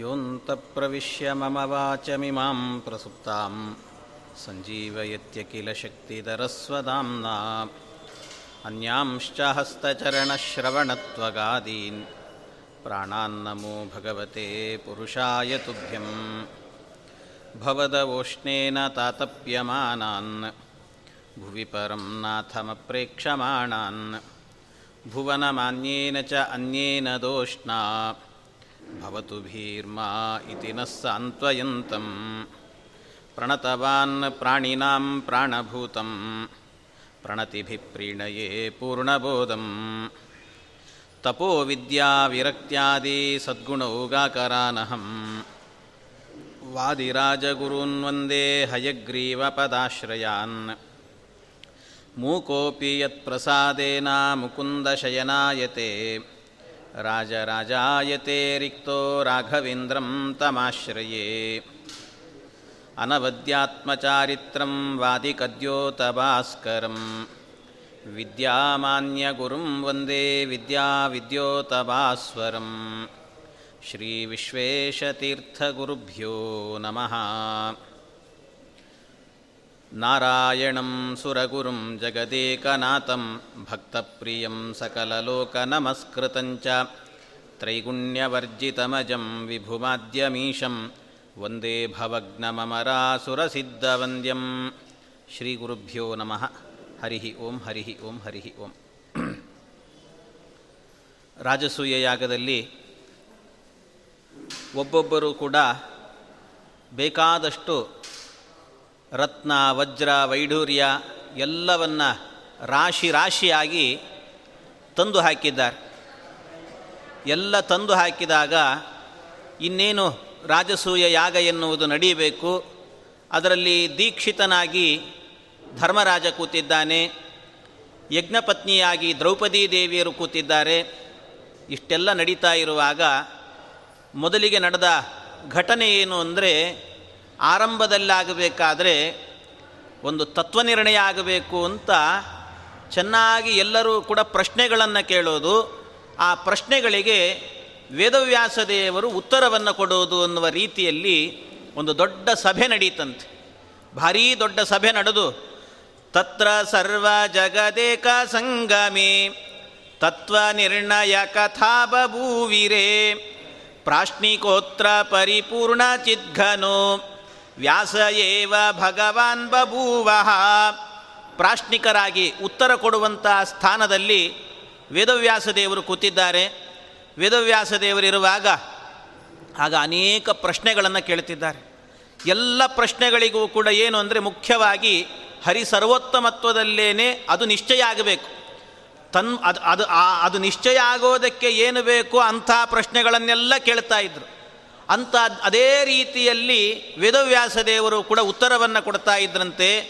योऽन्तप्रविश्य मम वाचमिमां प्रसुप्तां सञ्जीवयत्य किल शक्तिधरस्वदाम्ना अन्यांश्च हस्तचरणश्रवणत्वगादीन् प्राणान्नमो भगवते पुरुषाय तुभ्यं भवदवोष्णेन तातप्यमानान् भुवि परं नाथमप्रेक्षमाणान् भुवनमान्येन च अन्येन दोष्णा भवतु भीर्मा इति नः सान्त्वयन्तं प्रणतवान् प्राणिनां प्राणभूतं प्रणतिभिः प्रीणये पूर्णबोधम् तपोविद्याविरक्त्यादि सद्गुणौगाकरानहं वादिराजगुरून् वन्दे हयग्रीवपदाश्रयान् मूकोऽपि यत्प्रसादेन मुकुन्दशयनायते राजराजायते रिक्तो राघवेन्द्रं तमाश्रये अनवद्यात्मचारित्रं वादिकद्योतभास्करं विद्यामान्यगुरुं वन्दे विद्याविद्योतभास्वरं श्रीविश्वेशतीर्थगुरुभ्यो नमः नारायणं सुरगुरुं जगदेकनाथं भक्तप्रियं सकललोकनमस्कृतं च त्रैगुण्यवर्जितमजं विभुमाद्यमीशं वन्दे भवग्नममरासुरसिद्धवन्द्यं श्रीगुरुभ्यो नमः ಹರಿ ಓಂ ಹರಿ ಓಂ ಹರಿ ಓಂ ರಾಜಸೂಯ ಯಾಗದಲ್ಲಿ ಒಬ್ಬೊಬ್ಬರು ಕೂಡ ಬೇಕಾದಷ್ಟು ರತ್ನ, ವಜ್ರ, ವೈಢೂರ್ಯ ಎಲ್ಲವನ್ನ ರಾಶಿ ರಾಶಿಯಾಗಿ ತಂದು ಹಾಕಿದ್ದಾರೆ. ಎಲ್ಲ ತಂದು ಹಾಕಿದಾಗ ಇನ್ನೇನು ರಾಜಸೂಯ ಯಾಗ ಎನ್ನುವುದು ನಡೆಯಬೇಕು, ಅದರಲ್ಲಿ ದೀಕ್ಷಿತನಾಗಿ ಧರ್ಮರಾಜ ಕೂತಿದ್ದಾನೆ, ಯಜ್ಞಪತ್ನಿಯಾಗಿ ದ್ರೌಪದೀ ದೇವಿಯರು ಕೂತಿದ್ದಾರೆ. ಇಷ್ಟೆಲ್ಲ ನಡೀತಾ ಇರುವಾಗ ಮೊದಲಿಗೆ ನಡೆದ ಘಟನೆ ಏನು ಅಂದರೆ ಆರಂಭದಲ್ಲಾಗಬೇಕಾದ್ರೆ ಒಂದು ತತ್ವನಿರ್ಣಯ ಆಗಬೇಕು ಅಂತ ಚೆನ್ನಾಗಿ ಎಲ್ಲರೂ ಕೂಡ ಪ್ರಶ್ನೆಗಳನ್ನು ಕೇಳೋದು, ಆ ಪ್ರಶ್ನೆಗಳಿಗೆ ವೇದವ್ಯಾಸ ದೇವರು ಉತ್ತರವನ್ನು ಕೊಡೋದು ಅನ್ನುವ ರೀತಿಯಲ್ಲಿ ಒಂದು ದೊಡ್ಡ ಸಭೆ ನಡೀತಂತೆ. ಭಾರೀ ದೊಡ್ಡ ಸಭೆ ನಡೆದು, ತತ್ರ ಸರ್ವ ಜಗದೇಕ ಸಂಗಮಿ, ತತ್ವ ನಿರ್ಣಯ ಕಥಾ ಬಭೂವಿರೇ ಪ್ರಾಶ್ನಿಕೋತ್ರ ಪರಿಪೂರ್ಣ ಚಿದ್ಘನೋ. ವ್ಯಾಸ ಏವ ಭಗವಾನ್ ಬಭೂವ. ಪ್ರಾಶ್ನಿಕರಾಗಿ ಉತ್ತರ ಕೊಡುವಂಥ ಸ್ಥಾನದಲ್ಲಿ ವೇದವ್ಯಾಸ ದೇವರು ಕೂತಿದ್ದಾರೆ. ವೇದವ್ಯಾಸ ದೇವರಿರುವಾಗ ಆಗ ಅನೇಕ ಪ್ರಶ್ನೆಗಳನ್ನು ಕೇಳ್ತಿದ್ದಾರೆ. ಎಲ್ಲ ಪ್ರಶ್ನೆಗಳಿಗೂ ಕೂಡ ಏನು ಅಂದರೆ ಮುಖ್ಯವಾಗಿ ಹರಿ ಸರ್ವೋತ್ತಮತ್ವದಲ್ಲೇನೆ ಅದು ನಿಶ್ಚಯ ಆಗಬೇಕು. ತನ್ ಅದು ಅದು ಅದು ನಿಶ್ಚಯ ಆಗೋದಕ್ಕೆ ಏನು ಬೇಕು ಅಂಥ ಪ್ರಶ್ನೆಗಳನ್ನೆಲ್ಲ ಕೇಳ್ತಾ ಇದ್ರು. ಅಂಥ ಅದೇ ರೀತಿಯಲ್ಲಿ ವೇದವ್ಯಾಸದೇವರು ಕೂಡ ಉತ್ತರವನ್ನು ಕೊಡ್ತಾ ಇದ್ರಂತೆ,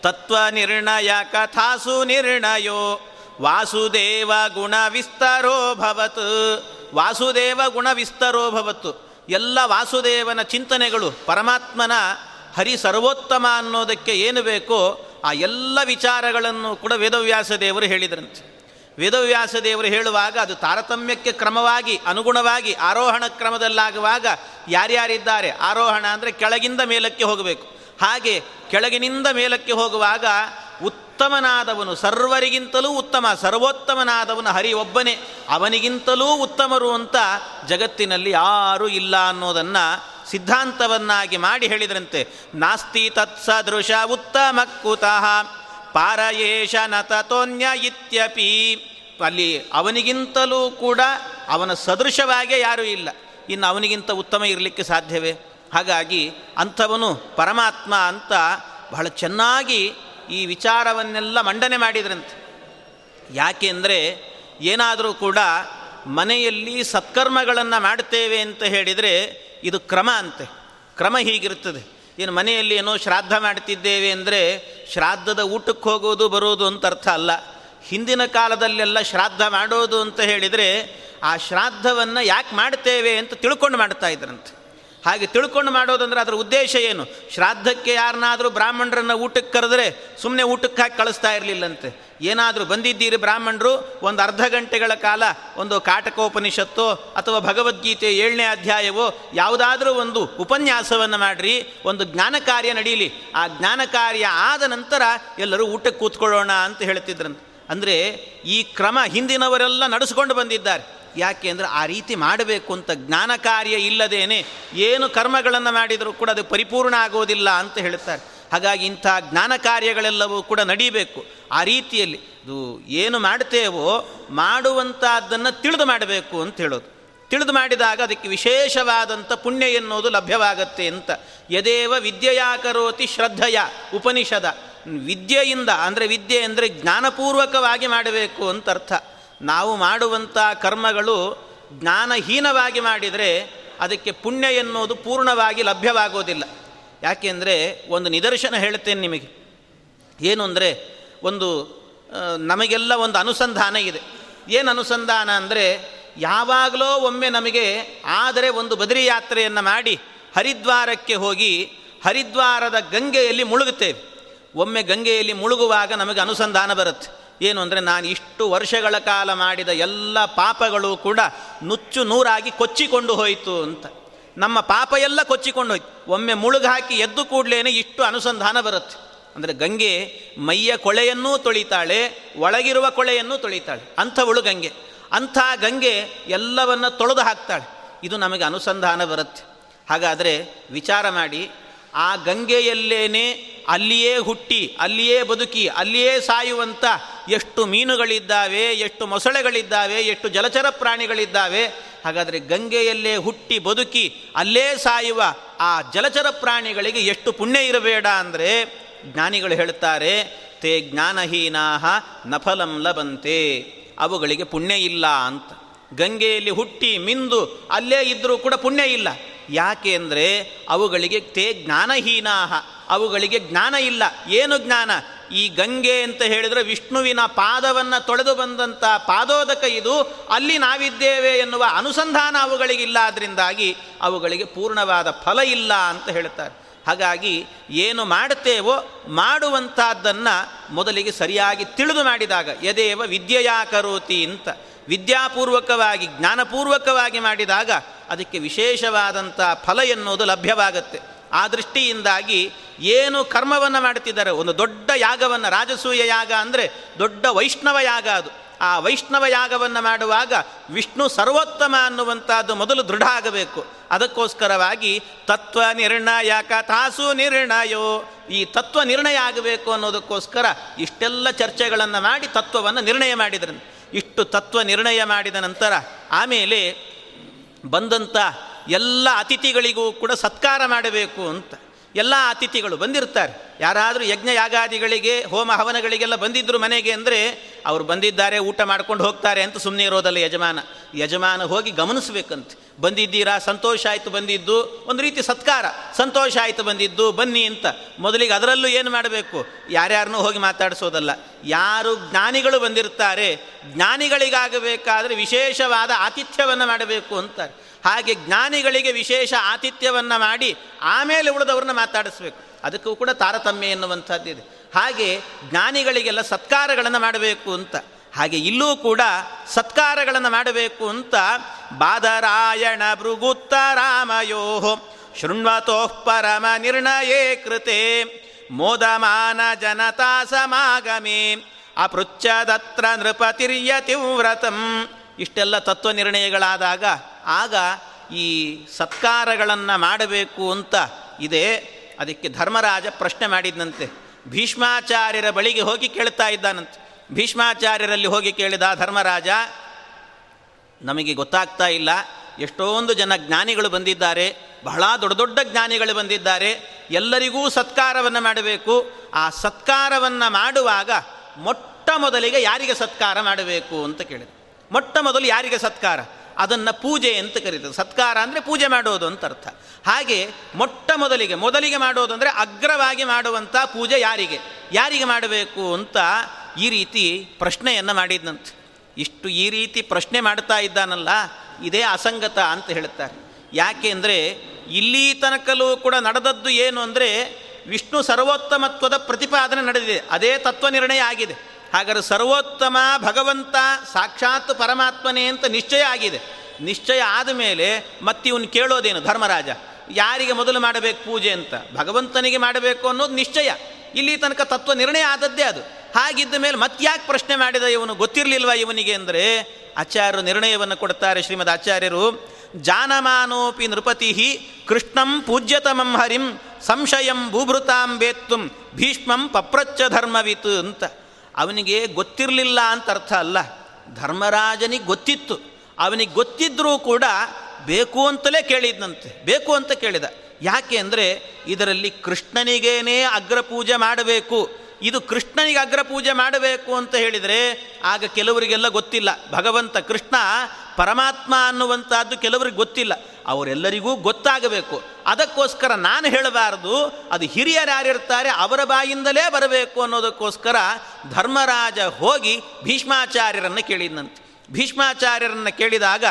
ತತ್ವ ನಿರ್ಣಯ ಕಥಾಸು ನಿರ್ಣಯೋ, ವಾಸುದೇವ ಗುಣ ವಿಸ್ತರೋ ಭವತ್. ವಾಸುದೇವ ಗುಣ ವಿಸ್ತರೋ ಭವತ್ತು. ಎಲ್ಲ ವಾಸುದೇವನ ಚಿಂತನೆಗಳು, ಪರಮಾತ್ಮನ ಹರಿ ಸರ್ವೋತ್ತಮ ಅನ್ನೋದಕ್ಕೆ ಏನು ಬೇಕೋ, ಆ ಎಲ್ಲ ವಿಚಾರಗಳನ್ನು ಕೂಡ ವೇದವ್ಯಾಸ ದೇವರು ಹೇಳಿದ್ರಂತೆ. ವೇದವ್ಯಾಸ ದೇವರು ಹೇಳುವಾಗ ಅದು ತಾರತಮ್ಯಕ್ಕೆ ಕ್ರಮವಾಗಿ, ಅನುಗುಣವಾಗಿ, ಆರೋಹಣ ಕ್ರಮದಲ್ಲಾಗುವಾಗ ಯಾರ್ಯಾರಿದ್ದಾರೆ? ಆರೋಹಣ ಅಂದರೆ ಕೆಳಗಿಂದ ಮೇಲಕ್ಕೆ ಹೋಗಬೇಕು. ಹಾಗೆ ಕೆಳಗಿನಿಂದ ಮೇಲಕ್ಕೆ ಹೋಗುವಾಗ ಉತ್ತಮನಾದವನು, ಸರ್ವರಿಗಿಂತಲೂ ಉತ್ತಮ, ಸರ್ವೋತ್ತಮನಾದವನು, ಹರಿ ಒಬ್ಬನೇ, ಅವನಿಗಿಂತಲೂ ಉತ್ತಮರು ಅಂತ ಜಗತ್ತಿನಲ್ಲಿ ಯಾರೂ ಇಲ್ಲ ಅನ್ನೋದನ್ನು ಸಿದ್ಧಾಂತವನ್ನಾಗಿ ಮಾಡಿ ಹೇಳಿದ್ರಂತೆ. ನಾಸ್ತಿ ತತ್ಸದೃಶ ಉತ್ತಮ ಕುತಃ ಪಾರಯೇಶ ನತತೋನ್ಯ ಇತ್ಯಪಿ ಅಲ್ಲಿ ಅವನಿಗಿಂತಲೂ ಕೂಡ ಅವನ ಸದೃಶವಾಗೇ ಯಾರೂ ಇಲ್ಲ. ಇನ್ನು ಅವನಿಗಿಂತ ಉತ್ತಮ ಇರಲಿಕ್ಕೆ ಸಾಧ್ಯವೇ? ಹಾಗಾಗಿ ಅಂಥವನು ಪರಮಾತ್ಮ ಅಂತ ಬಹಳ ಚೆನ್ನಾಗಿ ಈ ವಿಚಾರವನ್ನೆಲ್ಲ ಮಂಡನೆ ಮಾಡಿದ್ರಂತೆ. ಯಾಕೆಂದರೆ ಏನಾದರೂ ಕೂಡ ಮನೆಯಲ್ಲಿ ಸತ್ಕರ್ಮಗಳನ್ನು ಮಾಡ್ತೇವೆ ಅಂತ ಹೇಳಿದರೆ ಇದು ಕ್ರಮ ಅಂತೆ. ಕ್ರಮ ಹೀಗಿರ್ತದೆ ಏನು ಮನೆಯಲ್ಲಿ ಏನೋ ಶ್ರಾದ್ದ ಮಾಡ್ತಿದ್ದೇವೆ ಅಂದರೆ ಶ್ರಾದ್ದದ ಊಟಕ್ಕೆ ಹೋಗೋದು ಬರೋದು ಅಂತ ಅರ್ಥ ಅಲ್ಲ. ಹಿಂದಿನ ಕಾಲದಲ್ಲೆಲ್ಲ ಶ್ರಾದ್ದ ಮಾಡೋದು ಅಂತ ಹೇಳಿದರೆ ಆ ಶ್ರಾದ್ದವನ್ನು ಯಾಕೆ ಮಾಡ್ತೇವೆ ಅಂತ ತಿಳ್ಕೊಂಡು ಮಾಡ್ತಾ ಇದ್ರಂತೆ. ಹಾಗೆ ತಿಳ್ಕೊಂಡು ಮಾಡೋದಂದ್ರೆ ಅದರ ಉದ್ದೇಶ ಏನು? ಶ್ರಾದ್ದಕ್ಕೆ ಯಾರನ್ನಾದರೂ ಬ್ರಾಹ್ಮಣರನ್ನು ಊಟಕ್ಕೆ ಕರೆದ್ರೆ ಸುಮ್ಮನೆ ಊಟಕ್ಕೆ ಹಾಕಿ ಕಳಿಸ್ತಾ ಇರಲಿಲ್ಲಂತೆ. ಏನಾದರೂ ಬಂದಿದ್ದೀರಿ ಬ್ರಾಹ್ಮಣರು, ಒಂದು ಅರ್ಧ ಗಂಟೆಗಳ ಕಾಲ ಒಂದು ಕಾಟಕೋಪನಿಷತ್ತೋ ಅಥವಾ ಭಗವದ್ಗೀತೆ ಏಳನೇ ಅಧ್ಯಾಯವೋ ಯಾವುದಾದ್ರೂ ಒಂದು ಉಪನ್ಯಾಸವನ್ನು ಮಾಡಿರಿ, ಒಂದು ಜ್ಞಾನ ಕಾರ್ಯ ನಡೀಲಿ. ಆ ಜ್ಞಾನ ಕಾರ್ಯ ಆದ ನಂತರ ಎಲ್ಲರೂ ಊಟಕ್ಕೆ ಕೂತ್ಕೊಳ್ಳೋಣ ಅಂತ ಹೇಳ್ತಿದ್ರಂತೆ. ಅಂದರೆ ಈ ಕ್ರಮ ಹಿಂದಿನವರೆಲ್ಲ ನಡೆಸ್ಕೊಂಡು ಬಂದಿದ್ದಾರೆ. ಯಾಕೆ ಅಂದರೆ ಆ ರೀತಿ ಮಾಡಬೇಕು ಅಂತ ಜ್ಞಾನ ಕಾರ್ಯ ಇಲ್ಲದೇನೆ ಏನು ಕರ್ಮಗಳನ್ನು ಮಾಡಿದರೂ ಕೂಡ ಅದು ಪರಿಪೂರ್ಣ ಆಗೋದಿಲ್ಲ ಅಂತ ಹೇಳ್ತಾರೆ ಹಾಗಾಗಿ ಇಂಥ ಜ್ಞಾನ ಕಾರ್ಯಗಳೆಲ್ಲವೂ ಕೂಡ ನಡೀಬೇಕು. ಆ ರೀತಿಯಲ್ಲಿ ಇದು ಏನು ಮಾಡ್ತೇವೋ ಮಾಡುವಂಥದ್ದನ್ನು ತಿಳಿದು ಮಾಡಬೇಕು ಅಂತ ಹೇಳೋದು. ತಿಳಿದು ಮಾಡಿದಾಗ ಅದಕ್ಕೆ ವಿಶೇಷವಾದಂಥ ಪುಣ್ಯ ಎನ್ನುವುದು ಲಭ್ಯವಾಗತ್ತೆ ಅಂತ. ಯದೇವ ವಿದ್ಯೆಯಾಕರೋತಿ ಶ್ರದ್ಧೆಯ ಉಪನಿಷದ. ವಿದ್ಯೆಯಿಂದ, ಅಂದರೆ ವಿದ್ಯೆ ಅಂದರೆ ಜ್ಞಾನಪೂರ್ವಕವಾಗಿ ಮಾಡಬೇಕು ಅಂತ ಅರ್ಥ. ನಾವು ಮಾಡುವಂಥ ಕರ್ಮಗಳು ಜ್ಞಾನಹೀನವಾಗಿ ಮಾಡಿದರೆ ಅದಕ್ಕೆ ಪುಣ್ಯ ಎನ್ನುವುದು ಪೂರ್ಣವಾಗಿ ಲಭ್ಯವಾಗೋದಿಲ್ಲ. ಯಾಕೆಂದರೆ ಒಂದು ನಿದರ್ಶನ ಹೇಳ್ತೇನೆ ನಿಮಗೆ. ಏನು ಅಂದರೆ ಒಂದು ನಮಗೆಲ್ಲ ಒಂದು ಅನುಸಂಧಾನ ಇದೆ. ಏನು ಅನುಸಂಧಾನ ಅಂದರೆ ಯಾವಾಗಲೋ ಒಮ್ಮೆ ನಮಗೆ ಆದರೆ ಒಂದು ಬದರಿ ಯಾತ್ರೆಯನ್ನು ಮಾಡಿ ಹರಿದ್ವಾರಕ್ಕೆ ಹೋಗಿ ಹರಿದ್ವಾರದ ಗಂಗೆಯಲ್ಲಿ ಮುಳುಗುತ್ತೇವೆ. ಒಮ್ಮೆ ಗಂಗೆಯಲ್ಲಿ ಮುಳುಗುವಾಗ ನಮಗೆ ಅನುಸಂಧಾನ ಬರುತ್ತೆ. ಏನು ಅಂದರೆ ನಾನು ಇಷ್ಟು ವರ್ಷಗಳ ಕಾಲ ಮಾಡಿದ ಎಲ್ಲ ಪಾಪಗಳು ಕೂಡ ನುಚ್ಚು ನೂರಾಗಿ ಕೊಚ್ಚಿಕೊಂಡು ಹೋಯಿತು ಅಂತ. ನಮ್ಮ ಪಾಪ ಎಲ್ಲ ಕೊಚ್ಚಿಕೊಂಡು ಹೋಯ್ತು. ಒಮ್ಮೆ ಮುಳುಗಾಕಿ ಎದ್ದು ಕೂಡಲೇ ಇಷ್ಟು ಅನುಸಂಧಾನ ಬರುತ್ತೆ. ಅಂದರೆ ಗಂಗೆ ಮೈಯ ಕೊಳೆಯನ್ನೂ ತೊಳಿತಾಳೆ, ಒಳಗಿರುವ ಕೊಳೆಯನ್ನೂ ತೊಳಿತಾಳೆ. ಅಂಥವಳು ಗಂಗೆ. ಅಂಥ ಗಂಗೆ ಎಲ್ಲವನ್ನು ತೊಳೆದು ಹಾಕ್ತಾಳೆ. ಇದು ನಮಗೆ ಅನುಸಂಧಾನ ಬರುತ್ತೆ. ಹಾಗಾದರೆ ವಿಚಾರ ಮಾಡಿ, ಆ ಗಂಗೆಯಲ್ಲೇನೆ ಅಲ್ಲಿಯೇ ಹುಟ್ಟಿ, ಅಲ್ಲಿಯೇ ಬದುಕಿ, ಅಲ್ಲಿಯೇ ಸಾಯುವಂಥ ಎಷ್ಟು ಮೀನುಗಳಿದ್ದಾವೆ, ಎಷ್ಟು ಮೊಸಳೆಗಳಿದ್ದಾವೆ, ಎಷ್ಟು ಜಲಚರ ಪ್ರಾಣಿಗಳಿದ್ದಾವೆ, ಹಾಗಾದರೆ ಗಂಗೆಯಲ್ಲೇ ಹುಟ್ಟಿ ಬದುಕಿ, ಅಲ್ಲೇ ಸಾಯುವ ಆ ಜಲಚರ ಪ್ರಾಣಿಗಳಿಗೆ ಎಷ್ಟು ಪುಣ್ಯ ಇರಬೇಡ ಅಂದರೆ ಜ್ಞಾನಿಗಳು ಹೇಳ್ತಾರೆ, ತೇ ಜ್ಞಾನಹೀನಾಹ ನಫಲಂ ಲಭಂತೆ, ಅವುಗಳಿಗೆ ಪುಣ್ಯ ಇಲ್ಲ ಅಂತ. ಗಂಗೆಯಲ್ಲಿ ಹುಟ್ಟಿ ಮಿಂದು ಅಲ್ಲೇ ಇದ್ದರೂ ಕೂಡ ಪುಣ್ಯ ಇಲ್ಲ. ಯಾಕೆ ಅಂದರೆ ಅವುಗಳಿಗೆ ತೇ ಜ್ಞಾನಹೀನಾಹ, ಅವುಗಳಿಗೆ ಜ್ಞಾನ ಇಲ್ಲ. ಏನು ಜ್ಞಾನ? ಈ ಗಂಗೆ ಅಂತ ಹೇಳಿದರೆ ವಿಷ್ಣುವಿನ ಪಾದವನ್ನು ತೊಳೆದು ಬಂದಂಥ ಪಾದೋದಕ ಇದು. ಅಲ್ಲಿ ನಾವಿದ್ದೇವೆ ಎನ್ನುವ ಅನುಸಂಧಾನ ಅವುಗಳಿಗಿಲ್ಲ. ಅದರಿಂದಾಗಿ ಅವುಗಳಿಗೆ ಪೂರ್ಣವಾದ ಫಲ ಇಲ್ಲ ಅಂತ ಹೇಳ್ತಾರೆ. ಹಾಗಾಗಿ ಏನು ಮಾಡುತ್ತೇವೋ ಮಾಡುವಂಥದ್ದನ್ನು ಮೊದಲಿಗೆ ಸರಿಯಾಗಿ ತಿಳಿದು ಮಾಡಿದಾಗ, ಯದೇವ ವಿದ್ಯೆಯಾ ಕರೋತಿ ಅಂತ. ವಿದ್ಯಾಪೂರ್ವಕವಾಗಿ, ಜ್ಞಾನಪೂರ್ವಕವಾಗಿ ಮಾಡಿದಾಗ ಅದಕ್ಕೆ ವಿಶೇಷವಾದಂಥ ಫಲ ಎನ್ನುವುದು ಲಭ್ಯವಾಗುತ್ತೆ. ಆ ದೃಷ್ಟಿಯಿಂದಾಗಿ ಏನು ಕರ್ಮವನ್ನು ಮಾಡುತ್ತಿದ್ದಾರೆ, ಒಂದು ದೊಡ್ಡ ಯಾಗವನ್ನು, ರಾಜಸೂಯ ಯಾಗ ಅಂದರೆ ದೊಡ್ಡ ವೈಷ್ಣವ ಯಾಗ ಅದು. ಆ ವೈಷ್ಣವ ಯಾಗವನ್ನು ಮಾಡುವಾಗ ವಿಷ್ಣು ಸರ್ವೋತ್ತಮ ಅನ್ನುವಂಥದ್ದು ಮೊದಲು ದೃಢ ಆಗಬೇಕು. ಅದಕ್ಕೋಸ್ಕರವಾಗಿ ತತ್ವ ನಿರ್ಣಯ ತಾಸು ನಿರ್ಣಯೋ, ಈ ತತ್ವ ನಿರ್ಣಯ ಆಗಬೇಕು ಅನ್ನೋದಕ್ಕೋಸ್ಕರ ಇಷ್ಟೆಲ್ಲ ಚರ್ಚೆಗಳನ್ನು ಮಾಡಿ ತತ್ವವನ್ನು ನಿರ್ಣಯ ಮಾಡಿದ್ರು ಇಷ್ಟು ತತ್ವ ನಿರ್ಣಯ ಮಾಡಿದ ನಂತರ ಆಮೇಲೆ ಬಂದಂಥ ಎಲ್ಲ ಅತಿಥಿಗಳಿಗೂ ಕೂಡ ಸತ್ಕಾರ ಮಾಡಬೇಕು ಅಂತ ಎಲ್ಲ ಅತಿಥಿಗಳು ಬಂದಿರ್ತಾರೆ. ಯಾರಾದರೂ ಯಜ್ಞ ಯಾಗಾದಿಗಳಿಗೆ ಹೋಮ ಹವನಗಳಿಗೆಲ್ಲ ಬಂದಿದ್ದರು ಮನೆಗೆ ಅಂದರೆ ಅವರು ಬಂದಿದ್ದಾರೆ, ಊಟ ಮಾಡ್ಕೊಂಡು ಹೋಗ್ತಾರೆ ಅಂತ ಸುಮ್ಮನೆ ಇರೋದಲ್ಲ ಯಜಮಾನ. ಯಜಮಾನ ಹೋಗಿ ಗಮನಿಸ್ಬೇಕಂತೆ. ಬಂದಿದ್ದೀರಾ? ಸಂತೋಷ ಆಯಿತು ಬಂದಿದ್ದು. ಒಂದು ರೀತಿ ಸತ್ಕಾರ. ಸಂತೋಷ ಆಯಿತು ಬಂದಿದ್ದು. ಬನ್ನಿ ಅಂತ. ಮೊದಲಿಗೆ ಅದರಲ್ಲೂ ಏನು ಮಾಡಬೇಕು? ಯಾರ್ಯಾರನ್ನೂ ಹೋಗಿ ಮಾತಾಡಿಸೋದಲ್ಲ. ಯಾರು ಜ್ಞಾನಿಗಳು ಬಂದಿರ್ತಾರೆ ಜ್ಞಾನಿಗಳಿಗಾಗಬೇಕಾದರೆ ವಿಶೇಷವಾದ ಆತಿಥ್ಯವನ್ನು ಮಾಡಬೇಕು ಅಂತಾರೆ. ಹಾಗೆ ಜ್ಞಾನಿಗಳಿಗೆ ವಿಶೇಷ ಆತಿಥ್ಯವನ್ನು ಮಾಡಿ ಆಮೇಲೆ ಉಳಿದವ್ರನ್ನ ಮಾತಾಡಿಸ್ಬೇಕು. ಅದಕ್ಕೂ ಕೂಡ ತಾರತಮ್ಯ ಎನ್ನುವಂಥದ್ದಿದೆ. ಹಾಗೆ ಜ್ಞಾನಿಗಳಿಗೆಲ್ಲ ಸತ್ಕಾರಗಳನ್ನು ಮಾಡಬೇಕು ಅಂತ. ಹಾಗೆ ಇಲ್ಲೂ ಕೂಡ ಸತ್ಕಾರಗಳನ್ನು ಮಾಡಬೇಕು ಅಂತ ಬಾದರಾಯಣ ಭೃಗುತ್ತರಾಮಯೋ ಶೃಣ್ವತೋಃ ಪರಮ ನಿರ್ಣಯೇ ಕೃತೆ. ಮೋದಮಾನ ಜನತಾ ಸಮಾಗಮೇ. ಅಪೃಚ್ಛದತ್ರ ನೃಪತಿರ್ಯತಿವ್ರತಂ ಇಷ್ಟೆಲ್ಲ ತತ್ವ ನಿರ್ಣಯಗಳಾದಾಗ ಆಗ ಈ ಸತ್ಕಾರಗಳನ್ನು ಮಾಡಬೇಕು ಅಂತ ಇದೆ. ಅದಕ್ಕೆ ಧರ್ಮರಾಜ ಪ್ರಶ್ನೆ ಮಾಡಿದ್ನಂತೆ. ಭೀಷ್ಮಾಚಾರ್ಯರ ಬಳಿಗೆ ಹೋಗಿ ಕೇಳ್ತಾ ಇದ್ದಾನಂತೆ. ಭೀಷ್ಮಾಚಾರ್ಯರಲ್ಲಿ ಹೋಗಿ ಕೇಳಿದ ಧರ್ಮರಾಜ, ನಮಗೆ ಗೊತ್ತಾಗ್ತಾ ಇಲ್ಲ, ಎಷ್ಟೊಂದು ಜನ ಜ್ಞಾನಿಗಳು ಬಂದಿದ್ದಾರೆ, ಬಹಳ ದೊಡ್ಡ ದೊಡ್ಡ ಜ್ಞಾನಿಗಳು ಬಂದಿದ್ದಾರೆ, ಎಲ್ಲರಿಗೂ ಸತ್ಕಾರವನ್ನು ಮಾಡಬೇಕು. ಆ ಸತ್ಕಾರವನ್ನು ಮಾಡುವಾಗ ಮೊಟ್ಟ ಮೊದಲಿಗೆ ಯಾರಿಗೆ ಸತ್ಕಾರ ಮಾಡಬೇಕು ಅಂತ ಕೇಳಿದೆ ಮೊಟ್ಟ ಮೊದಲು ಯಾರಿಗೆ ಸತ್ಕಾರ? ಅದನ್ನು ಪೂಜೆ ಅಂತ ಕರೀತದೆ ಸತ್ಕಾರ ಅಂದರೆ ಪೂಜೆ ಮಾಡೋದು ಅಂತ ಅರ್ಥ. ಹಾಗೆ ಮೊಟ್ಟ ಮೊದಲಿಗೆ ಮೊದಲಿಗೆ ಮಾಡೋದು ಅಂದರೆ ಅಗ್ರವಾಗಿ ಮಾಡುವಂಥ ಪೂಜೆ ಯಾರಿಗೆ? ಯಾರಿಗೆ ಮಾಡಬೇಕು ಅಂತ ಈ ರೀತಿ ಪ್ರಶ್ನೆಯನ್ನು ಮಾಡಿದ್ನಂತೆ ಇಷ್ಟು ಈ ರೀತಿ ಪ್ರಶ್ನೆ ಮಾಡ್ತಾ ಇದ್ದಾನಲ್ಲ, ಇದೇ ಅಸಂಗತ ಅಂತ ಹೇಳ್ತಾರೆ. ಯಾಕೆ ಅಂದರೆ, ಇಲ್ಲಿ ತನಕಲೂ ಕೂಡ ನಡೆದದ್ದು ಏನು ಅಂದರೆ, ವಿಷ್ಣು ಸರ್ವೋತ್ತಮತ್ವದ ಪ್ರತಿಪಾದನೆ ನಡೆದಿದೆ. ಅದೇ ತತ್ವ ನಿರ್ಣಯ ಆಗಿದೆ. ಹಾಗಾದ್ರೆ ಸರ್ವೋತ್ತಮ ಭಗವಂತ ಸಾಕ್ಷಾತ್ ಪರಮಾತ್ಮನೇ ಅಂತ ನಿಶ್ಚಯ ಆಗಿದೆ. ನಿಶ್ಚಯ ಆದ ಮೇಲೆ ಇವನು ಕೇಳೋದೇನು ಧರ್ಮರಾಜ? ಯಾರಿಗೆ ಮೊದಲು ಮಾಡಬೇಕು ಪೂಜೆ ಅಂತ? ಭಗವಂತನಿಗೆ ಮಾಡಬೇಕು ಅನ್ನೋದು ನಿಶ್ಚಯ. ಇಲ್ಲಿ ತನಕ ತತ್ವ ನಿರ್ಣಯ ಆದದ್ದೇ ಅದು. ಹಾಗಿದ್ದ ಮೇಲೆ ಮತ್ಯಾಕೆ ಪ್ರಶ್ನೆ ಮಾಡಿದ ಇವನು ಗೊತ್ತಿರಲಿಲ್ವ ಇವನಿಗೆ ಅಂದರೆ, ಆಚಾರ್ಯರು ನಿರ್ಣಯವನ್ನು ಕೊಡ್ತಾರೆ ಶ್ರೀಮದ್ ಆಚಾರ್ಯರು. ಜಾನಮಾನೋಪಿ ನೃಪತಿ ಕೃಷ್ಣಂ ಪೂಜ್ಯತಮಂ ಹರಿಂ ಸಂಶಯಂ ಭೂಭೃತಾಂ ಬೇತ್ತುಂ ಭೀಷ್ಮಂ ಪಪ್ರಚ್ಚ ಧರ್ಮವಿತು ಅಂತ. ಅವನಿಗೆ ಗೊತ್ತಿರಲಿಲ್ಲ ಅಂತ ಅರ್ಥ ಅಲ್ಲ. ಧರ್ಮರಾಜನಿಗೆ ಗೊತ್ತಿತ್ತು. ಅವನಿಗೆ ಗೊತ್ತಿದ್ದರೂ ಕೂಡ ಬೇಕು ಅಂತಲೇ ಕೇಳಿದ್ನಂತೆ. ಬೇಕು ಅಂತ ಕೇಳಿದ. ಯಾಕೆ ಅಂದರೆ, ಇದರಲ್ಲಿ ಕೃಷ್ಣನಿಗೇನೇ ಅಗ್ರಪೂಜೆ ಮಾಡಬೇಕು. ಇದು ಕೃಷ್ಣನಿಗೆ ಅಗ್ರಪೂಜೆ ಮಾಡಬೇಕು ಅಂತ ಹೇಳಿದರೆ ಆಗ ಕೆಲವರಿಗೆಲ್ಲ ಗೊತ್ತಿಲ್ಲ. ಭಗವಂತ ಕೃಷ್ಣ ಪರಮಾತ್ಮ ಅನ್ನುವಂಥದ್ದು ಕೆಲವರಿಗೆ ಗೊತ್ತಿಲ್ಲ. ಅವರೆಲ್ಲರಿಗೂ ಗೊತ್ತಾಗಬೇಕು. ಅದಕ್ಕೋಸ್ಕರ ನಾನು ಹೇಳಬಾರದು, ಅದು ಹಿರಿಯರಾರಿರ್ತಾರೆ ಅವರ ಬಾಯಿಂದಲೇ ಬರಬೇಕು ಅನ್ನೋದಕ್ಕೋಸ್ಕರ ಧರ್ಮರಾಜ ಹೋಗಿ ಭೀಷ್ಮಾಚಾರ್ಯರನ್ನು ಕೇಳಿದಂತೆ ಭೀಷ್ಮಾಚಾರ್ಯರನ್ನು ಕೇಳಿದಾಗ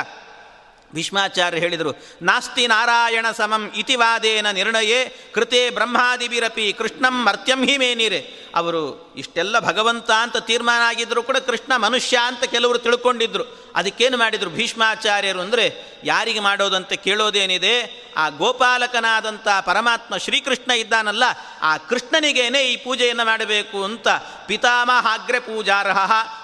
ಭೀಷ್ಮಾಚಾರ್ಯ ಹೇಳಿದರು, ನಾಸ್ತಿ ನಾರಾಯಣ ಸಮಂ ಇತಿವಾದೇನ ನಿರ್ಣಯೇ, ಕೃತೆ ಬ್ರಹ್ಮಾದಿಬಿರಪಿ ಕೃಷ್ಣಂ ಮರ್ತ್ಯಂ ಹಿ ಮೇನಿರೆ. ಅವರು ಇಷ್ಟೆಲ್ಲ ಭಗವಂತ ಅಂತ ತೀರ್ಮಾನ ಆಗಿದ್ದರೂ ಕೂಡ ಕೃಷ್ಣ ಮನುಷ್ಯ ಅಂತ ಕೆಲವರು ತಿಳ್ಕೊಂಡಿದ್ರು. ಅದಕ್ಕೇನು ಮಾಡಿದರು ಭೀಷ್ಮಾಚಾರ್ಯರು ಅಂದರೆ, ಯಾರಿಗೆ ಮಾಡೋದಂತೆ ಕೇಳೋದೇನಿದೆ, ಆ ಗೋಪಾಲಕನಾದಂಥ ಪರಮಾತ್ಮ ಶ್ರೀಕೃಷ್ಣ ಇದ್ದಾನಲ್ಲ, ಆ ಕೃಷ್ಣನಿಗೇನೆ ಈ ಪೂಜೆಯನ್ನು ಮಾಡಬೇಕು ಅಂತ ಪಿತಾಮಹಾಗ್ರೆ ಪೂಜಾರ್ಹ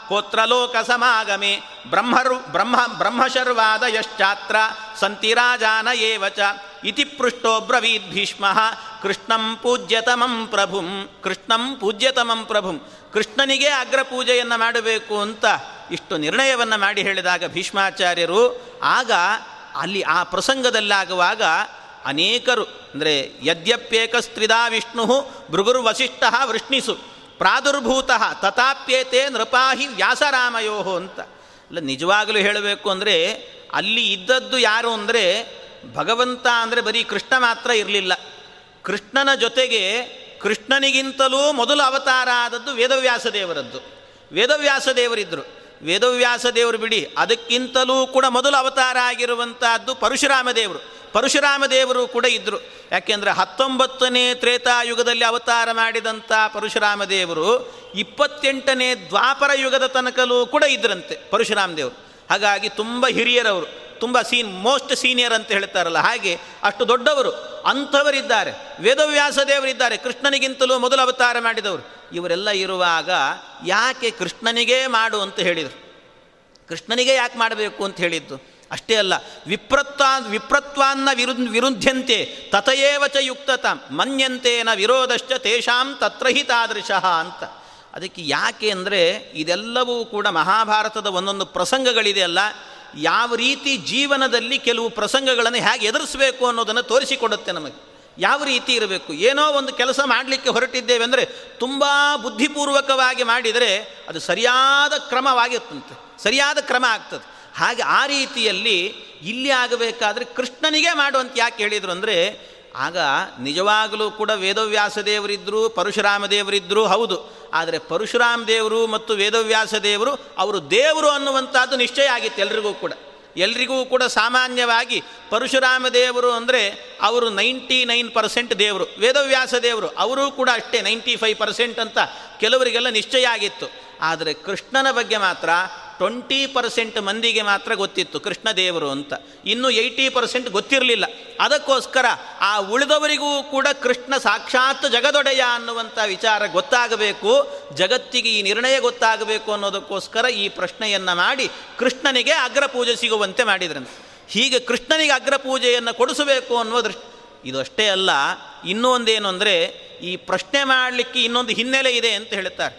ಕೋತ್ರಲೋಕ ಸಮಾಗಮೆ ಬ್ರಹ್ಮರು ಬ್ರಹ್ಮ ಬ್ರಹ್ಮಶರ್ವಾದ ಯಶ್ಚಾತ್ರ ಸಂತಿರಾಜಾನ ಏವಚ ಇತಿ ಪೃಷ್ಟೋ ಬ್ರವೀದ್ ಭೀಷ್ಮ ಕೃಷ್ಣಂ ಪೂಜ್ಯತಮಂ ಪ್ರಭುಂ ಕೃಷ್ಣಂ ಪೂಜ್ಯತಮಂ ಪ್ರಭುಂ ಕೃಷ್ಣನಿಗೆ ಅಗ್ರಪೂಜೆಯನ್ನು ಮಾಡಬೇಕು ಅಂತ ಇಷ್ಟು ನಿರ್ಣಯವನ್ನು ಮಾಡಿ ಹೇಳಿದಾಗ ಭೀಷ್ಮಾಚಾರ್ಯರು, ಆಗ ಅಲ್ಲಿ ಆ ಪ್ರಸಂಗದಲ್ಲಾಗುವಾಗ ಅನೇಕರು, ಅಂದರೆ ಯದ್ಯಪ್ಯೇಕಸ್ತ್ರಿದಾ ವಿಷ್ಣು ಭೃಗುರ್ವಸಿಷ್ಠ ವೃಷ್ಣಿಸು ಪ್ರಾದುರ್ಭೂತ ತಥಾಪ್ಯೇತೆ ನೃಪಾಹಿ ವ್ಯಾಸರಾಮಯೋ ಅಂತ. ಅಲ್ಲ, ನಿಜವಾಗಲೂ ಹೇಳಬೇಕು ಅಂದರೆ ಅಲ್ಲಿ ಇದ್ದದ್ದು ಯಾರು ಅಂದರೆ ಭಗವಂತ ಅಂದರೆ ಬರೀ ಕೃಷ್ಣ ಮಾತ್ರ ಇರಲಿಲ್ಲ. ಕೃಷ್ಣನ ಜೊತೆಗೆ ಕೃಷ್ಣನಿಗಿಂತಲೂ ಮೊದಲು ಅವತಾರ ಆದದ್ದು ವೇದವ್ಯಾಸ ದೇವರದ್ದು ವೇದವ್ಯಾಸ ದೇವರಿದ್ದರು ವೇದವ್ಯಾಸ ದೇವರು ಬಿಡಿ, ಅದಕ್ಕಿಂತಲೂ ಕೂಡ ಮೊದಲು ಅವತಾರ ಆಗಿರುವಂತಹದ್ದು ಪರಶುರಾಮ ದೇವರು ಪರಶುರಾಮ ದೇವರು ಕೂಡ ಇದ್ದರು ಯಾಕೆಂದರೆ ಹತ್ತೊಂಬತ್ತನೇ ತ್ರೇತಾಯುಗದಲ್ಲಿ ಅವತಾರ ಮಾಡಿದಂಥ ಪರಶುರಾಮ ದೇವರು ಇಪ್ಪತ್ತೆಂಟನೇ ದ್ವಾಪರ ಯುಗದ ತನಕಲೂ ಕೂಡ ಇದ್ರಂತೆ ಪರಶುರಾಮ ದೇವರು. ಹಾಗಾಗಿ ತುಂಬ ಹಿರಿಯರವರು, ತುಂಬ ಸೀನ್, ಮೋಸ್ಟ್ ಸೀನಿಯರ್ ಅಂತ ಹೇಳ್ತಾರಲ್ಲ, ಹಾಗೆ ಅಷ್ಟು ದೊಡ್ಡವರು, ಅಂಥವರಿದ್ದಾರೆ. ವೇದವ್ಯಾಸ ದೇವರಿದ್ದಾರೆ, ಕೃಷ್ಣನಿಗಿಂತಲೂ ಮೊದಲು ಅವತಾರ ಮಾಡಿದವರು. ಇವರೆಲ್ಲ ಇರುವಾಗ ಯಾಕೆ ಕೃಷ್ಣನಿಗೇ ಮಾಡು ಅಂತ ಹೇಳಿದರು. ಕೃಷ್ಣನಿಗೆ ಯಾಕೆ ಮಾಡಬೇಕು ಅಂತ ಹೇಳಿದ್ದು? ಅಷ್ಟೇ ಅಲ್ಲ, ವಿಪ್ರತ್ವಾ, ವಿಪ್ರತ್ವಾನ್ನ ವಿರು ವಿರುದ್ಧಂತೆ ಚ ಯುಕ್ತತ ಮನ್ಯಂತೇನ ವಿರೋಧಶ್ಚ ತೇಷಾಂ ತತ್ರ ಹಿ ತಾದೃಶಃ ಅಂತ. ಅದಕ್ಕೆ ಯಾಕೆ ಅಂದರೆ ಇದೆಲ್ಲವೂ ಕೂಡ ಮಹಾಭಾರತದ ಒಂದೊಂದು ಪ್ರಸಂಗಗಳಿದೆಯಲ್ಲ ಯಾವ ರೀತಿ ಜೀವನದಲ್ಲಿ ಕೆಲವು ಪ್ರಸಂಗಗಳನ್ನು ಹೇಗೆ ಎದುರಿಸಬೇಕು ಅನ್ನೋದನ್ನು ತೋರಿಸಿಕೊಡುತ್ತೆ ನಮಗೆ. ಯಾವ ರೀತಿ ಇರಬೇಕು? ಏನೋ ಒಂದು ಕೆಲಸ ಮಾಡಲಿಕ್ಕೆ ಹೊರಟಿದ್ದೇವೆ ಅಂದರೆ ತುಂಬ ಬುದ್ಧಿಪೂರ್ವಕವಾಗಿ ಮಾಡಿದರೆ ಅದು ಸರಿಯಾದ ಕ್ರಮವಾಗಿರ್ತಂತೆ, ಸರಿಯಾದ ಕ್ರಮ ಆಗ್ತದೆ. ಹಾಗೆ ಆ ರೀತಿಯಲ್ಲಿ ಇಲ್ಲಿ ಆಗಬೇಕಾದ್ರೆ ಕೃಷ್ಣನಿಗೆ ಮಾಡುವಂತ ಯಾಕೆ ಹೇಳಿದರು ಅಂದರೆ, ಆಗ ನಿಜವಾಗಲೂ ಕೂಡ ವೇದವ್ಯಾಸ ದೇವರಿದ್ದರು ಪರಶುರಾಮ ದೇವರಿದ್ದರು ಹೌದು. ಆದರೆ ಪರಶುರಾಮ ದೇವರು ಮತ್ತು ವೇದವ್ಯಾಸ ದೇವರು ಅವರು ದೇವರು ಅನ್ನುವಂಥದ್ದು ನಿಶ್ಚಯ ಆಗಿತ್ತು ಎಲ್ರಿಗೂ ಕೂಡ. ಎಲ್ರಿಗೂ ಕೂಡ ಸಾಮಾನ್ಯವಾಗಿ ಪರಶುರಾಮ ದೇವರು ಅಂದರೆ ಅವರು ನೈಂಟಿ ನೈನ್ ಪರ್ಸೆಂಟ್ ದೇವರು. ವೇದವ್ಯಾಸ ದೇವರು ಅವರೂ ಕೂಡ ಅಷ್ಟೇ ನೈಂಟಿ ಫೈವ್ ಪರ್ಸೆಂಟ್ ಅಂತ ಕೆಲವರಿಗೆಲ್ಲ ನಿಶ್ಚಯ ಆಗಿತ್ತು. ಆದರೆ ಕೃಷ್ಣನ ಬಗ್ಗೆ ಮಾತ್ರ ಟ್ವೆಂಟಿ ಪರ್ಸೆಂಟ್ ಮಂದಿಗೆ ಮಾತ್ರ ಗೊತ್ತಿತ್ತು ಕೃಷ್ಣ ದೇವರು ಅಂತ. ಇನ್ನು ಏಯ್ಟಿ ಪರ್ಸೆಂಟ್ ಗೊತ್ತಿರಲಿಲ್ಲ. ಅದಕ್ಕೋಸ್ಕರ ಆ ಉಳಿದವರಿಗೂ ಕೂಡ ಕೃಷ್ಣ ಸಾಕ್ಷಾತ್ ಜಗದೊಡೆಯ ಅನ್ನುವಂಥ ವಿಚಾರ ಗೊತ್ತಾಗಬೇಕು, ಜಗತ್ತಿಗೆ ಈ ನಿರ್ಣಯ ಗೊತ್ತಾಗಬೇಕು ಅನ್ನೋದಕ್ಕೋಸ್ಕರ ಈ ಪ್ರಶ್ನೆಯನ್ನು ಮಾಡಿ ಕೃಷ್ಣನಿಗೆ ಅಗ್ರಪೂಜೆ ಸಿಗುವಂತೆ ಮಾಡಿದ್ರಂತೆ. ಹೀಗೆ ಕೃಷ್ಣನಿಗೆ ಅಗ್ರಪೂಜೆಯನ್ನು ಕೊಡಿಸಬೇಕು ಅನ್ನೋ ದೃಷ್ಟಿ, ಇದು ಅಷ್ಟೇ ಅಲ್ಲ ಇನ್ನೂ ಒಂದೇನು ಅಂದರೆ ಈ ಪ್ರಶ್ನೆ ಮಾಡಲಿಕ್ಕೆ ಇನ್ನೊಂದು ಹಿನ್ನೆಲೆ ಇದೆ ಅಂತ ಹೇಳ್ತಾರೆ.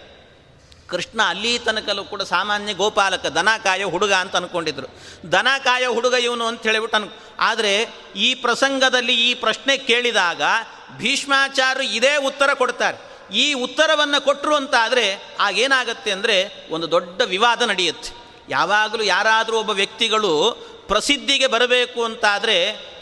ಕೃಷ್ಣ ಅಲ್ಲಿ ತನಕಲ್ಲೂ ಕೂಡ ಸಾಮಾನ್ಯ ಗೋಪಾಲಕ ದನಕಾಯ ಹುಡುಗ ಅಂತ ಅಂದ್ಕೊಂಡಿದ್ರು ದನಕಾಯ ಹುಡುಗ ಇವನು ಅಂತ ಹೇಳಿಬಿಟ್ಟು ಅನ್ ಆದರೆ ಈ ಪ್ರಸಂಗದಲ್ಲಿ ಈ ಪ್ರಶ್ನೆ ಕೇಳಿದಾಗ ಭೀಷ್ಮಾಚಾರ್ಯರು ಇದೇ ಉತ್ತರ ಕೊಡ್ತಾರೆ. ಈ ಉತ್ತರವನ್ನು ಕೊಟ್ಟರು ಅಂತ ಆದರೆ ಆಗೇನಾಗತ್ತೆ ಅಂದರೆ ಒಂದು ದೊಡ್ಡ ವಿವಾದ ನಡೆಯುತ್ತೆ. ಯಾವಾಗಲೂ ಯಾರಾದರೂ ಒಬ್ಬ ವ್ಯಕ್ತಿಗಳು ಪ್ರಸಿದ್ಧಿಗೆ ಬರಬೇಕು ಅಂತಾದರೆ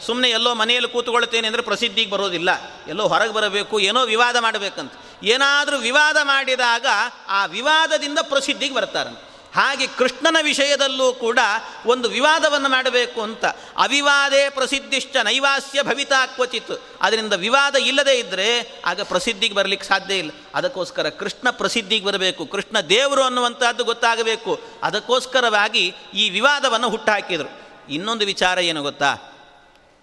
ಸುಮ್ಮನೆ ಎಲ್ಲೋ ಮನೆಯಲ್ಲಿ ಕೂತ್ಕೊಳ್ತೇನೆ ಅಂದರೆ ಪ್ರಸಿದ್ಧಿಗೆ ಬರೋದಿಲ್ಲ. ಎಲ್ಲೋ ಹೊರಗೆ ಬರಬೇಕು, ಏನೋ ವಿವಾದ ಮಾಡಬೇಕಂತ. ಏನಾದರೂ ವಿವಾದ ಮಾಡಿದಾಗ ಆ ವಿವಾದದಿಂದ ಪ್ರಸಿದ್ಧಿಗೆ ಬರ್ತಾರೆ ಹಾಗೆ ಕೃಷ್ಣನ ವಿಷಯದಲ್ಲೂ ಕೂಡ ಒಂದು ವಿವಾದವನ್ನು ಮಾಡಬೇಕು ಅಂತ. ಅವಿವಾದೇ ಪ್ರಸಿದ್ಧಿಶ್ಚ ನೈವಾಸ್ಯ ಭವಿತಾ ಕ್ವಚಿತ್. ಅದರಿಂದ ವಿವಾದ ಇಲ್ಲದೇ ಇದ್ದರೆ ಆಗ ಪ್ರಸಿದ್ಧಿಗೆ ಬರಲಿಕ್ಕೆ ಸಾಧ್ಯ ಇಲ್ಲ. ಅದಕ್ಕೋಸ್ಕರ ಕೃಷ್ಣ ಪ್ರಸಿದ್ಧಿಗೆ ಬರಬೇಕು. ಕೃಷ್ಣ ದೇವರು ಅನ್ನುವಂಥದ್ದು ಗೊತ್ತಾಗಬೇಕು. ಅದಕ್ಕೋಸ್ಕರವಾಗಿ ಈ ವಿವಾದವನ್ನು ಹುಟ್ಟುಹಾಕಿದರು ಇನ್ನೊಂದು ವಿಚಾರ ಏನು ಗೊತ್ತಾ?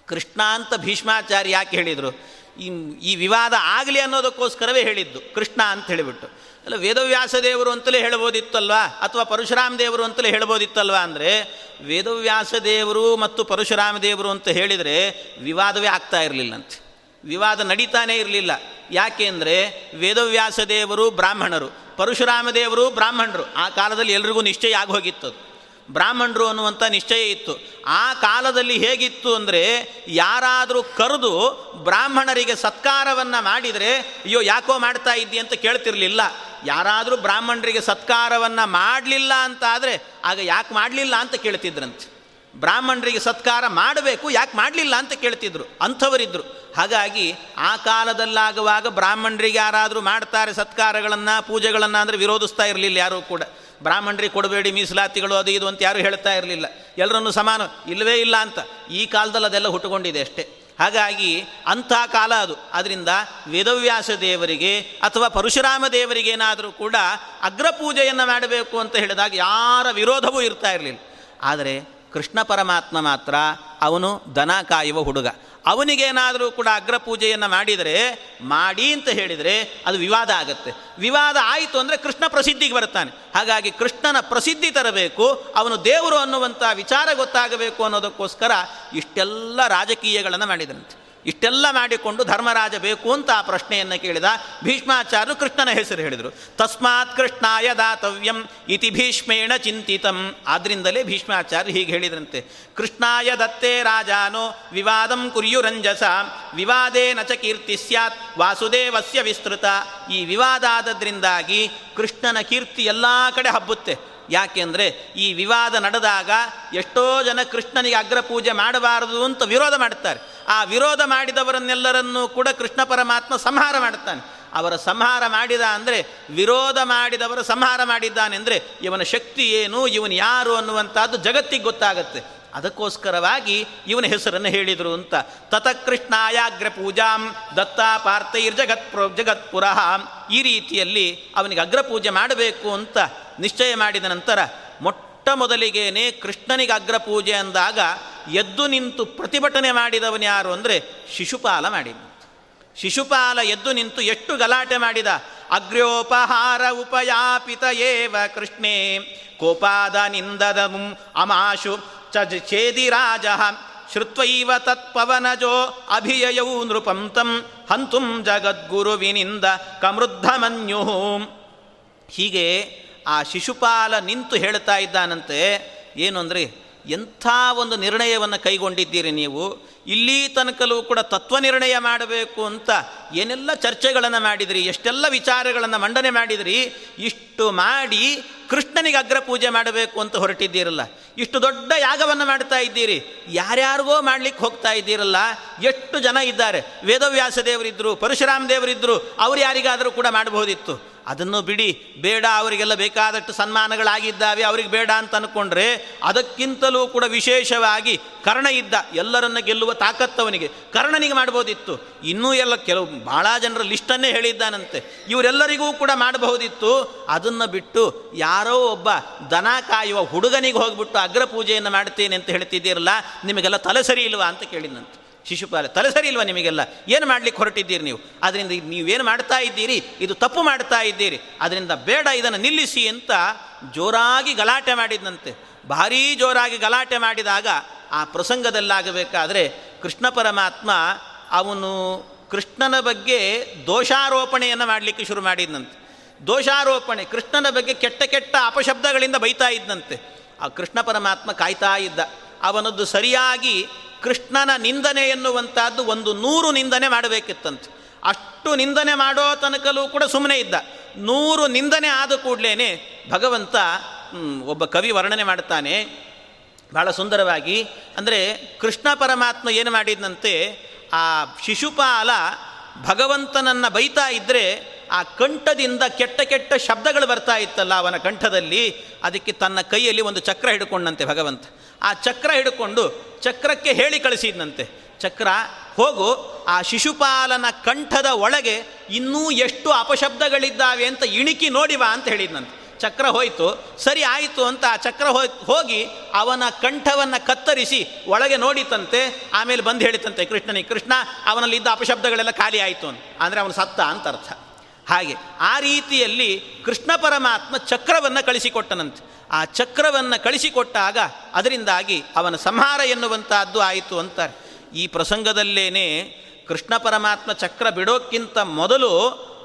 ಕೃಷ್ಣ ಅಂತ ಭೀಷ್ಮಾಚಾರ್ಯ ಯಾಕೆ ಹೇಳಿದರು? ಈ ಈ ವಿವಾದ ಆಗಲಿ ಅನ್ನೋದಕ್ಕೋಸ್ಕರವೇ ಹೇಳಿದ್ದು, ಕೃಷ್ಣ ಅಂತ ಹೇಳಿಬಿಟ್ಟು. ಅಲ್ಲ, ವೇದವ್ಯಾಸ ದೇವರು ಅಂತಲೇ ಹೇಳ್ಬೋದಿತ್ತಲ್ವಾ? ಅಥವಾ ಪರಶುರಾಮ ದೇವರು ಅಂತಲೇ ಹೇಳ್ಬೋದಿತ್ತಲ್ವಾ ಅಂದರೆ, ವೇದವ್ಯಾಸ ದೇವರು ಮತ್ತು ಪರಶುರಾಮ ದೇವರು ಅಂತ ಹೇಳಿದರೆ ವಿವಾದವೇ ಆಗ್ತಾ ಇರಲಿಲ್ಲಂತೆ. ವಿವಾದ ನಡೀತಾನೇ ಇರಲಿಲ್ಲ. ಯಾಕೆ ಅಂದರೆ, ವೇದವ್ಯಾಸ ದೇವರು ಬ್ರಾಹ್ಮಣರು, ಪರಶುರಾಮ ದೇವರು ಬ್ರಾಹ್ಮಣರು. ಆ ಕಾಲದಲ್ಲಿ ಎಲ್ರಿಗೂ ನಿಶ್ಚಯ ಆಗಿ ಬ್ರಾಹ್ಮಣರು ಅನ್ನುವಂಥ ನಿಶ್ಚಯ ಇತ್ತು. ಆ ಕಾಲದಲ್ಲಿ ಹೇಗಿತ್ತು ಅಂದರೆ ಯಾರಾದರೂ ಕರೆದು ಬ್ರಾಹ್ಮಣರಿಗೆ ಸತ್ಕಾರವನ್ನು ಮಾಡಿದರೆ, ಅಯ್ಯೋ, ಯಾಕೋ ಮಾಡ್ತಾ ಇದ್ದಿ ಅಂತ ಕೇಳ್ತಿರ್ಲಿಲ್ಲ. ಯಾರಾದರೂ ಬ್ರಾಹ್ಮಣರಿಗೆ ಸತ್ಕಾರವನ್ನು ಮಾಡಲಿಲ್ಲ ಅಂತ ಆದರೆ ಆಗ ಯಾಕೆ ಮಾಡಲಿಲ್ಲ? ಅಂತ ಕೇಳ್ತಿದ್ರಂತೆ. ಬ್ರಾಹ್ಮಣರಿಗೆ ಸತ್ಕಾರ ಮಾಡಬೇಕು, ಯಾಕೆ ಮಾಡಲಿಲ್ಲ ಅಂತ ಕೇಳ್ತಿದ್ರು ಅಂಥವರಿದ್ದರು ಹಾಗಾಗಿ ಆ ಕಾಲದಲ್ಲಾಗುವಾಗ ಬ್ರಾಹ್ಮಣರಿಗೆ ಯಾರಾದರೂ ಮಾಡ್ತಾರೆ ಸತ್ಕಾರಗಳನ್ನು, ಪೂಜೆಗಳನ್ನು ಅಂದರೆ ವಿರೋಧಿಸ್ತಾ ಇರಲಿಲ್ಲ ಯಾರೂ ಕೂಡ. ಬ್ರಾಹ್ಮಣರಿಗೆ ಕೊಡಬೇಡಿ ಮೀಸಲಾತಿಗಳು ಅದು ಇದು ಅಂತ ಯಾರೂ ಹೇಳ್ತಾ ಇರಲಿಲ್ಲ. ಎಲ್ಲರನ್ನು ಸಮಾನ, ಇಲ್ಲವೇ ಇಲ್ಲ ಅಂತ. ಈ ಕಾಲದಲ್ಲಿ ಅದೆಲ್ಲ ಹುಟ್ಟುಕೊಂಡಿದೆ ಅಷ್ಟೇ. ಹಾಗಾಗಿ ಅಂಥ ಕಾಲ ಅದು. ಅದರಿಂದ ವೇದವ್ಯಾಸ ದೇವರಿಗೆ ಅಥವಾ ಪರಶುರಾಮ ದೇವರಿಗೇನಾದರೂ ಕೂಡ ಅಗ್ರಪೂಜೆಯನ್ನು ಮಾಡಬೇಕು ಅಂತ ಹೇಳಿದಾಗ ಯಾರ ವಿರೋಧವೂ ಇರ್ತಾ ಇರಲಿಲ್ಲ. ಆದರೆ ಕೃಷ್ಣ ಪರಮಾತ್ಮ ಮಾತ್ರ ಅವನು ದನ ಕಾಯುವ ಹುಡುಗ. ಅವನಿಗೇನಾದರೂ ಕೂಡ ಅಗ್ರ ಪೂಜೆಯನ್ನು ಮಾಡಿದರೆ, ಮಾಡಿ ಅಂತ ಹೇಳಿದರೆ ಅದು ವಿವಾದ ಆಗುತ್ತೆ. ವಿವಾದ ಆಯಿತು ಅಂದರೆ ಕೃಷ್ಣ ಪ್ರಸಿದ್ಧಿಗೆ ಬರ್ತಾನೆ ಹಾಗಾಗಿ ಕೃಷ್ಣನ ಪ್ರಸಿದ್ಧಿ ತರಬೇಕು, ಅವನು ದೇವರು ಅನ್ನುವಂಥ ವಿಚಾರ ಗೊತ್ತಾಗಬೇಕು ಅನ್ನೋದಕ್ಕೋಸ್ಕರ ಇಷ್ಟೆಲ್ಲ ರಾಜಕೀಯಗಳನ್ನು ಮಾಡಿದಂತೆ ಇಷ್ಟೆಲ್ಲ ಮಾಡಿಕೊಂಡು ಧರ್ಮರಾಜ ಬೇಕು ಅಂತ ಆ ಪ್ರಶ್ನೆಯನ್ನು ಕೇಳಿದ ಭೀಷ್ಮಾಚಾರ್ಯರು ಕೃಷ್ಣನ ಹೆಸರು ಹೇಳಿದರು. ತಸ್ಮಾತ್ ಕೃಷ್ಣಾಯ ದಾತವ್ಯಂ ಇತಿ ಭೀಷ್ಮೇಣ ಚಿಂತಿತಂ. ಆದ್ರಿಂದಲೇ ಭೀಷ್ಮಾಚಾರ್ಯ ಹೀಗೆ ಹೇಳಿದ್ರಂತೆ. ಕೃಷ್ಣಾಯ ದತ್ತೇ ರಾಜಾನೋ ವಿವಾದಂ ಕುರಿಯುರಂಜಸ ವಿವಾದೇ ನಚ ಕೀರ್ತಿ ಸ್ಯಾತ್ ವಾಸುದೇವಸ್ಯ ವಿಸ್ತೃತ. ಈ ವಿವಾದ ಆದದ್ರಿಂದಾಗಿ ಕೃಷ್ಣನ ಕೀರ್ತಿ ಎಲ್ಲ ಕಡೆ ಹಬ್ಬುತ್ತೆ. ಯಾಕೆಂದರೆ ಈ ವಿವಾದ ನಡೆದಾಗ ಎಷ್ಟೋ ಜನ ಕೃಷ್ಣನಿಗೆ ಅಗ್ರಪೂಜೆ ಮಾಡಬಾರದು ಅಂತ ವಿರೋಧ ಮಾಡ್ತಾರೆ. ಆ ವಿರೋಧ ಮಾಡಿದವರನ್ನೆಲ್ಲರನ್ನೂ ಕೂಡ ಕೃಷ್ಣ ಪರಮಾತ್ಮ ಸಂಹಾರ ಮಾಡುತ್ತಾನೆ ಅವರ ಸಂಹಾರ ಮಾಡಿದ ಅಂದರೆ ವಿರೋಧ ಮಾಡಿದವರ ಸಂಹಾರ ಮಾಡಿದ್ದಾನೆ ಅಂದರೆ ಇವನ ಶಕ್ತಿ ಏನು, ಇವನು ಯಾರು ಅನ್ನುವಂಥದ್ದು ಜಗತ್ತಿಗೆ ಗೊತ್ತಾಗತ್ತೆ. ಅದಕ್ಕೋಸ್ಕರವಾಗಿ ಇವನ ಹೆಸರನ್ನು ಹೇಳಿದರು ಅಂತ. ತತಕೃಷ್ಣಾಯಾಗ್ರ ಪೂಜಾಂ ದತ್ತಾ ಪಾರ್ಥೈರ್ ಜಗತ್ ಪ್ರ ಜಗತ್ಪುರಃ ಈ ರೀತಿಯಲ್ಲಿ ಅವನಿಗೆ ಅಗ್ರಪೂಜೆ ಮಾಡಬೇಕು ಅಂತ ನಿಶ್ಚಯ ಮಾಡಿದ ನಂತರ ಮೊಟ್ಟ ಮೊದಲಿಗೇನೆ ಕೃಷ್ಣನಿಗೆ ಅಗ್ರಪೂಜೆ ಅಂದಾಗ ಎದ್ದು ನಿಂತು ಪ್ರತಿಭಟನೆ ಮಾಡಿದವನು ಯಾರು ಅಂದರೆ ಶಿಶುಪಾಲ ಮಾಡಿದ ಶಿಶುಪಾಲ ಎದ್ದು ನಿಂತು ಎಷ್ಟು ಗಲಾಟೆ ಮಾಡಿದ? ಅಗ್ರ್ಯೋಪಹಾರ ಉಪಯಾಪಿತ ಏವ ಕೃಷ್ಣೇ. ಕೋಪಾದ ನಿಂದದ ಅಮಾಶು ಚ ಛೇದಿರಾಜ ಶ್ರುತ್ವೈವ ತತ್ಪವನಜೋ ಅಭಿಯಯೌ ನೃಪಂ ತಂ ಹಂತುಂ ಜಗದ್ಗುರುವಿನಿಂದ ಕಮೃದ್ಧಮನ್ಯು. ಹೀಗೆ ಆ ಶಿಶುಪಾಲ ನಿಂತು ಹೇಳ್ತಾ ಇದ್ದಾನಂತೆ, ಏನು ಅಂದರೆ ಎಂಥ ಒಂದು ನಿರ್ಣಯವನ್ನು ಕೈಗೊಂಡಿದ್ದೀರಿ ನೀವು? ಇಲ್ಲಿ ತನಕಲೂ ಕೂಡ ತತ್ವ ನಿರ್ಣಯ ಮಾಡಬೇಕು ಅಂತ ಏನೆಲ್ಲ ಚರ್ಚೆಗಳನ್ನು ಮಾಡಿದಿರಿ? ಎಷ್ಟೆಲ್ಲ ವಿಚಾರಗಳನ್ನು ಮಂಡನೆ ಮಾಡಿದಿರಿ? ಇಷ್ಟು ಮಾಡಿ ಕೃಷ್ಣನಿಗೆ ಅಗ್ರ ಪೂಜೆ ಮಾಡಬೇಕು ಅಂತ ಹೊರಟಿದ್ದೀರಲ್ಲ. ಇಷ್ಟು ದೊಡ್ಡ ಯಾಗವನ್ನು ಮಾಡ್ತಾ ಇದ್ದೀರಿ? ಯಾರ್ಯಾರಿಗೋ ಮಾಡ್ಲಿಕ್ಕೆ ಹೋಗ್ತಾ ಇದ್ದೀರಲ್ಲ? ಎಷ್ಟು ಜನ ಇದ್ದಾರೆ? ವೇದವ್ಯಾಸ ದೇವರಿದ್ದರು, ಪರಶುರಾಮ ದೇವರಿದ್ದರು, ಅವ್ರು ಯಾರಿಗಾದರೂ ಕೂಡ ಮಾಡಬಹುದಿತ್ತು. ಅದನ್ನು ಬಿಡಿ, ಬೇಡ, ಅವರಿಗೆಲ್ಲ ಬೇಕಾದಷ್ಟು ಸನ್ಮಾನಗಳಾಗಿದ್ದಾವೆ, ಅವ್ರಿಗೆ ಬೇಡ ಅಂತ ಅಂದ್ಕೊಂಡ್ರೆ ಅದಕ್ಕಿಂತಲೂ ಕೂಡ ವಿಶೇಷವಾಗಿ ಕರ್ಣ ಇದ್ದ ಎಲ್ಲರನ್ನ ಗೆಲ್ಲುವ ತಾಕತ್ತವನಿಗೆ. ಕರ್ಣನಿಗೆ ಮಾಡ್ಬೋದಿತ್ತು. ಇನ್ನೂ ಎಲ್ಲ ಕೆಲವು ಭಾಳ ಜನರ ಲಿಸ್ಟನ್ನೇ ಹೇಳಿದ್ದಾನಂತೆ. ಇವರೆಲ್ಲರಿಗೂ ಕೂಡ ಮಾಡಬಹುದಿತ್ತು. ಅದನ್ನು ಬಿಟ್ಟು ಯಾರೋ ಒಬ್ಬ ದನ ಕಾಯುವ ಹುಡುಗನಿಗೆ ಹೋಗ್ಬಿಟ್ಟು ಅಗ್ರಪೂಜೆಯನ್ನು ಮಾಡ್ತೇನೆ ಅಂತ ಹೇಳ್ತಿದ್ದೀರಲ್ಲ, ನಿಮಗೆಲ್ಲ ತಲೆ ಸರಿ ಅಂತ ಕೇಳಿದಂತೆ ಶಿಶುಪಾಲ, ತಲೆ ಸರಿ ಇಲ್ವಾ ನಿಮಗೆಲ್ಲ? ಏನು ಮಾಡ್ಲಿಕ್ಕೆ ಹೊರಟಿದ್ದೀರಿ ನೀವು? ಅದರಿಂದ ನೀವೇನು ಮಾಡ್ತಾ ಇದ್ದೀರಿ? ಇದು ತಪ್ಪು ಮಾಡ್ತಾ ಇದ್ದೀರಿ. ಅದರಿಂದ ಬೇಡ, ಇದನ್ನು ನಿಲ್ಲಿಸಿ ಅಂತ ಜೋರಾಗಿ ಗಲಾಟೆ ಮಾಡಿದಂತೆ ಭಾರೀ ಜೋರಾಗಿ ಗಲಾಟೆ ಮಾಡಿದಾಗ ಆ ಪ್ರಸಂಗದಲ್ಲಾಗಬೇಕಾದ್ರೆ ಕೃಷ್ಣ ಪರಮಾತ್ಮ ಅವನು ಕೃಷ್ಣನ ಬಗ್ಗೆ ದೋಷಾರೋಪಣೆಯನ್ನು ಮಾಡಲಿಕ್ಕೆ ಶುರು ಮಾಡಿದ್ನಂತೆ. ದೋಷಾರೋಪಣೆ, ಕೃಷ್ಣನ ಬಗ್ಗೆ ಕೆಟ್ಟ ಕೆಟ್ಟ ಅಪಶಬ್ದಗಳಿಂದ ಬೈತಾ ಇದ್ದಂತೆ ಆ ಕೃಷ್ಣ ಪರಮಾತ್ಮ ಕಾಯ್ತಾ ಇದ್ದ. ಅವನದ್ದು ಸರಿಯಾಗಿ ಕೃಷ್ಣನ ನಿಂದನೆ ಎನ್ನುವಂಥದ್ದು ಒಂದು ನೂರು ನಿಂದನೆ ಮಾಡಬೇಕಿತ್ತಂತೆ. ಅಷ್ಟು ನಿಂದನೆ ಮಾಡೋ ತನಕಲೂ ಕೂಡ ಸುಮ್ಮನೆ ಇದ್ದ. ನೂರು ನಿಂದನೆ ಆದ ಕೂಡಲೇ ಭಗವಂತ ಒಬ್ಬ ಕವಿ ವರ್ಣನೆ ಮಾಡ್ತಾನೆ. ಭಾಳ ಸುಂದರವಾಗಿ, ಅಂದರೆ ಕೃಷ್ಣ ಪರಮಾತ್ಮ ಏನು ಮಾಡಿದಂತೆ ಆ ಶಿಶುಪಾಲ ಭಗವಂತನನ್ನು ಬೈತಾ ಇದ್ದರೆ ಆ ಕಂಠದಿಂದ ಕೆಟ್ಟ ಕೆಟ್ಟ ಶಬ್ದಗಳು ಬರ್ತಾ ಇತ್ತಲ್ಲ ಅವನ ಕಂಠದಲ್ಲಿ, ಅದಕ್ಕೆ ತನ್ನ ಕೈಯಲ್ಲಿ ಒಂದು ಚಕ್ರ ಹಿಡ್ಕೊಂಡಂತೆ ಭಗವಂತ. ಆ ಚಕ್ರ ಹಿಡ್ಕೊಂಡು ಚಕ್ರಕ್ಕೆ ಹೇಳಿ ಕಳಿಸಿದ್ನಂತೆ. ಚಕ್ರ, ಹೋಗು, ಆ ಶಿಶುಪಾಲನ ಕಂಠದ ಒಳಗೆ ಇನ್ನೂ ಎಷ್ಟು ಅಪಶಬ್ದಗಳಿದ್ದಾವೆ ಅಂತ ಇಣಿಕಿ ನೋಡಿವಾ ಅಂತ ಹೇಳಿದ್ನಂತೆ. ಚಕ್ರ ಹೋಯಿತು, ಸರಿ ಆಯಿತು ಅಂತ ಆ ಚಕ್ರ ಹೋಗಿ ಅವನ ಕಂಠವನ್ನು ಕತ್ತರಿಸಿ ಒಳಗೆ ನೋಡಿತಂತೆ, ಆಮೇಲೆ ಬಂದು ಹೇಳಿತಂತೆ ಕೃಷ್ಣನಿಗೆ ಕೃಷ್ಣ, ಅವನಲ್ಲಿದ್ದ ಅಪಶಬ್ದಗಳೆಲ್ಲ ಖಾಲಿ ಆಯಿತು ಅಂತ. ಅಂದರೆ ಅವನು ಸತ್ತ ಅಂತ ಅರ್ಥ. ಹಾಗೆ ಆ ರೀತಿಯಲ್ಲಿ ಕೃಷ್ಣ ಪರಮಾತ್ಮ ಚಕ್ರವನ್ನು ಕಳಿಸಿಕೊಟ್ಟನಂತೆ. ಆ ಚಕ್ರವನ್ನು ಕಳಿಸಿಕೊಟ್ಟಾಗ ಅದರಿಂದಾಗಿ ಅವನ ಸಂಹಾರ ಎನ್ನುವಂತಹದ್ದು ಆಯಿತು ಅಂತಾರೆ. ಈ ಪ್ರಸಂಗದಲ್ಲೇನೆ ಕೃಷ್ಣ ಪರಮಾತ್ಮ ಚಕ್ರ ಬಿಡೋಕ್ಕಿಂತ ಮೊದಲು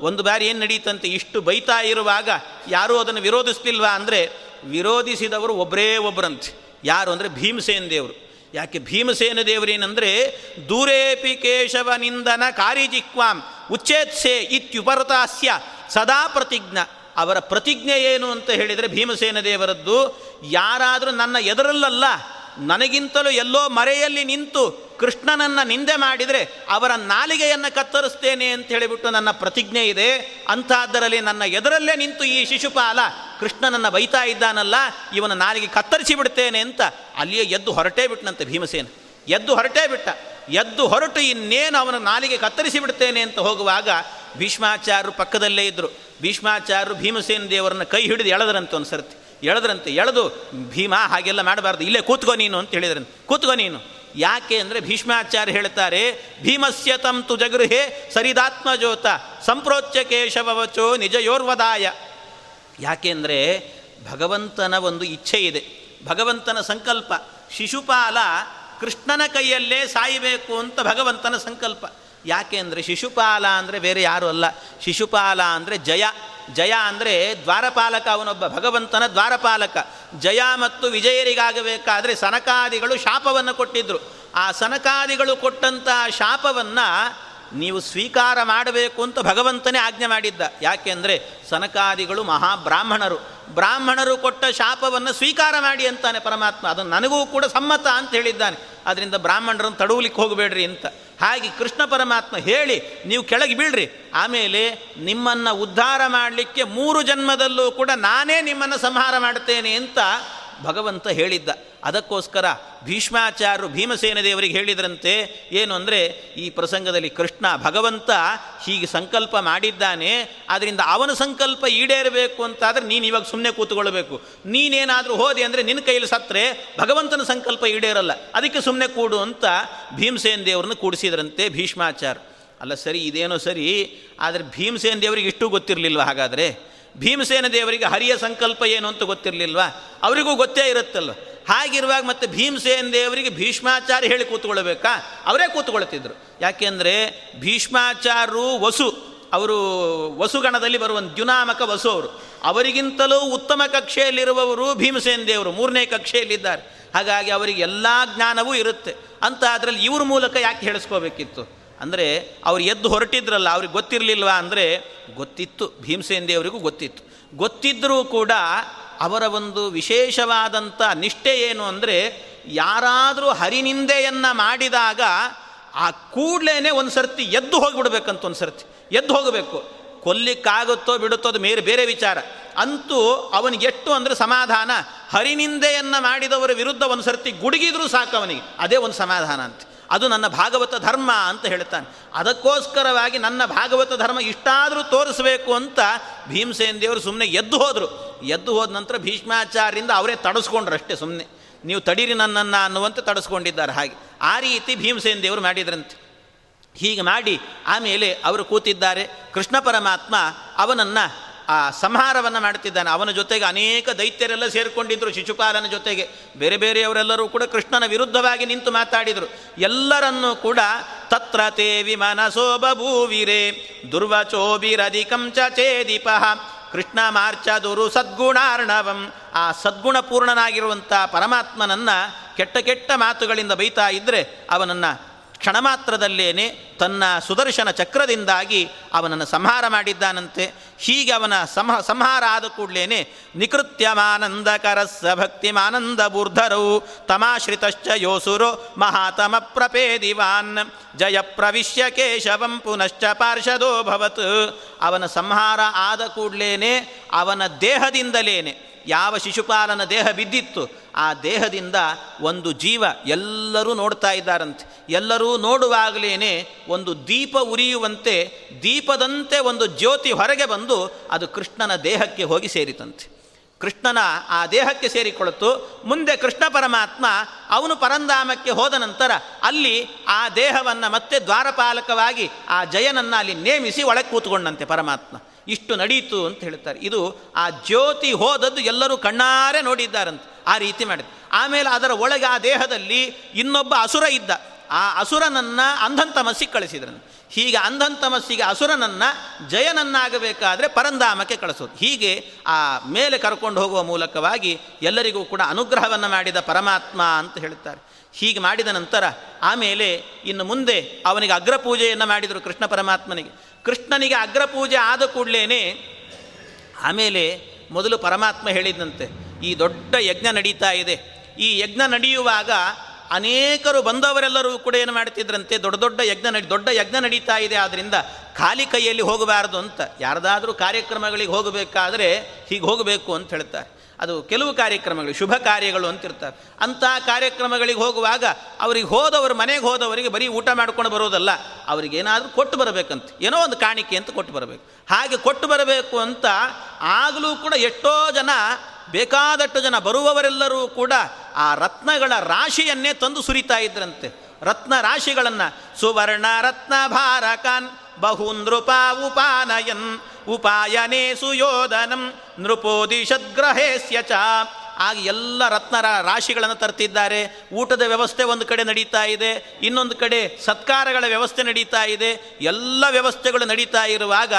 ಒಂದು ಬಾರಿ ಏನು ನಡೀತಂತೆ? ಇಷ್ಟು ಬೈತಾ ಇರುವಾಗ ಯಾರೂ ಅದನ್ನು ವಿರೋಧಿಸ್ತಿಲ್ವಾ ಅಂದರೆ ವಿರೋಧಿಸಿದವರು ಒಬ್ಬರೇ ಒಬ್ಬರಂತೆ ಯಾರು ಅಂದರೆ ಭೀಮಸೇನ ದೇವರು. ಯಾಕೆ ಭೀಮಸೇನ ದೇವರೇನೆಂದರೆ, ದೂರೇಪಿ ಕೇಶವ ನಿಂದನ ಕಾರಿಜಿಕ್ವಾಂ ಉಚ್ಚೇತ್ಸೆ ಇತ್ಯುಪರತಾಸ್ಯ ಸದಾ ಪ್ರತಿಜ್ಞ. ಅವರ ಪ್ರತಿಜ್ಞೆ ಏನು ಅಂತ ಹೇಳಿದರೆ ಭೀಮಸೇನ ದೇವರದ್ದು, ಯಾರಾದರೂ ನನ್ನ ಎದುರಲ್ಲಲ್ಲ ನನಗಿಂತಲೂ ಎಲ್ಲೋ ಮರೆಯಲ್ಲಿ ನಿಂತು ಕೃಷ್ಣನನ್ನು ನಿಂದೆ ಮಾಡಿದರೆ ಅವರ ನಾಲಿಗೆಯನ್ನು ಕತ್ತರಿಸ್ತೇನೆ ಅಂತ ಹೇಳಿಬಿಟ್ಟು ನನ್ನ ಪ್ರತಿಜ್ಞೆ ಇದೆ. ಅಂಥದ್ದರಲ್ಲಿ ನನ್ನ ಎದುರಲ್ಲೇ ನಿಂತು ಈ ಶಿಶುಪಾಲ ಕೃಷ್ಣನನ್ನು ಬೈತಾ ಇದ್ದಾನಲ್ಲ, ಇವನ ನಾಲಿಗೆ ಕತ್ತರಿಸಿ ಬಿಡ್ತೇನೆ ಅಂತ ಅಲ್ಲಿಯೇ ಎದ್ದು ಹೊರಟೇ ಬಿಟ್ಟನಂತೆ ಭೀಮಸೇನ. ಎದ್ದು ಹೊರಟೇ ಬಿಟ್ಟ. ಎದ್ದು ಹೊರಟು ಇನ್ನೇನು ಅವನ ನಾಲಿಗೆ ಕತ್ತರಿಸಿ ಬಿಡ್ತೇನೆ ಅಂತ ಹೋಗುವಾಗ ಭೀಷ್ಮಾಚಾರ್ಯರು ಪಕ್ಕದಲ್ಲೇ ಇದ್ದರು ಭೀಷ್ಮಾಚಾರ್ಯರು ಭೀಮಸೇನ ದೇವರನ್ನ ಕೈ ಹಿಡಿದು ಎಳೆದ್ರಂತೆ ಒಂದು ಎಳೆದ್ರಂತೆ, ಎಳೆದು, ಭೀಮ ಹಾಗೆಲ್ಲ ಮಾಡಬಾರ್ದು. ಇಲ್ಲೇ ಕೂತ್ಕೋ ನೀನು ಅಂತ ಹೇಳಿದ್ರಂತೆ. ಕೂತ್ಕೋ ನೀನು. ಯಾಕೆ ಅಂದರೆ ಭೀಷ್ಮಾಚಾರ್ಯ ಹೇಳ್ತಾರೆ, ಭೀಮಸ್ಯ ತಂತು ಸರಿದಾತ್ಮ ಸರಿದಾತ್ಮಜೋತ, ಸಂಪ್ರೋಚ್ಯ ಕೇಶವಚೋ ನಿಜಯೋರ್ವದಾಯ. ಯಾಕೆಂದರೆ ಭಗವಂತನ ಒಂದು ಇಚ್ಛೆ ಇದೆ. ಭಗವಂತನ ಸಂಕಲ್ಪ. ಶಿಶುಪಾಲ ಕೃಷ್ಣನ ಕೈಯಲ್ಲೇ ಸಾಯಬೇಕು ಅಂತ ಭಗವಂತನ ಸಂಕಲ್ಪ. ಯಾಕೆ ಅಂದರೆ ಶಿಶುಪಾಲ ಅಂದರೆ ಬೇರೆ ಯಾರು ಅಲ್ಲ. ಶಿಶುಪಾಲ ಅಂದರೆ ಜಯ. ಜಯ ಅಂದರೆ ದ್ವಾರಪಾಲಕ ಅವನೊಬ್ಬ ಭಗವಂತನ ದ್ವಾರಪಾಲಕ. ಜಯ ಮತ್ತು ವಿಜಯರಿಗಾಗಬೇಕಾದರೆ ಸನಕಾದಿಗಳು ಶಾಪವನ್ನು ಕೊಟ್ಟಿದ್ದರು ಆ ಸನಕಾದಿಗಳು ಕೊಟ್ಟಂತಹ ಶಾಪವನ್ನು ನೀವು ಸ್ವೀಕಾರ ಮಾಡಬೇಕು ಅಂತ ಭಗವಂತನೇ ಆಜ್ಞೆ ಮಾಡಿದ್ದ. ಯಾಕೆಂದರೆ ಸನಕಾದಿಗಳು ಮಹಾಬ್ರಾಹ್ಮಣರು. ಬ್ರಾಹ್ಮಣರು ಕೊಟ್ಟ ಶಾಪವನ್ನು ಸ್ವೀಕಾರ ಮಾಡಿ ಅಂತಾನೆ ಪರಮಾತ್ಮ. ಅದನ್ನು ನನಗೂ ಕೂಡ ಸಮ್ಮತ ಅಂತ ಹೇಳಿದ್ದಾನೆ. ಅದರಿಂದ ಬ್ರಾಹ್ಮಣರನ್ನು ತಡವಲಿಕ್ಕೆ ಹೋಗಬೇಡ್ರಿ ಅಂತ. ಹಾಗೆ ಕೃಷ್ಣ ಪರಮಾತ್ಮ ಹೇಳಿ, ನೀವು ಕೆಳಗೆ ಬೀಳ್ರಿ. ಆಮೇಲೆ ನಿಮ್ಮನ್ನು ಉದ್ಧಾರ ಮಾಡಲಿಕ್ಕೆ ಮೂರು ಜನ್ಮದಲ್ಲೂ ಕೂಡ ನಾನೇ ನಿಮ್ಮನ್ನು ಸಂಹಾರ ಮಾಡ್ತೇನೆ ಅಂತ ಭಗವಂತ ಹೇಳಿದ್ದ. ಅದಕ್ಕೋಸ್ಕರ ಭೀಷ್ಮಾಚಾರ್ಯರು ಭೀಮಸೇನ ದೇವರಿಗೆ ಹೇಳಿದ್ರಂತೆ, ಏನು ಅಂದರೆ, ಈ ಪ್ರಸಂಗದಲ್ಲಿ ಕೃಷ್ಣ ಭಗವಂತ ಹೀಗೆ ಸಂಕಲ್ಪ ಮಾಡಿದ್ದಾನೆ ಆದ್ದರಿಂದ ಅವನ ಸಂಕಲ್ಪ ಈಡೇರಬೇಕು ಅಂತಾದರೆ ನೀನು ಇವಾಗ ಸುಮ್ಮನೆ ಕೂತ್ಕೊಳ್ಬೇಕು. ನೀನೇನಾದರೂ ಹೋದೆ ಅಂದರೆ ನಿನ್ನ ಕೈಯಲ್ಲಿ ಸತ್ತರೆ, ಭಗವಂತನ ಸಂಕಲ್ಪ ಈಡೇರಲ್ಲ. ಅದಕ್ಕೆ ಸುಮ್ಮನೆ ಕೂಡು ಅಂತ ಭೀಮಸೇನ ದೇವರನ್ನು ಕೂಡಿಸಿದ್ರಂತೆ ಭೀಷ್ಮಾಚಾರ್ಯ ಅಲ್ಲ ಸರಿ, ಇದೇನೋ ಸರಿ, ಆದರೆ ಭೀಮಸೇನ ದೇವರಿಗೆ ಇಷ್ಟು ಗೊತ್ತಿರಲಿಲ್ವ ಹಾಗಾದರೆ? ಭೀಮಸೇನ ದೇವರಿಗೆ ಹರಿಯ ಸಂಕಲ್ಪ ಏನು ಅಂತ ಗೊತ್ತಿರಲಿಲ್ವ? ಅವರಿಗೂ ಗೊತ್ತೇ ಇರುತ್ತಲ್ವ? ಹಾಗಿರುವಾಗ ಮತ್ತೆ ಭೀಮಸೇನ ದೇವರಿಗೆ ಭೀಷ್ಮಾಚಾರ್ಯ ಹೇಳಿ ಕೂತ್ಕೊಳ್ಬೇಕಾ? ಅವರೇ ಕೂತ್ಕೊಳ್ತಿದ್ರು. ಯಾಕೆಂದರೆ ಭೀಷ್ಮಾಚಾರ್ಯರು ವಸು, ಅವರು ವಸುಗಣದಲ್ಲಿ ಬರುವ ದ್ಯುನಾಮಕ ವಸು ಅವರು. ಅವರಿಗಿಂತಲೂ ಉತ್ತಮ ಕಕ್ಷೆಯಲ್ಲಿರುವವರು ಭೀಮಸೇನ ದೇವರು, ಮೂರನೇ ಕಕ್ಷೆಯಲ್ಲಿದ್ದಾರೆ. ಹಾಗಾಗಿ ಅವರಿಗೆ ಎಲ್ಲ ಜ್ಞಾನವೂ ಇರುತ್ತೆ. ಅಂತ ಅದರಲ್ಲಿ ಇವ್ರ ಮೂಲಕ ಯಾಕೆ ಹೇಳಿಸ್ಕೋಬೇಕಿತ್ತು? ಅಂದರೆ ಅವ್ರು ಎದ್ದು ಹೊರಟಿದ್ರಲ್ಲ, ಅವ್ರಿಗೆ ಗೊತ್ತಿರಲಿಲ್ವಾ? ಅಂದರೆ ಗೊತ್ತಿತ್ತು, ಭೀಮಸೇನ ದೇವರಿಗೂ ಗೊತ್ತಿತ್ತು. ಗೊತ್ತಿದ್ದರೂ ಕೂಡ ಅವರ ಒಂದು ವಿಶೇಷವಾದಂಥ ನಿಷ್ಠೆ ಏನು ಅಂದರೆ ಯಾರಾದರೂ ಹರಿನಿಂದೆಯನ್ನು ಮಾಡಿದಾಗ ಆ ಕೂಡಲೇ ಒಂದು ಸರ್ತಿ ಎದ್ದು ಹೋಗಿಬಿಡ್ಬೇಕಂತ ಒಂದು ಸರ್ತಿ. ಎದ್ದು ಹೋಗಬೇಕು. ಕೊಲ್ಲಿಕ್ಕಾಗುತ್ತೋ ಬಿಡುತ್ತೋ ಅದು ಮೇರೆ ಬೇರೆ ವಿಚಾರ. ಅಂತೂ ಅವನಿಗೆ ಎಷ್ಟು ಅಂದರೆ ಸಮಾಧಾನ. ಹರಿನಿಂದೆಯನ್ನು ಮಾಡಿದವರ ವಿರುದ್ಧ ಒಂದು ಸರ್ತಿ ಗುಡುಗಿದ್ರೂ ಸಾಕು ಅವನಿಗೆ. ಅದೇ ಒಂದು ಸಮಾಧಾನ ಅಂತ. ಅದು ನನ್ನ ಭಾಗವತ ಧರ್ಮ ಅಂತ ಹೇಳ್ತಾನೆ ಅದಕ್ಕೋಸ್ಕರವಾಗಿ ನನ್ನ ಭಾಗವತ ಧರ್ಮ ಇಷ್ಟಾದರೂ ತೋರಿಸಬೇಕು ಅಂತ ಭೀಮಸೇನ ದೇವರು ಸುಮ್ಮನೆ ಎದ್ದು ಹೋದರು. ಎದ್ದು ಹೋದ ನಂತರ ಭೀಷ್ಮಾಚಾರ್ಯರಿಂದ ಅವರೇ ತಡಸ್ಕೊಂಡ್ರು ಅಷ್ಟೇ ಸುಮ್ಮನೆ ನೀವು ತಡೀರಿ ನನ್ನನ್ನು ಅನ್ನುವಂತೆ ತಡಸ್ಕೊಂಡಿದ್ದಾರೆ ಹಾಗೆ. ಆ ರೀತಿ ಭೀಮಸೇನ ದೇವರು ಮಾಡಿದ್ರಂತೆ. ಹೀಗೆ ಮಾಡಿ ಆಮೇಲೆ ಅವರು ಕೂತಿದ್ದಾರೆ. ಕೃಷ್ಣ ಪರಮಾತ್ಮ ಅವನನ್ನು ಆ ಸಂಹಾರವನ್ನು ಮಾಡುತ್ತಿದ್ದಾನೆ. ಅವನ ಜೊತೆಗೆ ಅನೇಕ ದೈತ್ಯರೆಲ್ಲ ಸೇರಿಕೊಂಡಿದ್ದರು ಶಿಶುಪಾಲನ ಜೊತೆಗೆ. ಬೇರೆ ಬೇರೆಯವರೆಲ್ಲರೂ ಕೂಡ ಕೃಷ್ಣನ ವಿರುದ್ಧವಾಗಿ ನಿಂತು ಮಾತಾಡಿದರು. ಎಲ್ಲರನ್ನೂ ಕೂಡ ತತ್ರ ತೇ ವಿಮನಸೋ ಬಭೂವಿರೇ. ದುರ್ವಚೋಭಿರಧಿಕಂ ಚೇದಿಪ ಕೃಷ್ಣ ಮಾರ್ಚ ದುರು ಸದ್ಗುಣಾರ್ಣವಂ. ಆ ಸದ್ಗುಣಪೂರ್ಣನಾಗಿರುವಂಥ ಪರಮಾತ್ಮನನ್ನು ಕೆಟ್ಟ ಕೆಟ್ಟ ಮಾತುಗಳಿಂದ ಬೈತಾ ಇದ್ದರೆ ಅವನನ್ನು ಕ್ಷಣ ಮಾತ್ರದಲ್ಲೇನೆ ತನ್ನ ಸುದರ್ಶನ ಚಕ್ರದಿಂದಾಗಿ ಅವನನ್ನು ಸಂಹಾರ ಮಾಡಿದ್ದಾನಂತೆ. ಹೀಗೆ ಅವನ ಸಂಹ, ಸಂಹಾರ ಆದ ಕೂಡಲೇ ನಿಕೃತ್ಯಮಾನಂದಕರಸ್ಸ ಬೂರ್ಧರೌ ತಮಾಶ್ರಿತಶ್ಚ ಯೋಸುರೋ ಮಹಾತಮ ಪ್ರಪೇದಿವಾನ್ ಜಯ ಪ್ರವಿಶ್ಯ ಕೇಶವಂ ಪುನಶ್ಚ ಪಾರ್ಷದೋ ಭವತ್. ಅವನ ಸಂಹಾರ ಆದ ಕೂಡಲೇ ಅವನ ದೇಹದಿಂದಲೇನೆ ಯಾವ ಶಿಶುಪಾಲನ ದೇಹ ಬಿದ್ದಿತ್ತು, ಆ ದೇಹದಿಂದ ಒಂದು ಜೀವ ಎಲ್ಲರೂ ನೋಡ್ತಾ ಇದ್ದಾರಂತೆ. ಎಲ್ಲರೂ ನೋಡುವಾಗಲೇ ಒಂದು ದೀಪ ಉರಿಯುವಂತೆ, ದೀಪದಂತೆ ಒಂದು ಜ್ಯೋತಿ ಹೊರಗೆ ಬಂದು ಅದು ಕೃಷ್ಣನ ದೇಹಕ್ಕೆ ಹೋಗಿ ಸೇರಿತಂತೆ. ಕೃಷ್ಣನ ಆ ದೇಹಕ್ಕೆ ಸೇರಿಕೊಳ್ಳುತ್ತು ಮುಂದೆ ಕೃಷ್ಣ ಪರಮಾತ್ಮ ಅವನು ಪರಂಧಾಮಕ್ಕೆ ಹೋದ ನಂತರ ಅಲ್ಲಿ ಆ ದೇಹವನ್ನು ಮತ್ತೆ ದ್ವಾರಪಾಲಕವಾಗಿ ಆ ಜಯನನ್ನು ಅಲ್ಲಿ ನೇಮಿಸಿ ಒಳಗೆ ಕೂತ್ಕೊಂಡಂತೆ ಪರಮಾತ್ಮ. ಇಷ್ಟು ನಡೀತು ಅಂತ ಹೇಳ್ತಾರೆ. ಇದು ಆ ಜ್ಯೋತಿ ಹೋದದ್ದು ಎಲ್ಲರೂ ಕಣ್ಣಾರೆ ನೋಡಿದ್ದಾರಂತೆ, ಆ ರೀತಿ ಮಾಡಿದ್ರು ಆಮೇಲೆ ಅದರ ಒಳಗೆ ಆ ದೇಹದಲ್ಲಿ ಇನ್ನೊಬ್ಬ ಅಸುರ ಇದ್ದ. ಆ ಅಸುರನನ್ನು ಅಂಧಂತಮಸ್ಸಿಗೆ ಕಳಿಸಿದ್ರಂತೆ. ಹೀಗೆ ಅಂಧಂತಮಸ್ಸಿಗೆ ಅಸುರನನ್ನು ಜಯನನ್ನಾಗಬೇಕಾದರೆ ಪರಂಧಾಮಕ್ಕೆ ಕಳಿಸೋದು. ಹೀಗೆ ಆ ಮೇಲೆ ಕರ್ಕೊಂಡು ಹೋಗುವ ಮೂಲಕವಾಗಿ ಎಲ್ಲರಿಗೂ ಕೂಡ ಅನುಗ್ರಹವನ್ನು ಮಾಡಿದ ಪರಮಾತ್ಮ ಅಂತ ಹೇಳ್ತಾರೆ. ಹೀಗೆ ಮಾಡಿದ ನಂತರ ಆಮೇಲೆ ಇನ್ನು ಮುಂದೆ ಅವನಿಗೆ ಅಗ್ರಪೂಜೆಯನ್ನು ಮಾಡಿದರು ಕೃಷ್ಣ ಪರಮಾತ್ಮನಿಗೆ. ಕೃಷ್ಣನಿಗೆ ಅಗ್ರಪೂಜೆ ಆದ ಕೂಡಲೇ ಆಮೇಲೆ ಮೊದಲು ಪರಮಾತ್ಮ ಹೇಳಿದಂತೆ, ಈ ದೊಡ್ಡ ಯಜ್ಞ ನಡೀತಾ ಇದೆ. ಈ ಯಜ್ಞ ನಡೆಯುವಾಗ ಅನೇಕರು ಬಂದವರೆಲ್ಲರೂ ಕೂಡ ಏನು ಮಾಡ್ತಿದ್ರಂತೆ, ದೊಡ್ಡ ದೊಡ್ಡ ಯಜ್ಞ ನಡಿ, ದೊಡ್ಡ ಯಜ್ಞ ನಡೀತಾ ಇದೆ ಆದ್ದರಿಂದ ಖಾಲಿ ಕೈಯಲ್ಲಿ ಹೋಗಬಾರದು ಅಂತ. ಯಾರದಾದರೂ ಕಾರ್ಯಕ್ರಮಗಳಿಗೆ ಹೋಗಬೇಕಾದ್ರೆ ಹೀಗೆ ಹೋಗಬೇಕು ಅಂತ ಹೇಳ್ತಾರೆ. ಅದು ಕೆಲವು ಕಾರ್ಯಕ್ರಮಗಳು, ಶುಭ ಕಾರ್ಯಗಳು ಅಂತಿರ್ತಾರೆ. ಅಂತಹ ಕಾರ್ಯಕ್ರಮಗಳಿಗೆ ಹೋಗುವಾಗ ಅವ್ರಿಗೆ ಹೋದವರು, ಮನೆಗೆ ಹೋದವರಿಗೆ ಬರೀ ಊಟ ಮಾಡ್ಕೊಂಡು ಬರೋದಲ್ಲ, ಅವ್ರಿಗೇನಾದರೂ ಕೊಟ್ಟು ಬರಬೇಕಂತ. ಏನೋ ಒಂದು ಕಾಣಿಕೆ ಅಂತ ಕೊಟ್ಟು ಬರಬೇಕು. ಹಾಗೆ ಕೊಟ್ಟು ಬರಬೇಕು ಅಂತ ಆಗಲೂ ಕೂಡ ಎಷ್ಟೋ ಜನ, ಬೇಕಾದಷ್ಟು ಜನ ಬರುವವರೆಲ್ಲರೂ ಕೂಡ ಆ ರತ್ನಗಳ ರಾಶಿಯನ್ನೇ ತಂದು ಸುರಿತಾ ಇದ್ರಂತೆ. ರತ್ನ ರಾಶಿಗಳನ್ನು ಸುವರ್ಣ ರತ್ನ ಭಾರಕಾನ್ ಬಹುನೃಪ ಉಪಾನಯನ್ ಉಪಾಯನೇ ಸುಯೋಧನಂ ನೃಪೋದಿಷದ್ಗ್ರಹೇಸ್ಯ ಚ. ಆಗ ಎಲ್ಲ ರತ್ನ ರಾಶಿಗಳನ್ನು ತರ್ತಿದ್ದಾರೆ. ಊಟದ ವ್ಯವಸ್ಥೆ ಒಂದು ಕಡೆ ನಡೀತಾ ಇದೆ. ಇನ್ನೊಂದು ಕಡೆ ಸತ್ಕಾರಗಳ ವ್ಯವಸ್ಥೆ ನಡೀತಾ ಇದೆ. ಎಲ್ಲ ವ್ಯವಸ್ಥೆಗಳು ನಡೀತಾ ಇರುವಾಗ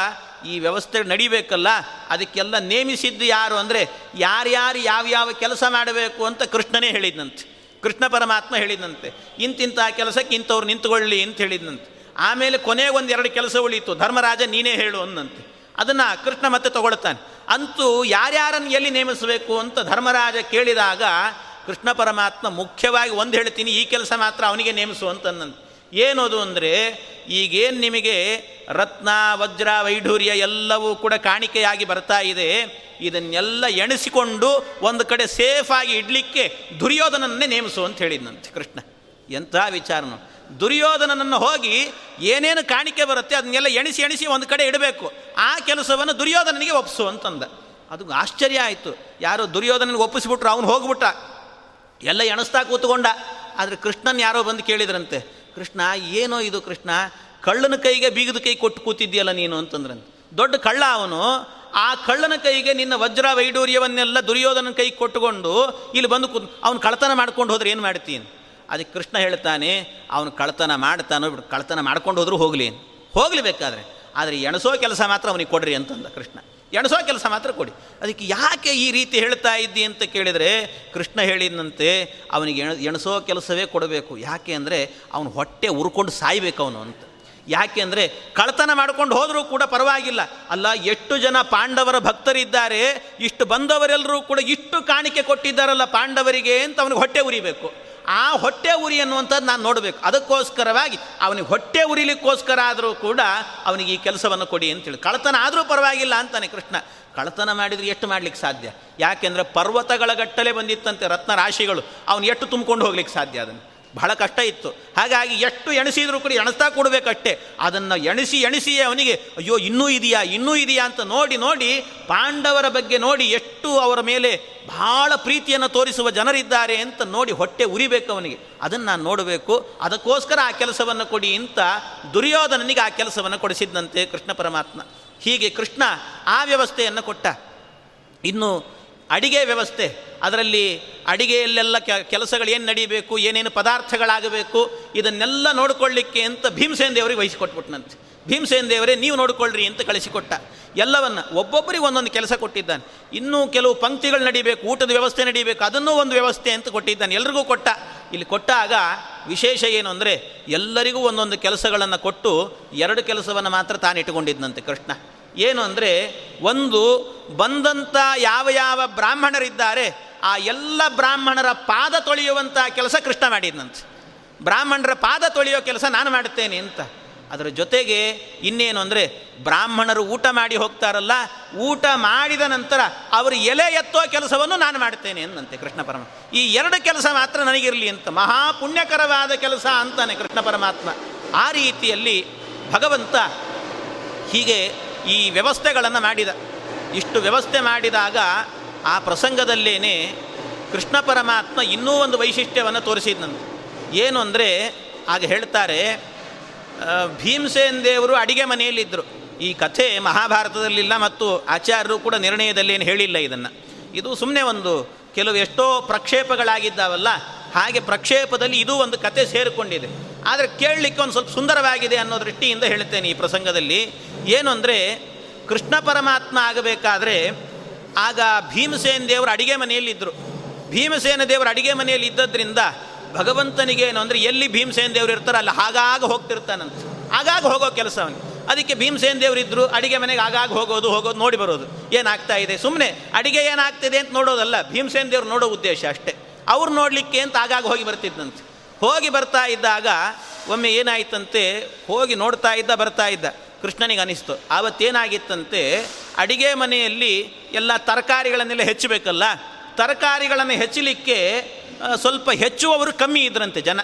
ಈ ವ್ಯವಸ್ಥೆ ನಡಿಬೇಕಲ್ಲ? ಅದಕ್ಕೆಲ್ಲ ನೇಮಿಸಿದ್ದು ಯಾರು ಅಂದರೆ ಯಾರ್ಯಾರು ಯಾವ್ಯಾವ ಕೆಲಸ ಮಾಡಬೇಕು ಅಂತ ಕೃಷ್ಣನೇ ಹೇಳಿದ್ನಂತೆ. ಕೃಷ್ಣ ಪರಮಾತ್ಮ ಹೇಳಿದಂತೆ ಇಂತಿಂಥ ಕೆಲಸಕ್ಕೆ ಇಂಥವ್ರು ನಿಂತುಕೊಳ್ಳಿ ಅಂತ ಹೇಳಿದ್ನಂತೆ. ಆಮೇಲೆ ಕೊನೆಗೆ ಒಂದು ಕೆಲಸ ಉಳಿಯಿತು ಧರ್ಮರಾಜ ನೀನೇ ಹೇಳು ಅನ್ನಂತೆ. ಅದನ್ನು ಕೃಷ್ಣ ಮತ್ತೆ ತಗೊಳ್ತಾನೆ. ಅಂತೂ ಯಾರ್ಯಾರನ್ನು ಎಲ್ಲಿ ನೇಮಿಸಬೇಕು ಅಂತ ಧರ್ಮರಾಜ ಕೇಳಿದಾಗ ಕೃಷ್ಣ ಪರಮಾತ್ಮ ಮುಖ್ಯವಾಗಿ ಒಂದು ಹೇಳ್ತೀನಿ, ಈ ಕೆಲಸ ಮಾತ್ರ ಅವನಿಗೆ ನೇಮಿಸು ಅಂತನ್ನಂತೆ ಏನದು ಅಂದರೆ, ಈಗೇನು ನಿಮಗೆ ರತ್ನ, ವಜ್ರ, ವೈಢೂರ್ಯ ಎಲ್ಲವೂ ಕೂಡ ಕಾಣಿಕೆಯಾಗಿ ಬರ್ತಾ ಇದೆ, ಇದನ್ನೆಲ್ಲ ಎಣಿಸಿಕೊಂಡು ಒಂದು ಕಡೆ ಸೇಫಾಗಿ ಇಡಲಿಕ್ಕೆ ದುರ್ಯೋಧನನ್ನೇ ನೇಮಿಸು ಅಂತ ಹೇಳಿದ್ನಂತೆ ಕೃಷ್ಣ. ಎಂಥ ವಿಚಾರನು. ದುರ್ಯೋಧನನನ್ನು ಹೋಗಿ ಏನೇನು ಕಾಣಿಕೆ ಬರುತ್ತೆ ಅದನ್ನೆಲ್ಲ ಎಣಿಸಿ ಎಣಿಸಿ ಒಂದು ಕಡೆ ಇಡಬೇಕು. ಆ ಕೆಲಸವನ್ನು ದುರ್ಯೋಧನನಿಗೆ ಒಪ್ಪಿಸು ಅಂತಂದ. ಅದು ಆಶ್ಚರ್ಯ ಆಯಿತು. ಯಾರೋ ದುರ್ಯೋಧನನಿಗೆ ಒಪ್ಪಿಸಿಬಿಟ್ರು, ಅವನು ಹೋಗ್ಬಿಟ್ಟ. ಎಲ್ಲ ಎಣಿಸ್ತಾ ಕೂತ್ಕೊಂಡ. ಆದರೆ ಕೃಷ್ಣನ್ ಯಾರೋ ಬಂದು ಕೇಳಿದ್ರಂತೆ, ಕೃಷ್ಣ, ಏನೋ ಇದು ಕೃಷ್ಣ? ಕಳ್ಳನ ಕೈಗೆ ಬೀಗದ ಕೈ ಕೊಟ್ಟು ಕೂತಿದ್ದೀಯಲ್ಲ ನೀನು? ಅಂತಂದ್ರಂತೆ. ದೊಡ್ಡ ಕಳ್ಳ ಅವನು, ಆ ಕಳ್ಳನ ಕೈಗೆ ನಿನ್ನ ವಜ್ರ ವೈಡೂರ್ಯವನ್ನೆಲ್ಲ ದುರ್ಯೋಧನ ಕೈ ಕೊಟ್ಟುಕೊಂಡು ಇಲ್ಲಿ ಬಂದು ಕೂತ್ ಅವನು ಕಳ್ತನ ಮಾಡ್ಕೊಂಡು ಹೋದ್ರೆ ಏನು ಮಾಡ್ತೀನಿ? ಅದಕ್ಕೆ ಕೃಷ್ಣ ಹೇಳ್ತಾನೆ, ಅವನು ಕಳ್ತನ ಮಾಡ್ತಾನೋ ಬಿಡು ಕಳ್ತನ ಮಾಡ್ಕೊಂಡು ಹೋದರೂ ಹೋಗಲಿ. ಹೋಗಲಿ ಬೇಕಾದ್ರೆ, ಆದರೆ ಎಣಸೋ ಕೆಲಸ ಮಾತ್ರ ಅವನಿಗೆ ಕೊಡ್ರಿ ಅಂತಂದ ಕೃಷ್ಣ. ಎಣಸೋ ಕೆಲಸ ಮಾತ್ರ ಕೊಡಿ. ಅದಕ್ಕೆ ಯಾಕೆ ಈ ರೀತಿ ಹೇಳ್ತಾ ಇದ್ದಿ ಅಂತ ಕೇಳಿದರೆ, ಕೃಷ್ಣ ಹೇಳಿದಂತೆ ಅವನಿಗೆ ಎಣ, ಎಣಸೋ ಕೆಲಸವೇ ಕೊಡಬೇಕು. ಯಾಕೆ ಅಂದರೆ, ಅವನು ಹೊಟ್ಟೆ ಉರ್ಕೊಂಡು ಸಾಯ್ಬೇಕು ಅವನು ಅಂತ. ಯಾಕೆ ಅಂದರೆ ಕಳ್ತನ ಮಾಡ್ಕೊಂಡು ಹೋದರೂ ಕೂಡ ಪರವಾಗಿಲ್ಲ. ಅಲ್ಲ, ಎಷ್ಟು ಜನ ಪಾಂಡವರ ಭಕ್ತರಿದ್ದಾರೆ, ಇಷ್ಟು ಬಂದವರೆಲ್ಲರೂ ಕೂಡ ಇಷ್ಟು ಕಾಣಿಕೆ ಕೊಟ್ಟಿದ್ದಾರಲ್ಲ ಪಾಂಡವರಿಗೆ ಅಂತ ಅವನಿಗೆ ಹೊಟ್ಟೆ ಉರಿಬೇಕು. ಆ ಹೊಟ್ಟೆ ಉರಿ ಅನ್ನುವಂಥದ್ದು ನಾನು ನೋಡಬೇಕು. ಅದಕ್ಕೋಸ್ಕರವಾಗಿ ಅವನಿಗೆ ಹೊಟ್ಟೆ ಉರಿಲಿಕ್ಕೋಸ್ಕರ ಆದರೂ ಕೂಡ ಅವನಿಗೆ ಈ ಕೆಲಸವನ್ನು ಕೊಡಿ ಅಂತೇಳಿ. ಕಳತನ ಆದರೂ ಪರವಾಗಿಲ್ಲ ಅಂತಾನೆ ಕೃಷ್ಣ. ಕಳ್ತನ ಮಾಡಿದರೆ ಎಷ್ಟು ಮಾಡ್ಲಿಕ್ಕೆ ಸಾಧ್ಯ? ಯಾಕೆಂದರೆ ಪರ್ವತಗಳ ಗಟ್ಟಲೆ ಬಂದಿತ್ತಂತೆ ರತ್ನ ರಾಶಿಗಳು ಅವನು ಎಷ್ಟು ತುಂಬಿಕೊಂಡು ಹೋಗ್ಲಿಕ್ಕೆ ಸಾಧ್ಯ ಅದನ್ನು? ಬಹಳ ಕಷ್ಟ ಇತ್ತು. ಹಾಗಾಗಿ ಎಷ್ಟು ಎಣಿಸಿದರೂ ಕೂಡ ಎಣಿಸ್ತಾ ಕೊಡಬೇಕಷ್ಟೇ. ಅದನ್ನು ಎಣಿಸಿ ಎಣಿಸಿಯೇ ಅವನಿಗೆ, ಅಯ್ಯೋ, ಇನ್ನೂ ಇದೆಯಾ ಇನ್ನೂ ಇದೆಯಾ ಅಂತ ನೋಡಿ ನೋಡಿ ಪಾಂಡವರ ಬಗ್ಗೆ ನೋಡಿ ಎಷ್ಟು ಅವರ ಮೇಲೆ ಬಹಳ ಪ್ರೀತಿಯನ್ನು ತೋರಿಸುವ ಜನರಿದ್ದಾರೆ ಅಂತ ನೋಡಿ ಹೊಟ್ಟೆ ಉರಿಬೇಕು ಅವನಿಗೆ. ಅದನ್ನು ನಾನು ನೋಡಬೇಕು. ಅದಕ್ಕೋಸ್ಕರ ಆ ಕೆಲಸವನ್ನು ಕೊಡಿ ಅಂತ ದುರ್ಯೋಧನನಿಗೆ ಆ ಕೆಲಸವನ್ನು ಕೊಡಿಸಿದ್ದಂತೆ ಕೃಷ್ಣ ಪರಮಾತ್ಮ. ಹೀಗೆ ಕೃಷ್ಣ ಆ ವ್ಯವಸ್ಥೆಯನ್ನು ಕೊಟ್ಟ. ಇನ್ನು ಅಡಿಗೆ ವ್ಯವಸ್ಥೆ. ಅದರಲ್ಲಿ ಅಡಿಗೆಯಲ್ಲೆಲ್ಲ ಕೆಲಸಗಳು ಏನು ನಡೀಬೇಕು, ಏನೇನು ಪದಾರ್ಥಗಳಾಗಬೇಕು, ಇದನ್ನೆಲ್ಲ ನೋಡಿಕೊಳ್ಳಿಕ್ಕೆ ಅಂತ ಭೀಮಸೇನ ದೇವರಿಗೆ ವಹಿಸಿಕೊಟ್ಬಿಟ್ನಂತೆ. ಭೀಮಸೇನ ದೇವರೇ, ನೀವು ನೋಡಿಕೊಳ್ಳ್ರಿ ಅಂತ ಕಳಿಸಿಕೊಟ್ಟ. ಎಲ್ಲವನ್ನು ಒಬ್ಬೊಬ್ಬರಿಗೆ ಒಂದೊಂದು ಕೆಲಸ ಕೊಟ್ಟಿದ್ದಾನೆ. ಇನ್ನೂ ಕೆಲವು ಪಂಕ್ತಿಗಳು ನಡೀಬೇಕು, ಊಟದ ವ್ಯವಸ್ಥೆ ನಡೀಬೇಕು, ಅದನ್ನೂ ಒಂದು ವ್ಯವಸ್ಥೆ ಅಂತ ಕೊಟ್ಟಿದ್ದಾನೆ. ಎಲ್ರಿಗೂ ಕೊಟ್ಟ. ಇಲ್ಲಿ ಕೊಟ್ಟಾಗ ವಿಶೇಷ ಏನು ಅಂದರೆ, ಎಲ್ಲರಿಗೂ ಒಂದೊಂದು ಕೆಲಸಗಳನ್ನು ಕೊಟ್ಟು ಎರಡು ಕೆಲಸವನ್ನು ಮಾತ್ರ ತಾನಿಟ್ಟುಕೊಂಡಿದ್ದಂತೆ ಕೃಷ್ಣ. ಏನು ಅಂದರೆ, ಒಂದು ಬಂದಂಥ ಯಾವ ಯಾವ ಬ್ರಾಹ್ಮಣರಿದ್ದಾರೆ, ಆ ಎಲ್ಲ ಬ್ರಾಹ್ಮಣರ ಪಾದ ತೊಳೆಯುವಂಥ ಕೆಲಸ ಕೃಷ್ಣ ಮಾಡಿದ್ನಂತೆ. ಬ್ರಾಹ್ಮಣರ ಪಾದ ತೊಳೆಯೋ ಕೆಲಸ ನಾನು ಮಾಡುತ್ತೇನೆ ಅಂತ. ಅದರ ಜೊತೆಗೆ ಇನ್ನೇನು ಅಂದರೆ, ಬ್ರಾಹ್ಮಣರು ಊಟ ಮಾಡಿ ಹೋಗ್ತಾರಲ್ಲ, ಊಟ ಮಾಡಿದ ನಂತರ ಅವರು ಎಲೆ ಎತ್ತೋ ಕೆಲಸವನ್ನು ನಾನು ಮಾಡ್ತೇನೆ ಅಂದಂತೆ ಕೃಷ್ಣ ಪರಮ. ಈ ಎರಡು ಕೆಲಸ ಮಾತ್ರ ನನಗಿರಲಿ ಅಂತ, ಮಹಾಪುಣ್ಯಕರವಾದ ಕೆಲಸ ಅಂತಾನೆ ಕೃಷ್ಣ ಪರಮಾತ್ಮ. ಆ ರೀತಿಯಲ್ಲಿ ಭಗವಂತ ಹೀಗೆ ಈ ವ್ಯವಸ್ಥೆಗಳನ್ನು ಮಾಡಿದ. ಇಷ್ಟು ವ್ಯವಸ್ಥೆ ಮಾಡಿದಾಗ ಆ ಪ್ರಸಂಗದಲ್ಲೇನೆ ಕೃಷ್ಣ ಪರಮಾತ್ಮ ಇನ್ನೂ ಒಂದು ವೈಶಿಷ್ಟ್ಯವನ್ನು ತೋರಿಸಿದ್ನಂತೆ ಏನು ಅಂದರೆ ಆಗ ಹೇಳ್ತಾರೆ ಭೀಮಸೇನ್ ದೇವರು ಅಡಿಗೆ ಮನೆಯಲ್ಲಿದ್ದರು ಈ ಕಥೆ ಮಹಾಭಾರತದಲ್ಲಿಲ್ಲ ಮತ್ತು ಆಚಾರ್ಯರು ಕೂಡ ನಿರ್ಣಯದಲ್ಲಿ ಏನು ಹೇಳಿಲ್ಲ ಇದನ್ನು. ಇದು ಸುಮ್ಮನೆ ಒಂದು ಕೆಲವು ಎಷ್ಟೋ ಪ್ರಕ್ಷೇಪಗಳಾಗಿದ್ದಾವಲ್ಲ, ಹಾಗೆ ಪ್ರಕ್ಷೇಪದಲ್ಲಿ ಇದು ಒಂದು ಕತೆ ಸೇರಿಕೊಂಡಿದೆ. ಆದರೆ ಕೇಳಲಿಕ್ಕೆ ಒಂದು ಸ್ವಲ್ಪ ಸುಂದರವಾಗಿದೆ ಅನ್ನೋ ದೃಷ್ಟಿಯಿಂದ ಹೇಳ್ತೇನೆ ಈ ಪ್ರಸಂಗದಲ್ಲಿ. ಏನು ಅಂದರೆ ಕೃಷ್ಣ ಪರಮಾತ್ಮ ಆಗಬೇಕಾದ್ರೆ ಆಗ ಭೀಮಸೇನ ದೇವರು ಅಡಿಗೆ ಮನೆಯಲ್ಲಿದ್ದರು. ಭೀಮಸೇನ ದೇವರು ಅಡಿಗೆ ಮನೆಯಲ್ಲಿ ಇದ್ದದ್ರಿಂದ ಭಗವಂತನಿಗೆ ಏನು ಅಂದರೆ ಎಲ್ಲಿ ಭೀಮಸೇನ ದೇವರು ಇರ್ತಾರಲ್ಲ ಅಲ್ಲಿ ಆಗಾಗ ಹೋಗ್ತಿರ್ತಾನಂತೆ. ಆಗಾಗ ಹೋಗೋ ಕೆಲಸ ಅವನಿಗೆ. ಅದಕ್ಕೆ ಭೀಮಸೇನ ದೇವರು ಇದ್ದರು ಅಡಿಗೆ ಮನೆಗೆ ಆಗಾಗ ಹೋಗೋದು ಹೋಗೋದು, ನೋಡಿ ಬರೋದು. ಏನಾಗ್ತಾ ಇದೆ? ಸುಮ್ಮನೆ ಅಡಿಗೆ ಏನಾಗ್ತಿದೆ ಅಂತ ನೋಡೋದಲ್ಲ, ಭೀಮಸೇನ ದೇವ್ರು ನೋಡೋ ಉದ್ದೇಶ ಅಷ್ಟೇ. ಅವ್ರು ನೋಡಲಿಕ್ಕೆ ಅಂತ ಆಗಾಗ ಹೋಗಿ ಬರ್ತಿದ್ದಂತೆ ಹೋಗಿ ಬರ್ತಾ ಇದ್ದಾಗ ಒಮ್ಮೆ ಏನಾಯ್ತಂತೆ? ಹೋಗಿ ನೋಡ್ತಾ ಇದ್ದ, ಬರ್ತಾ ಇದ್ದ. ಕೃಷ್ಣನಿಗೆ ಅನಿಸ್ತು. ಆವತ್ತೇನಾಗಿತ್ತಂತೆ, ಅಡಿಗೆ ಮನೆಯಲ್ಲಿ ಎಲ್ಲ ತರಕಾರಿಗಳನ್ನೆಲ್ಲ ಹೆಚ್ಚಬೇಕಲ್ಲ, ತರಕಾರಿಗಳನ್ನು ಹೆಚ್ಚಲಿಕ್ಕೆ ಸ್ವಲ್ಪ ಹೆಚ್ಚುವವರು ಕಮ್ಮಿ ಇದ್ರಂತೆ ಜನ.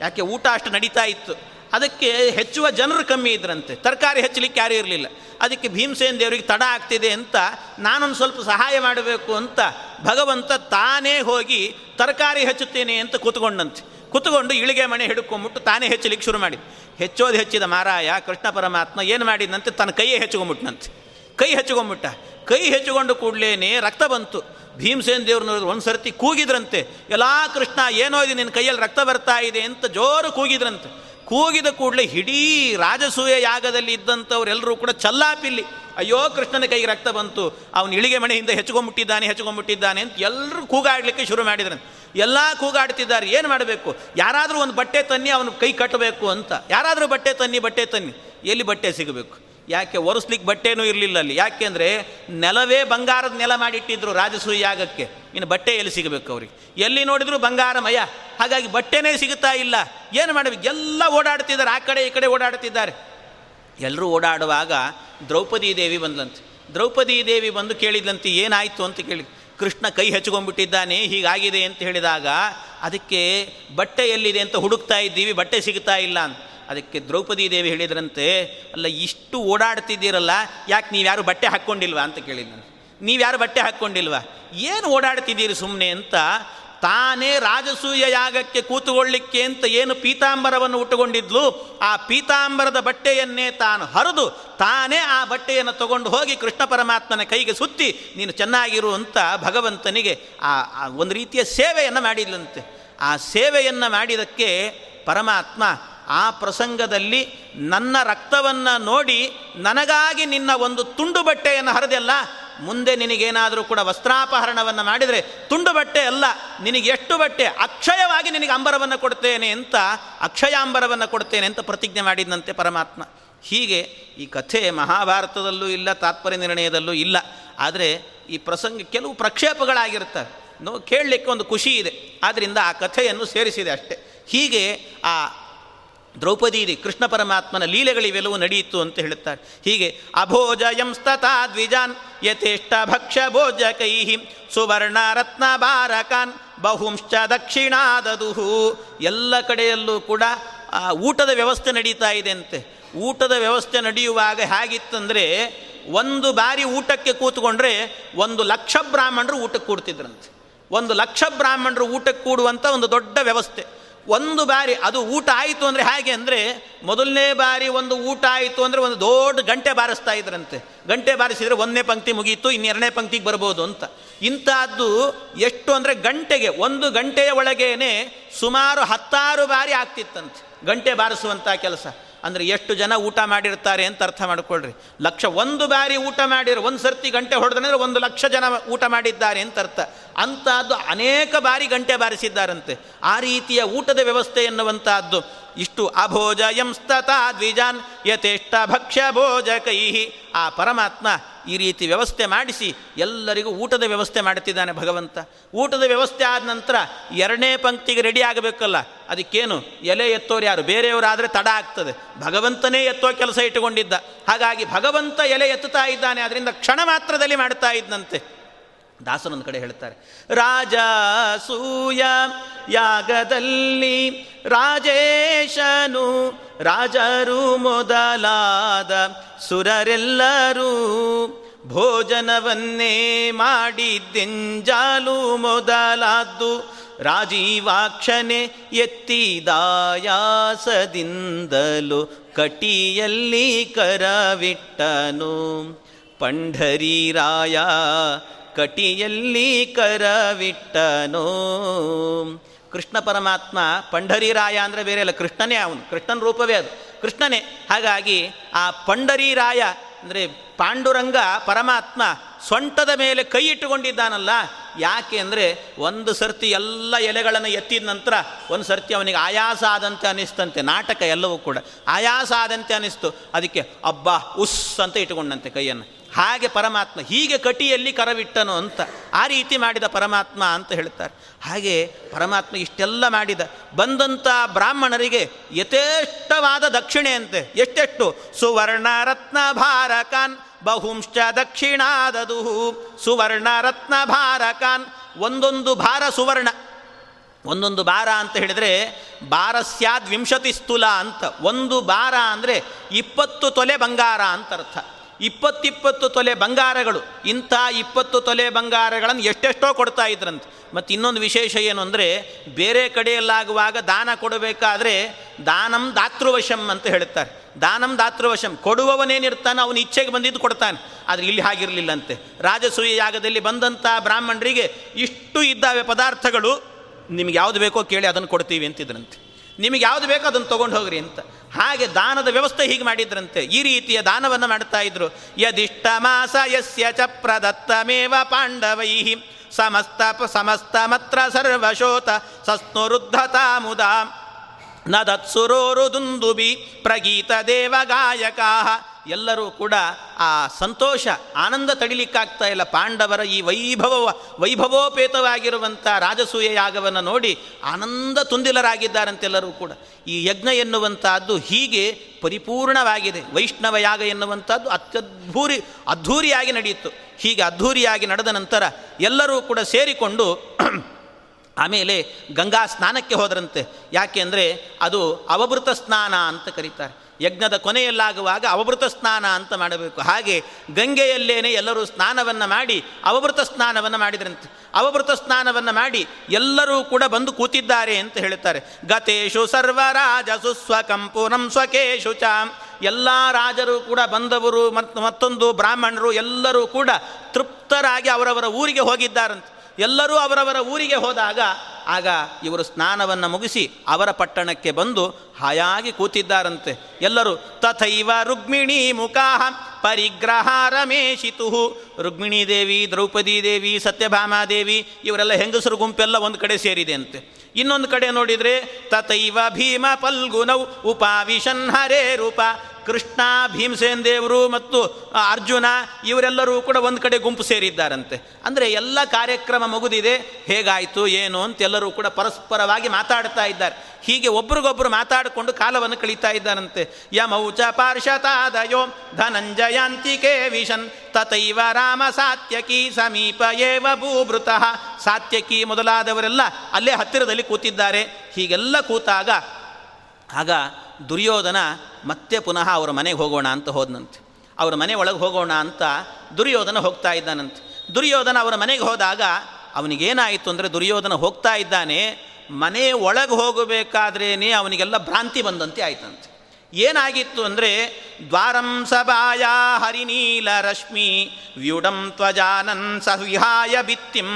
ಯಾಕೆ, ಊಟ ಅಷ್ಟು ನಡೀತಾ ಇತ್ತು. ಅದಕ್ಕೆ ಹೆಚ್ಚುವ ಜನರು ಕಮ್ಮಿ ಇದ್ರಂತೆ. ತರಕಾರಿ ಹೆಚ್ಚಲಿಕ್ಕೆ ಯಾರೂ ಇರಲಿಲ್ಲ. ಅದಕ್ಕೆ ಭೀಮಸೇನ ದೇವರಿಗೆ ತಡ ಆಗ್ತಿದೆ ಅಂತ ನಾನೊಂದು ಸ್ವಲ್ಪ ಸಹಾಯ ಮಾಡಬೇಕು ಅಂತ ಭಗವಂತ ತಾನೇ ಹೋಗಿ ತರಕಾರಿ ಹೆಚ್ಚುತ್ತೇನೆ ಅಂತ ಕೂತ್ಕೊಂಡಂತೆ. ಕೂತ್ಕೊಂಡು ಇಳಿಗೆ ಮಣೆ ಹಿಡ್ಕೊಂಬಿಟ್ಟು ತಾನೇ ಹೆಚ್ಚಲಿಕ್ಕೆ ಶುರು ಮಾಡಿ ಹೆಚ್ಚೋದು ಹೆಚ್ಚಿದ ಮಾರಾಯ, ಕೃಷ್ಣ ಪರಮಾತ್ಮ ಏನು ಮಾಡಿದಂತೆ ತನ್ನ ಕೈಯೇ ಹೆಚ್ಚುಕೊಂಬಿಟ್ನಂತೆ ಕೈ ಹೆಚ್ಚುಕೊಂಬಿಟ್ಟ ಕೈ ಹೆಚ್ಚಿಕೊಂಡು ಕೂಡಲೇನೆ ರಕ್ತ ಬಂತು. ಭೀಮಸೇನ ದೇವ್ರು ನೋಡಿದ್ರು ಒಂದು ಸರ್ತಿ ಕೂಗಿದ್ರಂತೆ. ಎಲ್ಲ ಕೃಷ್ಣ, ಏನೋ ಇದೆ ನಿನ್ನ ಕೈಯಲ್ಲಿ ರಕ್ತ ಬರ್ತಾ ಇದೆ ಅಂತ ಜೋರು ಕೂಗಿದ್ರಂತೆ. ಕೂಗಿದ ಕೂಡಲೇ ಇಡೀ ರಾಜಸೂಯ ಯಾಗದಲ್ಲಿ ಇದ್ದಂಥವ್ರೆಲ್ಲರೂ ಕೂಡ ಚಲ್ಲಾಪಿಲ್ಲಿ. ಅಯ್ಯೋ, ಕೃಷ್ಣನ ಕೈಗೆ ರಕ್ತ ಬಂತು. ಅವನು ಇಳಿಗೆ ಮನೆಯಿಂದ ಹೆಚ್ಕೊಂಡ್ಬಿಟ್ಟಿದ್ದಾನೆ ಹೆಚ್ಕೊಂಡ್ಬಿಟ್ಟಿದ್ದಾನೆ ಅಂತ ಎಲ್ಲರೂ ಕೂಗಾಡಲಿಕ್ಕೆ ಶುರು ಮಾಡಿದ್ರು. ಎಲ್ಲ ಕೂಗಾಡ್ತಿದ್ದಾರೆ. ಏನು ಮಾಡಬೇಕು? ಯಾರಾದರೂ ಒಂದು ಬಟ್ಟೆ ತನ್ನಿ, ಅವನು ಕೈ ಕಟ್ಟಬೇಕು ಅಂತ. ಯಾರಾದರೂ ಬಟ್ಟೆ ತನ್ನಿ ಬಟ್ಟೆ ತನ್ನಿ. ಎಲ್ಲಿ ಬಟ್ಟೆ ಸಿಗಬೇಕು? ಯಾಕೆ ಒರೆಸ್ಲಿಕ್ಕೆ ಬಟ್ಟೆನೂ ಇರಲಿಲ್ಲ ಅಲ್ಲಿ. ಯಾಕೆಂದರೆ ನೆಲವೇ ಬಂಗಾರದ ನೆಲ ಮಾಡಿಟ್ಟಿದ್ರು ರಾಜಸೂಯ ಯಾಗಕ್ಕೆ. ಇನ್ನು ಬಟ್ಟೆ ಎಲ್ಲಿ ಸಿಗಬೇಕು ಅವ್ರಿಗೆ? ಎಲ್ಲಿ ನೋಡಿದ್ರು ಬಂಗಾರಮಯ. ಹಾಗಾಗಿ ಬಟ್ಟೆನೇ ಸಿಗುತ್ತಾ ಇಲ್ಲ. ಏನು ಮಾಡಬೇಕು? ಎಲ್ಲ ಓಡಾಡ್ತಿದ್ದಾರೆ. ಆ ಕಡೆ ಈ ಕಡೆ ಓಡಾಡ್ತಿದ್ದಾರೆ. ಎಲ್ಲರೂ ಓಡಾಡುವಾಗ ದ್ರೌಪದಿ ದೇವಿ ಬಂದ್ಲಂತೆ ದ್ರೌಪದಿ ದೇವಿ ಬಂದು ಕೇಳಿದ್ಲಂತೆ ಏನಾಯಿತು ಅಂತ ಕೇಳಿ, ಕೃಷ್ಣ ಕೈ ಹಚ್ಕೊಂಡ್ಬಿಟ್ಟಿದ್ದಾನೆ, ಹೀಗಾಗಿದೆ ಅಂತ ಹೇಳಿದಾಗ, ಅದಕ್ಕೆ ಬಟ್ಟೆ ಎಲ್ಲಿದೆ ಅಂತ ಹುಡುಕ್ತಾ ಇದ್ದೀವಿ, ಬಟ್ಟೆ ಸಿಗ್ತಾ ಇಲ್ಲ ಅಂತ. ಅದಕ್ಕೆ ದ್ರೌಪದಿ ದೇವಿ ಹೇಳಿದ್ರಂತೆ, ಅಲ್ಲ, ಇಷ್ಟು ಓಡಾಡ್ತಿದ್ದೀರಲ್ಲ, ಯಾಕೆ ನೀವ್ಯಾರು ಬಟ್ಟೆ ಹಾಕ್ಕೊಂಡಿಲ್ವಾ ಅಂತ ಕೇಳಿದ್ನು ನೀವ್ಯಾರು ಬಟ್ಟೆ ಹಾಕ್ಕೊಂಡಿಲ್ವಾ? ಏನು ಓಡಾಡ್ತಿದ್ದೀರಿ ಸುಮ್ಮನೆ ಅಂತ ತಾನೇ ರಾಜಸೂಯ ಯಾಗಕ್ಕೆ ಕೂತುಕೊಳ್ಳಿಕ್ಕೆ ಅಂತ ಏನು ಪೀತಾಂಬರವನ್ನು ಉಟ್ಟುಕೊಂಡಿದ್ಲು? ಆ ಪೀತಾಂಬರದ ಬಟ್ಟೆಯನ್ನೇ ತಾನು ಹರಿದು ತಾನೇ ಆ ಬಟ್ಟೆಯನ್ನು ತಗೊಂಡು ಹೋಗಿ ಕೃಷ್ಣ ಪರಮಾತ್ಮನ ಕೈಗೆ ಸುತ್ತಿ, ನೀನು ಚೆನ್ನಾಗಿರು ಅಂತ ಭಗವಂತನಿಗೆ ಆ ಒಂದು ರೀತಿಯ ಸೇವೆಯನ್ನು ಮಾಡಿದ್ಲಂತೆ. ಆ ಸೇವೆಯನ್ನು ಮಾಡಿದಕ್ಕೆ ಪರಮಾತ್ಮ ಆ ಪ್ರಸಂಗದಲ್ಲಿ ನನ್ನ ರಕ್ತವನ್ನು ನೋಡಿ ನನಗಾಗಿ ನಿನ್ನ ಒಂದು ತುಂಡು ಬಟ್ಟೆಯನ್ನು ಹರಿದೆಲ್ಲ ಮುಂದೆ ನಿನಗೇನಾದರೂ ಕೂಡ ವಸ್ತ್ರಾಪಹರಣವನ್ನು ಮಾಡಿದರೆ ತುಂಡು ಬಟ್ಟೆ ಅಲ್ಲ, ನಿನಗೆ ಎಷ್ಟು ಬಟ್ಟೆ ಅಕ್ಷಯವಾಗಿ ನಿನಗೆ ಅಂಬರವನ್ನು ಕೊಡ್ತೇನೆ ಅಂತ, ಅಕ್ಷಯಾಂಬರವನ್ನು ಕೊಡ್ತೇನೆ ಅಂತ ಪ್ರತಿಜ್ಞೆ ಮಾಡಿದಂತೆ ಪರಮಾತ್ಮ. ಹೀಗೆ ಈ ಕಥೆ ಮಹಾಭಾರತದಲ್ಲೂ ಇಲ್ಲ, ತಾತ್ಪರ್ಯ ನಿರ್ಣಯದಲ್ಲೂ ಇಲ್ಲ. ಆದರೆ ಈ ಪ್ರಸಂಗ ಕೆಲವು ಪ್ರಕ್ಷೇಪಗಳಾಗಿರ್ತವೆ ನೋ, ಕೇಳಲಿಕ್ಕೆ ಒಂದು ಖುಷಿ ಇದೆ. ಆದ್ದರಿಂದ ಆ ಕಥೆಯನ್ನು ಸೇರಿಸಿದೆ ಅಷ್ಟೆ. ಹೀಗೆ ಆ ದ್ರೌಪದಿ ಕೃಷ್ಣ ಪರಮಾತ್ಮನ ಲೀಲೆಗಳಿವೆಲ್ಲವೂ ನಡೆಯಿತು ಅಂತ ಹೇಳುತ್ತಾರೆ. ಹೀಗೆ ಅಭೋಜಯಂಸ್ತತಾ ದ್ವಿಜಾನ್ ಯಥೇಷ್ಟ ಭಕ್ಷ ಭೋಜ ಕೈಹಿ ಸುವರ್ಣ ರತ್ನ ಬಾರಕಾನ್ ಬಹುಂಶ್ಚ ದಕ್ಷಿಣಾದದುಹು. ಎಲ್ಲ ಕಡೆಯಲ್ಲೂ ಕೂಡ ಊಟದ ವ್ಯವಸ್ಥೆ ನಡೀತಾ ಇದೆ ಅಂತೆ. ಊಟದ ವ್ಯವಸ್ಥೆ ನಡೆಯುವಾಗ ಹೇಗಿತ್ತಂದರೆ, ಒಂದು ಬಾರಿ ಊಟಕ್ಕೆ ಕೂತ್ಕೊಂಡ್ರೆ ಒಂದು ಲಕ್ಷ ಬ್ರಾಹ್ಮಣರು ಊಟಕ್ಕೆ ಕೂಡ್ತಿದ್ರಂತೆ. ಒಂದು ಲಕ್ಷ ಬ್ರಾಹ್ಮಣರು ಊಟಕ್ಕೆ ಕೂಡುವಂಥ ಒಂದು ದೊಡ್ಡ ವ್ಯವಸ್ಥೆ. ಒಂದು ಬಾರಿ, ಅದು ಊಟ ಆಯಿತು ಅಂದರೆ ಹೇಗೆ ಅಂದರೆ, ಮೊದಲನೇ ಬಾರಿ ಒಂದು ಊಟ ಆಯಿತು ಅಂದರೆ ಒಂದು ದೊಡ್ಡ ಗಂಟೆ ಬಾರಿಸ್ತಾ ಇದ್ರಂತೆ. ಗಂಟೆ ಬಾರಿಸಿದರೆ ಒಂದನೇ ಪಂಕ್ತಿ ಮುಗೀತು, ಇನ್ನೆರಡನೇ ಪಂಕ್ತಿಗೆ ಬರ್ಬೋದು ಅಂತ. ಇಂಥದ್ದು ಎಷ್ಟು ಅಂದರೆ ಗಂಟೆಗೆ, ಒಂದು ಗಂಟೆಯ ಒಳಗೇನೆ ಸುಮಾರು ಹತ್ತಾರು ಬಾರಿ ಆಗ್ತಿತ್ತಂತೆ. ಗಂಟೆ ಬಾರಿಸುವಂಥ ಕೆಲಸ. ಅಂದರೆ ಎಷ್ಟು ಜನ ಊಟ ಮಾಡಿರ್ತಾರೆ ಅಂತ ಅರ್ಥ ಮಾಡಿಕೊಳ್ಳ್ರಿ ಲಕ್ಷ ಒಂದು ಬಾರಿ ಊಟ ಮಾಡಿರೋ ಒಂದು ಸರ್ತಿ ಗಂಟೆ ಹೊಡೆದ್ರೆ ಒಂದು ಲಕ್ಷ ಜನ ಊಟ ಮಾಡಿದ್ದಾರೆ ಅಂತ ಅರ್ಥ. ಅಂಥದ್ದು ಅನೇಕ ಬಾರಿ ಗಂಟೆ ಬಾರಿಸಿದ್ದಾರಂತೆ. ಆ ರೀತಿಯ ಊಟದ ವ್ಯವಸ್ಥೆ ಎನ್ನುವಂತಹದ್ದು ಇಷ್ಟು ಅಭೋಜ ಎಂಸ್ತತಾ ದ್ವಿಜಾನ್ ಯಥೇಷ್ಟ ಭಕ್ಷ್ಯ ಭೋಜ ಕೈಹಿ. ಆ ಪರಮಾತ್ಮ ಈ ರೀತಿ ವ್ಯವಸ್ಥೆ ಮಾಡಿಸಿ ಎಲ್ಲರಿಗೂ ಊಟದ ವ್ಯವಸ್ಥೆ ಮಾಡುತ್ತಿದ್ದಾನೆ ಭಗವಂತ. ಊಟದ ವ್ಯವಸ್ಥೆ ಆದ ನಂತರ ಎರಡನೇ ಪಂಕ್ತಿಗೆ ರೆಡಿ ಆಗಬೇಕಲ್ಲ. ಅದಕ್ಕೇನು? ಎಲೆ ಎತ್ತೋರು ಯಾರು? ಬೇರೆಯವರಾದರೆ ತಡ ಆಗ್ತದೆ. ಭಗವಂತನೇ ಎತ್ತೋ ಕೆಲಸ ಇಟ್ಟುಕೊಂಡಿದ್ದ. ಹಾಗಾಗಿ ಭಗವಂತ ಎಲೆ ಎತ್ತುತ್ತಾ ಇದ್ದಾನೆ. ಅದರಿಂದ ಕ್ಷಣ ಮಾತ್ರದಲ್ಲಿ ಮಾಡ್ತಾ ಇದ್ದಂತೆ ದಾಸನೊಂದು ಕಡೆ ಹೇಳ್ತಾರೆ, ರಾಜ ಸೂಯ ಯಾಗದಲ್ಲಿ ರಾಜೇಶನು ರಾಜರು ಮೊದಲಾದ ಸುರರೆಲ್ಲರೂ ಭೋಜನವನ್ನೇ ಮಾಡಿದ್ದೆಂಜಾಲು ಮೊದಲಾದ್ದು ರಾಜೀವಾಕ್ಷನೆ ಎತ್ತಿದಾಯಾಸದಿಂದಲೂ ಕಟಿಯಲ್ಲಿ ಕರವಿಟ್ಟನು. ಪಂಢರೀರಾಯ ಕಟಿಯಲ್ಲಿ ಕರವಿಟ್ಟನು. ಕೃಷ್ಣ ಪರಮಾತ್ಮ ಪಂಡರೀರಾಯ ಅಂದರೆ ಬೇರೆ ಅಲ್ಲ ಕೃಷ್ಣನೇ ಅವನು, ಕೃಷ್ಣನ ರೂಪವೇ ಅದು. ಕೃಷ್ಣನೇ, ಹಾಗಾಗಿ ಆ ಪಂಡರೀರಾಯ ಅಂದರೆ ಪಾಂಡುರಂಗ ಪರಮಾತ್ಮ ಸೊಂಟದ ಮೇಲೆ ಕೈ ಇಟ್ಟುಕೊಂಡಿದ್ದಾನಲ್ಲ, ಯಾಕೆ ಅಂದರೆ ಒಂದು ಸರ್ತಿ ಎಲ್ಲ ಎಲೆಗಳನ್ನು ಎತ್ತಿದ ನಂತರ ಒಂದು ಸರ್ತಿ ಅವನಿಗೆ ಆಯಾಸ ಆದಂತೆ ಅನಿಸ್ತಂತೆ ನಾಟಕ ಎಲ್ಲವೂ ಕೂಡ. ಆಯಾಸ ಆದಂತೆ ಅನಿಸ್ತು ಅದಕ್ಕೆ ಅಬ್ಬಾ, ಉಸ್ ಅಂತ ಇಟ್ಟುಕೊಂಡಂತೆ ಕೈಯನ್ನು. ಹಾಗೆ ಪರಮಾತ್ಮ ಹೀಗೆ ಕಟಿಯಲ್ಲಿ ಕರವಿಟ್ಟನು ಅಂತ ಆ ರೀತಿ ಮಾಡಿದ ಪರಮಾತ್ಮ ಅಂತ ಹೇಳ್ತಾರೆ. ಹಾಗೆ ಪರಮಾತ್ಮ ಇಷ್ಟೆಲ್ಲ ಮಾಡಿದ. ಬಂದಂಥ ಬ್ರಾಹ್ಮಣರಿಗೆ ಯಥೇಷ್ಟವಾದ ದಕ್ಷಿಣೆಯಂತೆ ಎಷ್ಟೆಷ್ಟು? ಸುವರ್ಣ ರತ್ನ ಭಾರಕಾನ್, ಬಹುಂಶ್ಚ ದಕ್ಷಿಣಾದದು. ಸುವರ್ಣ ರತ್ನ ಭಾರಕಾನ್, ಒಂದೊಂದು ಭಾರ ಸುವರ್ಣ. ಒಂದೊಂದು ಬಾರ ಅಂತ ಹೇಳಿದರೆ ಬಾರಸ್ಯಾದ್ ವಿಂಶತಿ ಸ್ಥೂಲ ಅಂತ. ಒಂದು ಬಾರ ಅಂದರೆ ಇಪ್ಪತ್ತು ತೊಲೆ ಬಂಗಾರ ಅಂತ ಅರ್ಥ. ಇಪ್ಪತ್ತಿಪ್ಪತ್ತು ತೊಲೆ ಬಂಗಾರಗಳು, ಇಂಥ ಇಪ್ಪತ್ತು ತೊಲೆ ಬಂಗಾರಗಳನ್ನು ಎಷ್ಟೆಷ್ಟೋ ಕೊಡ್ತಾ ಇದ್ರಂತೆ. ಮತ್ತು ಇನ್ನೊಂದು ವಿಶೇಷ ಏನು ಅಂದರೆ, ಬೇರೆ ಕಡೆಯಲ್ಲಾಗುವಾಗ ದಾನ ಕೊಡಬೇಕಾದ್ರೆ ದಾನಂ ದಾತೃವಶಂ ಅಂತ ಹೇಳ್ತಾರೆ. ದಾನಂ ದಾತೃವಶಂ, ಕೊಡುವವನೇನಿರ್ತಾನೆ ಅವನು ಇಚ್ಛೆಗೆ ಬಂದಿದ್ದು ಕೊಡ್ತಾನೆ. ಆದರೆ ಇಲ್ಲಿ ಹಾಗಿರಲಿಲ್ಲಂತೆ. ರಾಜಸೂಯ ಯಾಗದಲ್ಲಿ ಬಂದಂಥ ಬ್ರಾಹ್ಮಣರಿಗೆ ಇಷ್ಟು ಇದ್ದಾವೆ ಪದಾರ್ಥಗಳು, ನಿಮ್ಗೆ ಯಾವುದು ಬೇಕೋ ಕೇಳಿ ಅದನ್ನು ಕೊಡ್ತೀವಿ ಅಂತಿದ್ರಂತೆ. ನಿಮಗೆ ಯಾವುದು ಬೇಕೋ ಅದನ್ನು ತೊಗೊಂಡು ಹೋಗ್ರಿ ಅಂತ. ಹಾಗೆ ದಾನದ ವ್ಯವಸ್ಥೆ ಹೀಗೆ ಮಾಡಿದ್ರಂತೆ. ಈ ರೀತಿಯ ದಾನವನ್ನು ಮಾಡ್ತಾ ಇದ್ರು. ಯದಿಷ್ಟ ಮಾಸ ಯಸ್ಯ ಚ ಪ್ರದತ್ತಮೇವ ಪಾಂಡವೈ ಸಮಸ್ತ ಸಮಸ್ತ ಮತ್ರ ಸರ್ವಶೋತ ಸಸ್ನುರುದ್ಧತಾ ಮುದಾ ನ ದತ್ಸುರೋರು ದುಂದುಬಿ ಪ್ರಗೀತ ದೇವ ಗಾಯಕಾ ಎಲ್ಲರೂ ಕೂಡ ಆ ಸಂತೋಷ, ಆನಂದ ತಡಿಲಿಕ್ಕಾಗ್ತಾ ಇಲ್ಲ. ಪಾಂಡವರ ಈ ವೈಭವ ವೈಭವೋಪೇತವಾಗಿರುವಂಥ ರಾಜಸೂಯ ಯಾಗವನ್ನು ನೋಡಿ ಆನಂದ ತುಂದಿಲರಾಗಿದ್ದಾರಂತೆಲ್ಲರೂ ಕೂಡ. ಈ ಯಜ್ಞ ಎನ್ನುವಂಥದ್ದು ಹೀಗೆ ಪರಿಪೂರ್ಣವಾಗಿದೆ. ವೈಷ್ಣವ ಯಾಗ ಎನ್ನುವಂಥದ್ದು ಅತ್ಯದ್ಭೂರಿ, ಅದ್ಧೂರಿಯಾಗಿ ನಡೆಯಿತು. ಹೀಗೆ ಅದ್ಧೂರಿಯಾಗಿ ನಡೆದ ನಂತರ ಎಲ್ಲರೂ ಕೂಡ ಸೇರಿಕೊಂಡು ಆಮೇಲೆ ಗಂಗಾ ಸ್ನಾನಕ್ಕೆ ಹೋದರಂತೆ. ಯಾಕೆ ಅಂದರೆ ಅದು ಅವಭೃತ ಸ್ನಾನ ಅಂತ ಕರೀತಾರೆ. ಯಜ್ಞದ ಕೊನೆಯಲ್ಲಾಗುವಾಗ ಅವಭೃತ ಸ್ನಾನ ಅಂತ ಮಾಡಬೇಕು. ಹಾಗೆ ಗಂಗೆಯಲ್ಲೇನೆ ಎಲ್ಲರೂ ಸ್ನಾನವನ್ನು ಮಾಡಿ ಅವಭೃತ ಸ್ನಾನವನ್ನು ಮಾಡಿದ್ರಂತೆ. ಅವಭೃತ ಸ್ನಾನವನ್ನು ಮಾಡಿ ಎಲ್ಲರೂ ಕೂಡ ಬಂದು ಕೂತಿದ್ದಾರೆ ಅಂತ ಹೇಳುತ್ತಾರೆ. ಗತೇಶು ಸರ್ವರಾಜಸು ಸ್ವಕಂಪೂನಂ ಸ್ವಕೇಶು ಚ. ಎಲ್ಲ ರಾಜರು ಕೂಡ ಬಂದವರು ಮತ್ತು ಮತ್ತೊಂದು ಬ್ರಾಹ್ಮಣರು ಎಲ್ಲರೂ ಕೂಡ ತೃಪ್ತರಾಗಿ ಅವರವರ ಊರಿಗೆ ಹೋಗಿದ್ದಾರಂತೆ. ಎಲ್ಲರೂ ಅವರವರ ಊರಿಗೆ ಹೋದಾಗ ಆಗ ಇವರು ಸ್ನಾನವನ್ನು ಮುಗಿಸಿ ಅವರ ಪಟ್ಟಣಕ್ಕೆ ಬಂದು ಹಾಯಾಗಿ ಕೂತಿದ್ದಾರಂತೆ. ಎಲ್ಲರೂ, ತಥೈವ ರುಕ್ಮಿಣಿ ಮುಖಾಹ ಪರಿಗ್ರಹ ರಮೇಶಿತು. ರುಕ್ಮಿಣೀ ದೇವಿ, ದ್ರೌಪದಿ ದೇವಿ ಸತ್ಯಭಾಮಾದೇವಿ ಇವರೆಲ್ಲ ಹೆಂಗಸರು ಗುಂಪೆಲ್ಲ ಒಂದು ಕಡೆ ಸೇರಿದೆ ಅಂತೆ. ಇನ್ನೊಂದು ಕಡೆ ನೋಡಿದರೆ, ತಥೈವ ಭೀಮ ಪಲ್ಗುನೌ ಉಪಾವಿಶನ್ ಹರೇ ರೂಪ. ಕೃಷ್ಣ, ಭೀಮಸೇನ್ ದೇವರು ಮತ್ತು ಅರ್ಜುನ ಇವರೆಲ್ಲರೂ ಕೂಡ ಒಂದು ಕಡೆ ಗುಂಪು ಸೇರಿದ್ದಾರಂತೆ. ಅಂದರೆ ಎಲ್ಲ ಕಾರ್ಯಕ್ರಮ ಮುಗಿದಿದೆ, ಹೇಗಾಯಿತು, ಏನು ಅಂತ ಎಲ್ಲರೂ ಕೂಡ ಪರಸ್ಪರವಾಗಿ ಮಾತಾಡ್ತಾ ಇದ್ದಾರೆ. ಹೀಗೆ ಒಬ್ರಿಗೊಬ್ಬರು ಮಾತಾಡಿಕೊಂಡು ಕಾಲವನ್ನು ಕಳೀತಾ ಇದ್ದಾರಂತೆ. ಯಮೌಚ ಪಾರ್ಷತಾದಯೋ ಧನಂಜಯಾಂತಿಕೆ ವಿಷನ್, ತಥೈವ ರಾಮ ಸಾತ್ಯಕಿ ಸಮೀಪ ಏವ ಭೂಭೃತಃ. ಸಾತ್ಯಕಿ ಮೊದಲಾದವರೆಲ್ಲ ಅಲ್ಲೇ ಹತ್ತಿರದಲ್ಲಿ ಕೂತಿದ್ದಾರೆ. ಹೀಗೆಲ್ಲ ಕೂತಾಗ ಆಗ ದುರ್ಯೋಧನ ಮತ್ತೆ ಪುನಃ ಅವರ ಮನೆಗೆ ಹೋಗೋಣ ಅಂತ ಹೋದನಂತೆ. ಅವರ ಮನೆ ಒಳಗೆ ಹೋಗೋಣ ಅಂತ ದುರ್ಯೋಧನ ಹೋಗ್ತಾ ಇದ್ದಾನಂತೆ. ದುರ್ಯೋಧನ ಅವರ ಮನೆಗೆ ಹೋದಾಗ ಅವನಿಗೇನಾಯಿತು ಅಂದರೆ ದುರ್ಯೋಧನ ಹೋಗ್ತಾ ಇದ್ದಾನೆ, ಮನೆ ಒಳಗೆ ಹೋಗಬೇಕಾದ್ರೇ ಅವನಿಗೆಲ್ಲ ಭ್ರಾಂತಿ ಬಂದಂತೆ ಆಯ್ತಂತೆ. ಏನಾಗಿತ್ತು ಅಂದರೆ ದ್ವಾರಂ ಸಭಾಯ ಹರಿನೀಲ ರಶ್ಮಿ ವ್ಯೂಢಂ ತ್ವಜಾನನ್ ಸಹಿಹಾಯ ಭಿತ್ತಿಂ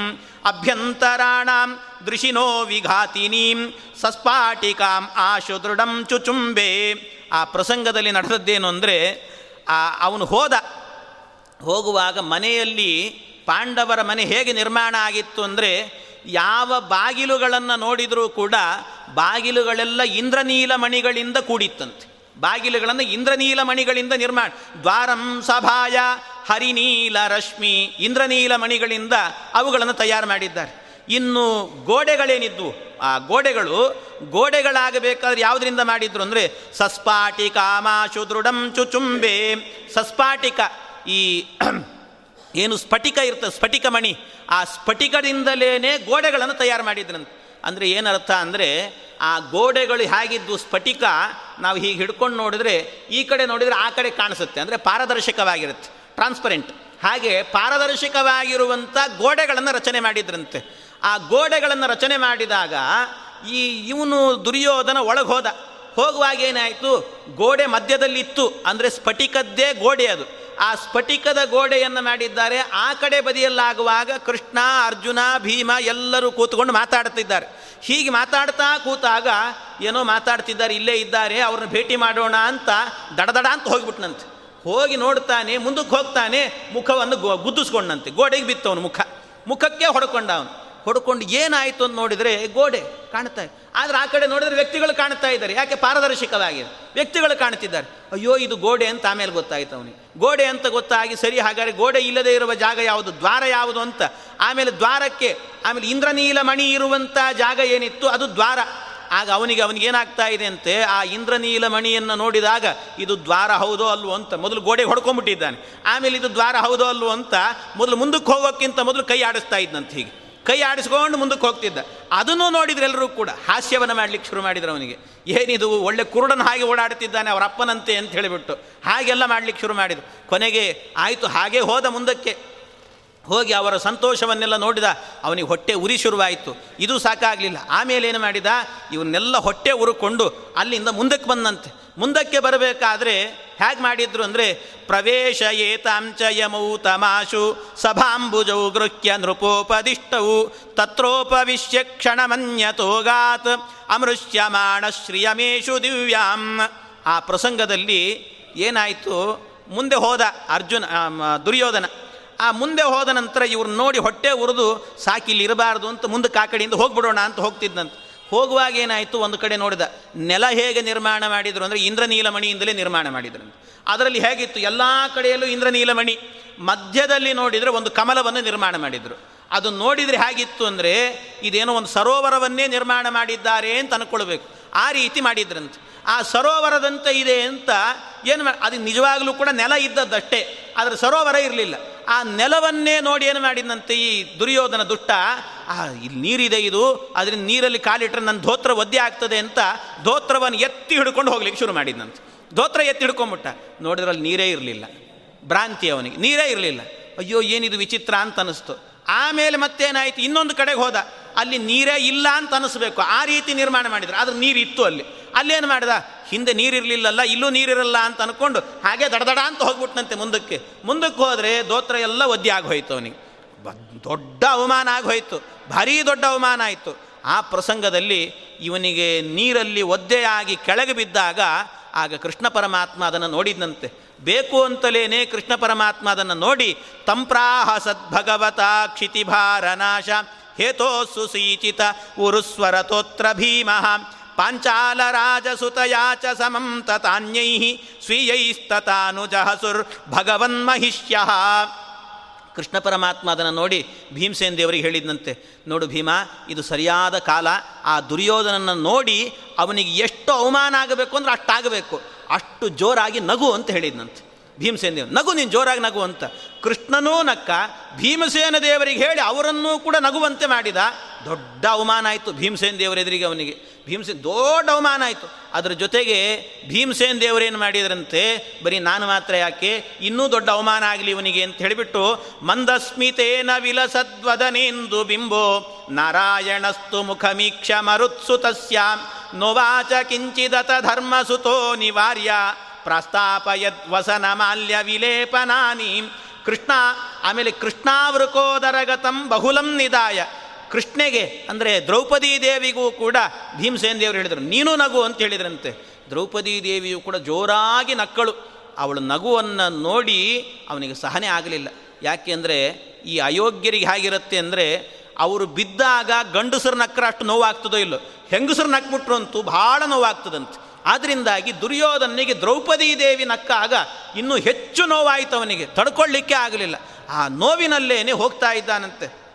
ಅಭ್ಯಂತರಾಣಾಂ ದೃಶಿನೋ ವಿಘಾತಿನೀಂ ಸಸ್ಪಾಟಿಕಾಂ ಆಶು ದೃಢಂ ಚುಚುಂಬೆ. ಆ ಪ್ರಸಂಗದಲ್ಲಿ ನಡೆದದ್ದೇನು ಅಂದರೆ ಅವನು ಹೋದ, ಹೋಗುವಾಗ ಮನೆಯಲ್ಲಿ ಪಾಂಡವರ ಮನೆ ಹೇಗೆ ನಿರ್ಮಾಣ ಆಗಿತ್ತು ಅಂದರೆ, ಯಾವ ಬಾಗಿಲುಗಳನ್ನು ನೋಡಿದರೂ ಕೂಡ ಬಾಗಿಲುಗಳೆಲ್ಲ ಇಂದ್ರನೀಲ ಮಣಿಗಳಿಂದ ಕೂಡಿತ್ತಂತೆ. ಬಾಗಿಲುಗಳನ್ನು ಇಂದ್ರನೀಲ ಮಣಿಗಳಿಂದ ನಿರ್ಮಾಣ, ದ್ವಾರಂ ಸಭಾಯ ಹರಿನೀಲ ರಶ್ಮಿ ಇಂದ್ರನೀಲ ಮಣಿಗಳಿಂದ ಅವುಗಳನ್ನು ತಯಾರು ಮಾಡಿದ್ದಾರೆ. ಇನ್ನು ಗೋಡೆಗಳೇನಿದ್ವು? ಆ ಗೋಡೆಗಳು ಗೋಡೆಗಳಾಗಬೇಕಾದ್ರೆ ಯಾವುದರಿಂದ ಮಾಡಿದ್ರು ಅಂದರೆ ಸಸ್ಪಾಟಿಕ ಮಾಶು ದೃಢಂ ಚುಚುಂಬೆ. ಸಸ್ಪಾಟಿಕ ಈ ಏನು ಸ್ಫಟಿಕ ಇರ್ತದೆ, ಸ್ಫಟಿಕ ಮಣಿ, ಆ ಸ್ಫಟಿಕದಿಂದಲೇ ಗೋಡೆಗಳನ್ನು ತಯಾರು ಮಾಡಿದ್ರಂತೆ. ಅಂದರೆ ಏನರ್ಥ ಅಂದರೆ ಆ ಗೋಡೆಗಳು ಹೇಗಿದ್ದು ಸ್ಫಟಿಕ, ನಾವು ಹೀಗೆ ಹಿಡ್ಕೊಂಡು ನೋಡಿದ್ರೆ ಈ ಕಡೆ ನೋಡಿದರೆ ಆ ಕಡೆ ಕಾಣಿಸುತ್ತೆ. ಅಂದರೆ ಪಾರದರ್ಶಕವಾಗಿರುತ್ತೆ ಟ್ರಾನ್ಸ್ಪರೆಂಟ್ ಹಾಗೆ ಪಾರದರ್ಶಕವಾಗಿರುವಂಥ ಗೋಡೆಗಳನ್ನು ರಚನೆ ಮಾಡಿದ್ರಂತೆ. ಆ ಗೋಡೆಗಳನ್ನು ರಚನೆ ಮಾಡಿದಾಗ ಈ ಇವನು ದುರ್ಯೋಧನ ಒಳಗೆ ಹೋದ. ಹೋಗುವಾಗ ಏನಾಯಿತು? ಗೋಡೆ ಮಧ್ಯದಲ್ಲಿತ್ತು. ಅಂದರೆ ಸ್ಫಟಿಕದ್ದೇ ಗೋಡೆ ಅದು. ಆ ಸ್ಫಟಿಕದ ಗೋಡೆಯನ್ನು ಮಾಡಿದ್ದಾರೆ. ಆ ಕಡೆ ಬದಿಯಲ್ಲಾಗುವಾಗ ಕೃಷ್ಣ, ಅರ್ಜುನ, ಭೀಮ ಎಲ್ಲರೂ ಕೂತ್ಕೊಂಡು ಮಾತಾಡ್ತಿದ್ದಾರೆ. ಹೀಗೆ ಮಾತಾಡ್ತಾ ಕೂತಾಗ ಏನೋ ಮಾತಾಡ್ತಿದ್ದಾರೆ. ಇಲ್ಲೇ ಇದ್ದಾರೆ. ಅವ್ರನ್ನ ಭೇಟಿ ಮಾಡೋಣ ಅಂತ ದಡದಡ ಅಂತ ಹೋಗಿಬಿಟ್ನಂತೆ. ಹೋಗಿ ನೋಡ್ತಾನೆ, ಮುಂದಕ್ಕೆ ಹೋಗ್ತಾನೆ, ಮುಖವನ್ನು ಗುದ್ದಿಸ್ಕೊಂಡಂತೆ. ಗೋಡೆಗೆ ಬಿತ್ತವನು ಮುಖ. ಮುಖಕ್ಕೆ ಹೊಡ್ಕೊಂಡ ಅವನು ಹೊಡ್ಕೊಂಡು ಏನಾಯಿತು ಅಂತ ನೋಡಿದರೆ ಗೋಡೆ ಕಾಣ್ತಾ ಇದೆ ಆದರೆ ಆ ಕಡೆ ನೋಡಿದರೆ ವ್ಯಕ್ತಿಗಳು ಕಾಣ್ತಾ ಇದ್ದಾರೆ. ಯಾಕೆ? ಪಾರದರ್ಶಕವಾಗಿದೆ ವ್ಯಕ್ತಿಗಳು ಕಾಣ್ತಿದ್ದಾರೆ. ಅಯ್ಯೋ, ಇದು ಗೋಡೆ ಅಂತ ಆಮೇಲೆ ಗೊತ್ತಾಯ್ತು ಅವನಿಗೆ. ಗೋಡೆ ಅಂತ ಗೊತ್ತಾಗಿ ಸರಿ, ಹಾಗಾದರೆ ಗೋಡೆ ಇಲ್ಲದೆ ಇರುವ ಜಾಗ ಯಾವುದು? ದ್ವಾರ ಯಾವುದು ಅಂತ. ಆಮೇಲೆ ದ್ವಾರಕ್ಕೆ, ಆಮೇಲೆ ಇಂದ್ರನೀಲ ಮಣಿ ಇರುವಂಥ ಜಾಗ ಏನಿತ್ತು? ಅದು ದ್ವಾರ. ಆಗ ಅವನಿಗೆ ಅವನಿಗೇನಾಗ್ತಾ ಇದೆ ಅಂತೆ? ಆ ಇಂದ್ರನೀಲ ಮಣಿಯನ್ನು ನೋಡಿದಾಗ, ಇದು ದ್ವಾರ ಹೌದೋ ಅಲ್ವೋ ಅಂತ ಮೊದಲು ಗೋಡೆ ಹೊಡ್ಕೊಂಡ್ಬಿಟ್ಟಿದ್ದಾನೆ. ಆಮೇಲೆ ಇದು ದ್ವಾರ ಹೌದೋ ಅಲ್ವೋ ಅಂತ ಮೊದಲು ಮುಂದಕ್ಕೆ ಹೋಗೋಕ್ಕಿಂತ ಮೊದಲು ಕೈ ಆಡಿಸ್ತಾ ಇದ್ದಂತೆ ಹೀಗೆ. ಕೈ ಆಡಿಸ್ಕೊಂಡು ಮುಂದಕ್ಕೆ ಹೋಗ್ತಿದ್ದ. ಅದನ್ನು ನೋಡಿದ್ರೆ ಎಲ್ಲರೂ ಕೂಡ ಹಾಸ್ಯವನ್ನು ಮಾಡ್ಲಿಕ್ಕೆ ಶುರು ಮಾಡಿದ್ರು ಅವನಿಗೆ. ಏನಿದು, ಒಳ್ಳೆ ಕುರುಡನ ಹಾಗೆ ಓಡಾಡ್ತಿದ್ದಾನೆ, ಅವರ ಅಪ್ಪನಂತೆ ಅಂತ ಹೇಳಿಬಿಟ್ಟು ಹಾಗೆಲ್ಲ ಮಾಡ್ಲಿಕ್ಕೆ ಶುರು ಮಾಡಿದ್ರು. ಕೊನೆಗೆ ಆಯಿತು, ಹಾಗೆ ಹೋದ ಮುಂದಕ್ಕೆ ಹೋಗಿ ಅವರ ಸಂತೋಷವನ್ನೆಲ್ಲ ನೋಡಿದ, ಅವನಿಗೆ ಹೊಟ್ಟೆ ಉರಿ ಶುರುವಾಯಿತು. ಇದು ಸಾಕಾಗಲಿಲ್ಲ. ಆಮೇಲೆ ಏನು ಮಾಡಿದ, ಇವನ್ನೆಲ್ಲ ಹೊಟ್ಟೆ ಉರುಕೊಂಡು ಅಲ್ಲಿಂದ ಮುಂದಕ್ಕೆ ಬಂದಂತೆ. ಮುಂದಕ್ಕೆ ಬರಬೇಕಾದ್ರೆ ಹೇಗೆ ಮಾಡಿದ್ರು ಅಂದರೆ ಪ್ರವೇಶ ಏತಾಂಚ ಯಮೌ ತಮಾಶು ಸಭಾಂಬುಜೌ ಗೃಹ್ಯ ನೃಪೋಪದಿಷ್ಟವು ತತ್ರೋಪವಿಶ್ಯ ಕ್ಷಣಮನ್ಯತೋಗಾತ್ ಅಮೃಷ್ಯಮಾಣ ಶ್ರಿಯಮೇಶು ದಿವ್ಯಾಂ. ಆ ಪ್ರಸಂಗದಲ್ಲಿ ಏನಾಯಿತು? ಮುಂದೆ ಹೋದ ಅರ್ಜುನ ದುರ್ಯೋಧನ. ಆ ಮುಂದೆ ಹೋದ ನಂತರ ಇವ್ರನ್ನ ನೋಡಿ ಹೊಟ್ಟೆ ಉರಿದು ಸಾಕಿಲ್ಲಿ ಇರಬಾರ್ದು ಅಂತ ಮುಂದೆ ಕಾಕಡಿಯಿಂದ ಕಡೆಯಿಂದ ಹೋಗ್ಬಿಡೋಣ ಅಂತ ಹೋಗ್ತಿದ್ದಂತೆ ಹೋಗುವಾಗ ಏನಾಯಿತು? ಒಂದು ಕಡೆ ನೋಡಿದ ನೆಲ ಹೇಗೆ ನಿರ್ಮಾಣ ಮಾಡಿದರು ಅಂದರೆ ಇಂದ್ರನೀಲಮಣಿಯಿಂದಲೇ ನಿರ್ಮಾಣ ಮಾಡಿದರು ಅದರಲ್ಲಿ ಹೇಗಿತ್ತು? ಎಲ್ಲ ಕಡೆಯಲ್ಲೂ ಇಂದ್ರನೀಲಮಣಿ. ಮಧ್ಯದಲ್ಲಿ ನೋಡಿದರೆ ಒಂದು ಕಮಲವನ್ನು ನಿರ್ಮಾಣ ಮಾಡಿದರು. ಅದು ನೋಡಿದರೆ ಹೇಗಿತ್ತು ಅಂದರೆ ಇದೇನೋ ಒಂದು ಸರೋವರವನ್ನೇ ನಿರ್ಮಾಣ ಮಾಡಿದ್ದಾರೆ ಅಂತ ಅಂದ್ಕೊಳ್ಬೇಕು ಆ ರೀತಿ ಮಾಡಿದ್ರಂತೆ. ಆ ಸರೋವರದಂತೆ ಇದೆ ಅಂತ ಏನು ಅದು ನಿಜವಾಗಲೂ ಕೂಡ ನೆಲ ಇದ್ದದ್ದಷ್ಟೇ, ಆದರೆ ಸರೋವರ ಇರಲಿಲ್ಲ. ಆ ನೆಲವನ್ನೇ ನೋಡಿ ಏನು ಮಾಡಿದಂತೆ ಈ ದುರ್ಯೋಧನ ದುಷ್ಟ? ಆ, ಇಲ್ಲಿ ನೀರಿದೆ ಇದು ಅದರಿಂದ ನೀರಲ್ಲಿ ಕಾಲಿಟ್ರೆ ನನ್ನ ಧೋತ್ರ ಒದ್ದೆ ಆಗ್ತದೆ ಅಂತ ಧೋತ್ರವನ್ನು ಎತ್ತಿ ಹಿಡ್ಕೊಂಡು ಹೋಗ್ಲಿಕ್ಕೆ ಶುರು ಮಾಡಿದ್ನಂತೆ. ಧೋತ್ರ ಎತ್ತಿ ಹಿಡ್ಕೊಂಬಿಟ್ಟ. ನೋಡಿದ್ರಲ್ಲಿ ನೀರೇ ಇರಲಿಲ್ಲ. ಭ್ರಾಂತಿ ಅವನಿಗೆ. ನೀರೇ ಇರಲಿಲ್ಲ. ಅಯ್ಯೋ, ಏನಿದು ವಿಚಿತ್ರ ಅಂತ ಅನ್ನಿಸ್ತು ಆಮೇಲೆ ಮತ್ತೇನಾಯಿತು? ಇನ್ನೊಂದು ಕಡೆಗೆ ಹೋದ. ಅಲ್ಲಿ ನೀರೇ ಇಲ್ಲ ಅಂತ ಅನಿಸ್ಬೇಕು. ಆ ರೀತಿ ನಿರ್ಮಾಣ ಮಾಡಿದ್ರು. ಆದ್ರೆ ಇತ್ತು ಅಲ್ಲಿ. ಅಲ್ಲೇನು ಮಾಡಿದ? ಹಿಂದೆ ನೀರಿರಲಿಲ್ಲಲ್ಲ ಇಲ್ಲೂ ನೀರಿರಲ್ಲ ಅಂತ ಅಂದ್ಕೊಂಡು ಹಾಗೆ ದಡದಡ ಅಂತ ಹೋಗ್ಬಿಟ್ನಂತೆ ಮುಂದಕ್ಕೆ. ಮುಂದಕ್ಕೆ ಹೋದರೆ ದೋತ್ರ ಎಲ್ಲ ಒದ್ದೆ ಆಗೋಯ್ತು ಅವನಿಗೆ. ದೊಡ್ಡ ಅವಮಾನ ಆಗೋಯ್ತು ಭಾರೀ ದೊಡ್ಡ ಅವಮಾನ ಆಯಿತು. ಆ ಪ್ರಸಂಗದಲ್ಲಿ ಇವನಿಗೆ ನೀರಲ್ಲಿ ಒದ್ದೆಯಾಗಿ ಕೆಳಗೆ ಬಿದ್ದಾಗ ಆಗ ಕೃಷ್ಣ ಪರಮಾತ್ಮ ಅದನ್ನು ನೋಡಿದಂತೆ ಬೇಕು ಅಂತಲೇನೆ ಕೃಷ್ಣ ಪರಮಾತ್ಮ ಅದನ್ನು ನೋಡಿ, ತಂಪ್ರಾಹ ಸದ್ಭಗವತ ಕ್ಷಿತಿಭಾರನಾಶ ಹೇತೋ ಸುಸೀಚಿತ ಉರುಸ್ವರತೋತ್ರ ಭೀಮಃ ಪಾಂಚಾಲರಾಜಸುತಯಾ ಚ ಸಮಂ ತತಾನ್ಯೈ ಸ್ವೀಯೈಸ್ತತಾನುಜಹಸುರ್ ಭಗವನ್ಮಹಿಷ್ಯ. ಕೃಷ್ಣ ಪರಮಾತ್ಮ ಅದನ್ನು ನೋಡಿ ಭೀಮಸೇನ್ ದೇವರಿಗೆ ಹೇಳಿದಂತೆ ನೋಡು ಭೀಮ, ಇದು ಸರಿಯಾದ ಕಾಲ, ಆ ದುರ್ಯೋಧನನ್ನು ನೋಡಿ ಅವನಿಗೆ ಎಷ್ಟು ಅವಮಾನ ಆಗಬೇಕು ಅಂದ್ರೆ ಅಷ್ಟಾಗಬೇಕು. ಅಷ್ಟು ಜೋರಾಗಿ ನಗು ಅಂತ ಹೇಳಿದ್ನಂತೆ. ಭೀಮಸೇನ ದೇವ್ರು ನಗು ನೀನು ಜೋರಾಗಿ ನಗು ಅಂತ. ಕೃಷ್ಣನೂ ನಕ್ಕ, ಭೀಮಸೇನ ದೇವರಿಗೆ ಹೇಳಿ ಅವರನ್ನೂ ಕೂಡ ನಗುವಂತೆ ಮಾಡಿದ ದೊಡ್ಡ ಅವಮಾನ ಆಯಿತು ಭೀಮಸೇನ ದೇವರ ಎದುರಿಗೆ ಅವನಿಗೆ. ಭೀಮಸೇನ್ ದೊಡ್ಡ ಅವಮಾನ ಆಯಿತು. ಅದರ ಜೊತೆಗೆ ಭೀಮಸೇನ್ ದೇವರೇನು ಮಾಡಿದ್ರಂತೆ? ಬರೀ ನಾನು ಮಾತ್ರ ಯಾಕೆ? ಇನ್ನೂ ದೊಡ್ಡ ಅವಮಾನ ಆಗಲಿ ಇವನಿಗೆ ಅಂತ ಹೇಳಿಬಿಟ್ಟು, ಮಂದಸ್ಮಿತೇನ ವಿಲಸದ್ವದನೆಂದು ಬಿಂಬೋ, ನಾರಾಯಣಸ್ತು ಮುಖಮೀಕ್ಷ ಮರುತ್ಸು ನೋವಾಚ ಕಿಂಚಿದತ ಧರ್ಮಸುತೋ ನಿವಾರ್ಯ ಪ್ರಸ್ತಾಪಯದ್ ವಸನ ಮಾಲ್ಯ ವಿಲೇಪನಾನಿ ಕೃಷ್ಣ, ಆಮೇಲೆ ಕೃಷ್ಣಾವೃಕೋದರಗತಂ ಬಹುಲಂ ನಿದಾಯ ಕೃಷ್ಣೆಗೆ, ಅಂದರೆ ದ್ರೌಪದಿ ದೇವಿಗೂ ಕೂಡ ಭೀಮಸೇನ ದೇವರು ಹೇಳಿದರು, ನೀನು ನಗು ಅಂತ ಹೇಳಿದ್ರಂತೆ. ದ್ರೌಪದಿ ದೇವಿಯು ಕೂಡ ಜೋರಾಗಿ ನಕ್ಕಳು. ಅವಳು ನಗುವನ್ನು ನೋಡಿ ಅವನಿಗೆ ಸಹನೆ ಆಗಲಿಲ್ಲ. ಯಾಕೆಂದರೆ ಈ ಅಯೋಗ್ಯರಿಗೆ ಹೇಗಿರುತ್ತೆ ಅಂದರೆ, ಅವರು ಬಿದ್ದಾಗ ಗಂಡಸರು ನಕ್ಕರ ಅಷ್ಟು ನೋವಾಗ್ತದೋ ಇಲ್ಲೋ. ಹೆಂಗಸರು ನಕ್ಬಿಟ್ರು ಅಂತೂ ಭಾಳ ನೋವಾಗ್ತದಂತೆ. ಆದ್ದರಿಂದಾಗಿ ದುರ್ಯೋಧನಿಗೆ ದ್ರೌಪದಿ ದೇವಿ ನಕ್ಕಾಗ ಇನ್ನೂ ಹೆಚ್ಚು ನೋವಾಯಿತು ಅವನಿಗೆ. ತಡ್ಕೊಳ್ಳಿಕ್ಕೆ ಆಗಲಿಲ್ಲ. ಆ ನೋವಿನಲ್ಲೇನೆ ಹೋಗ್ತಾ ಇದ್ದಾನಂತೆ.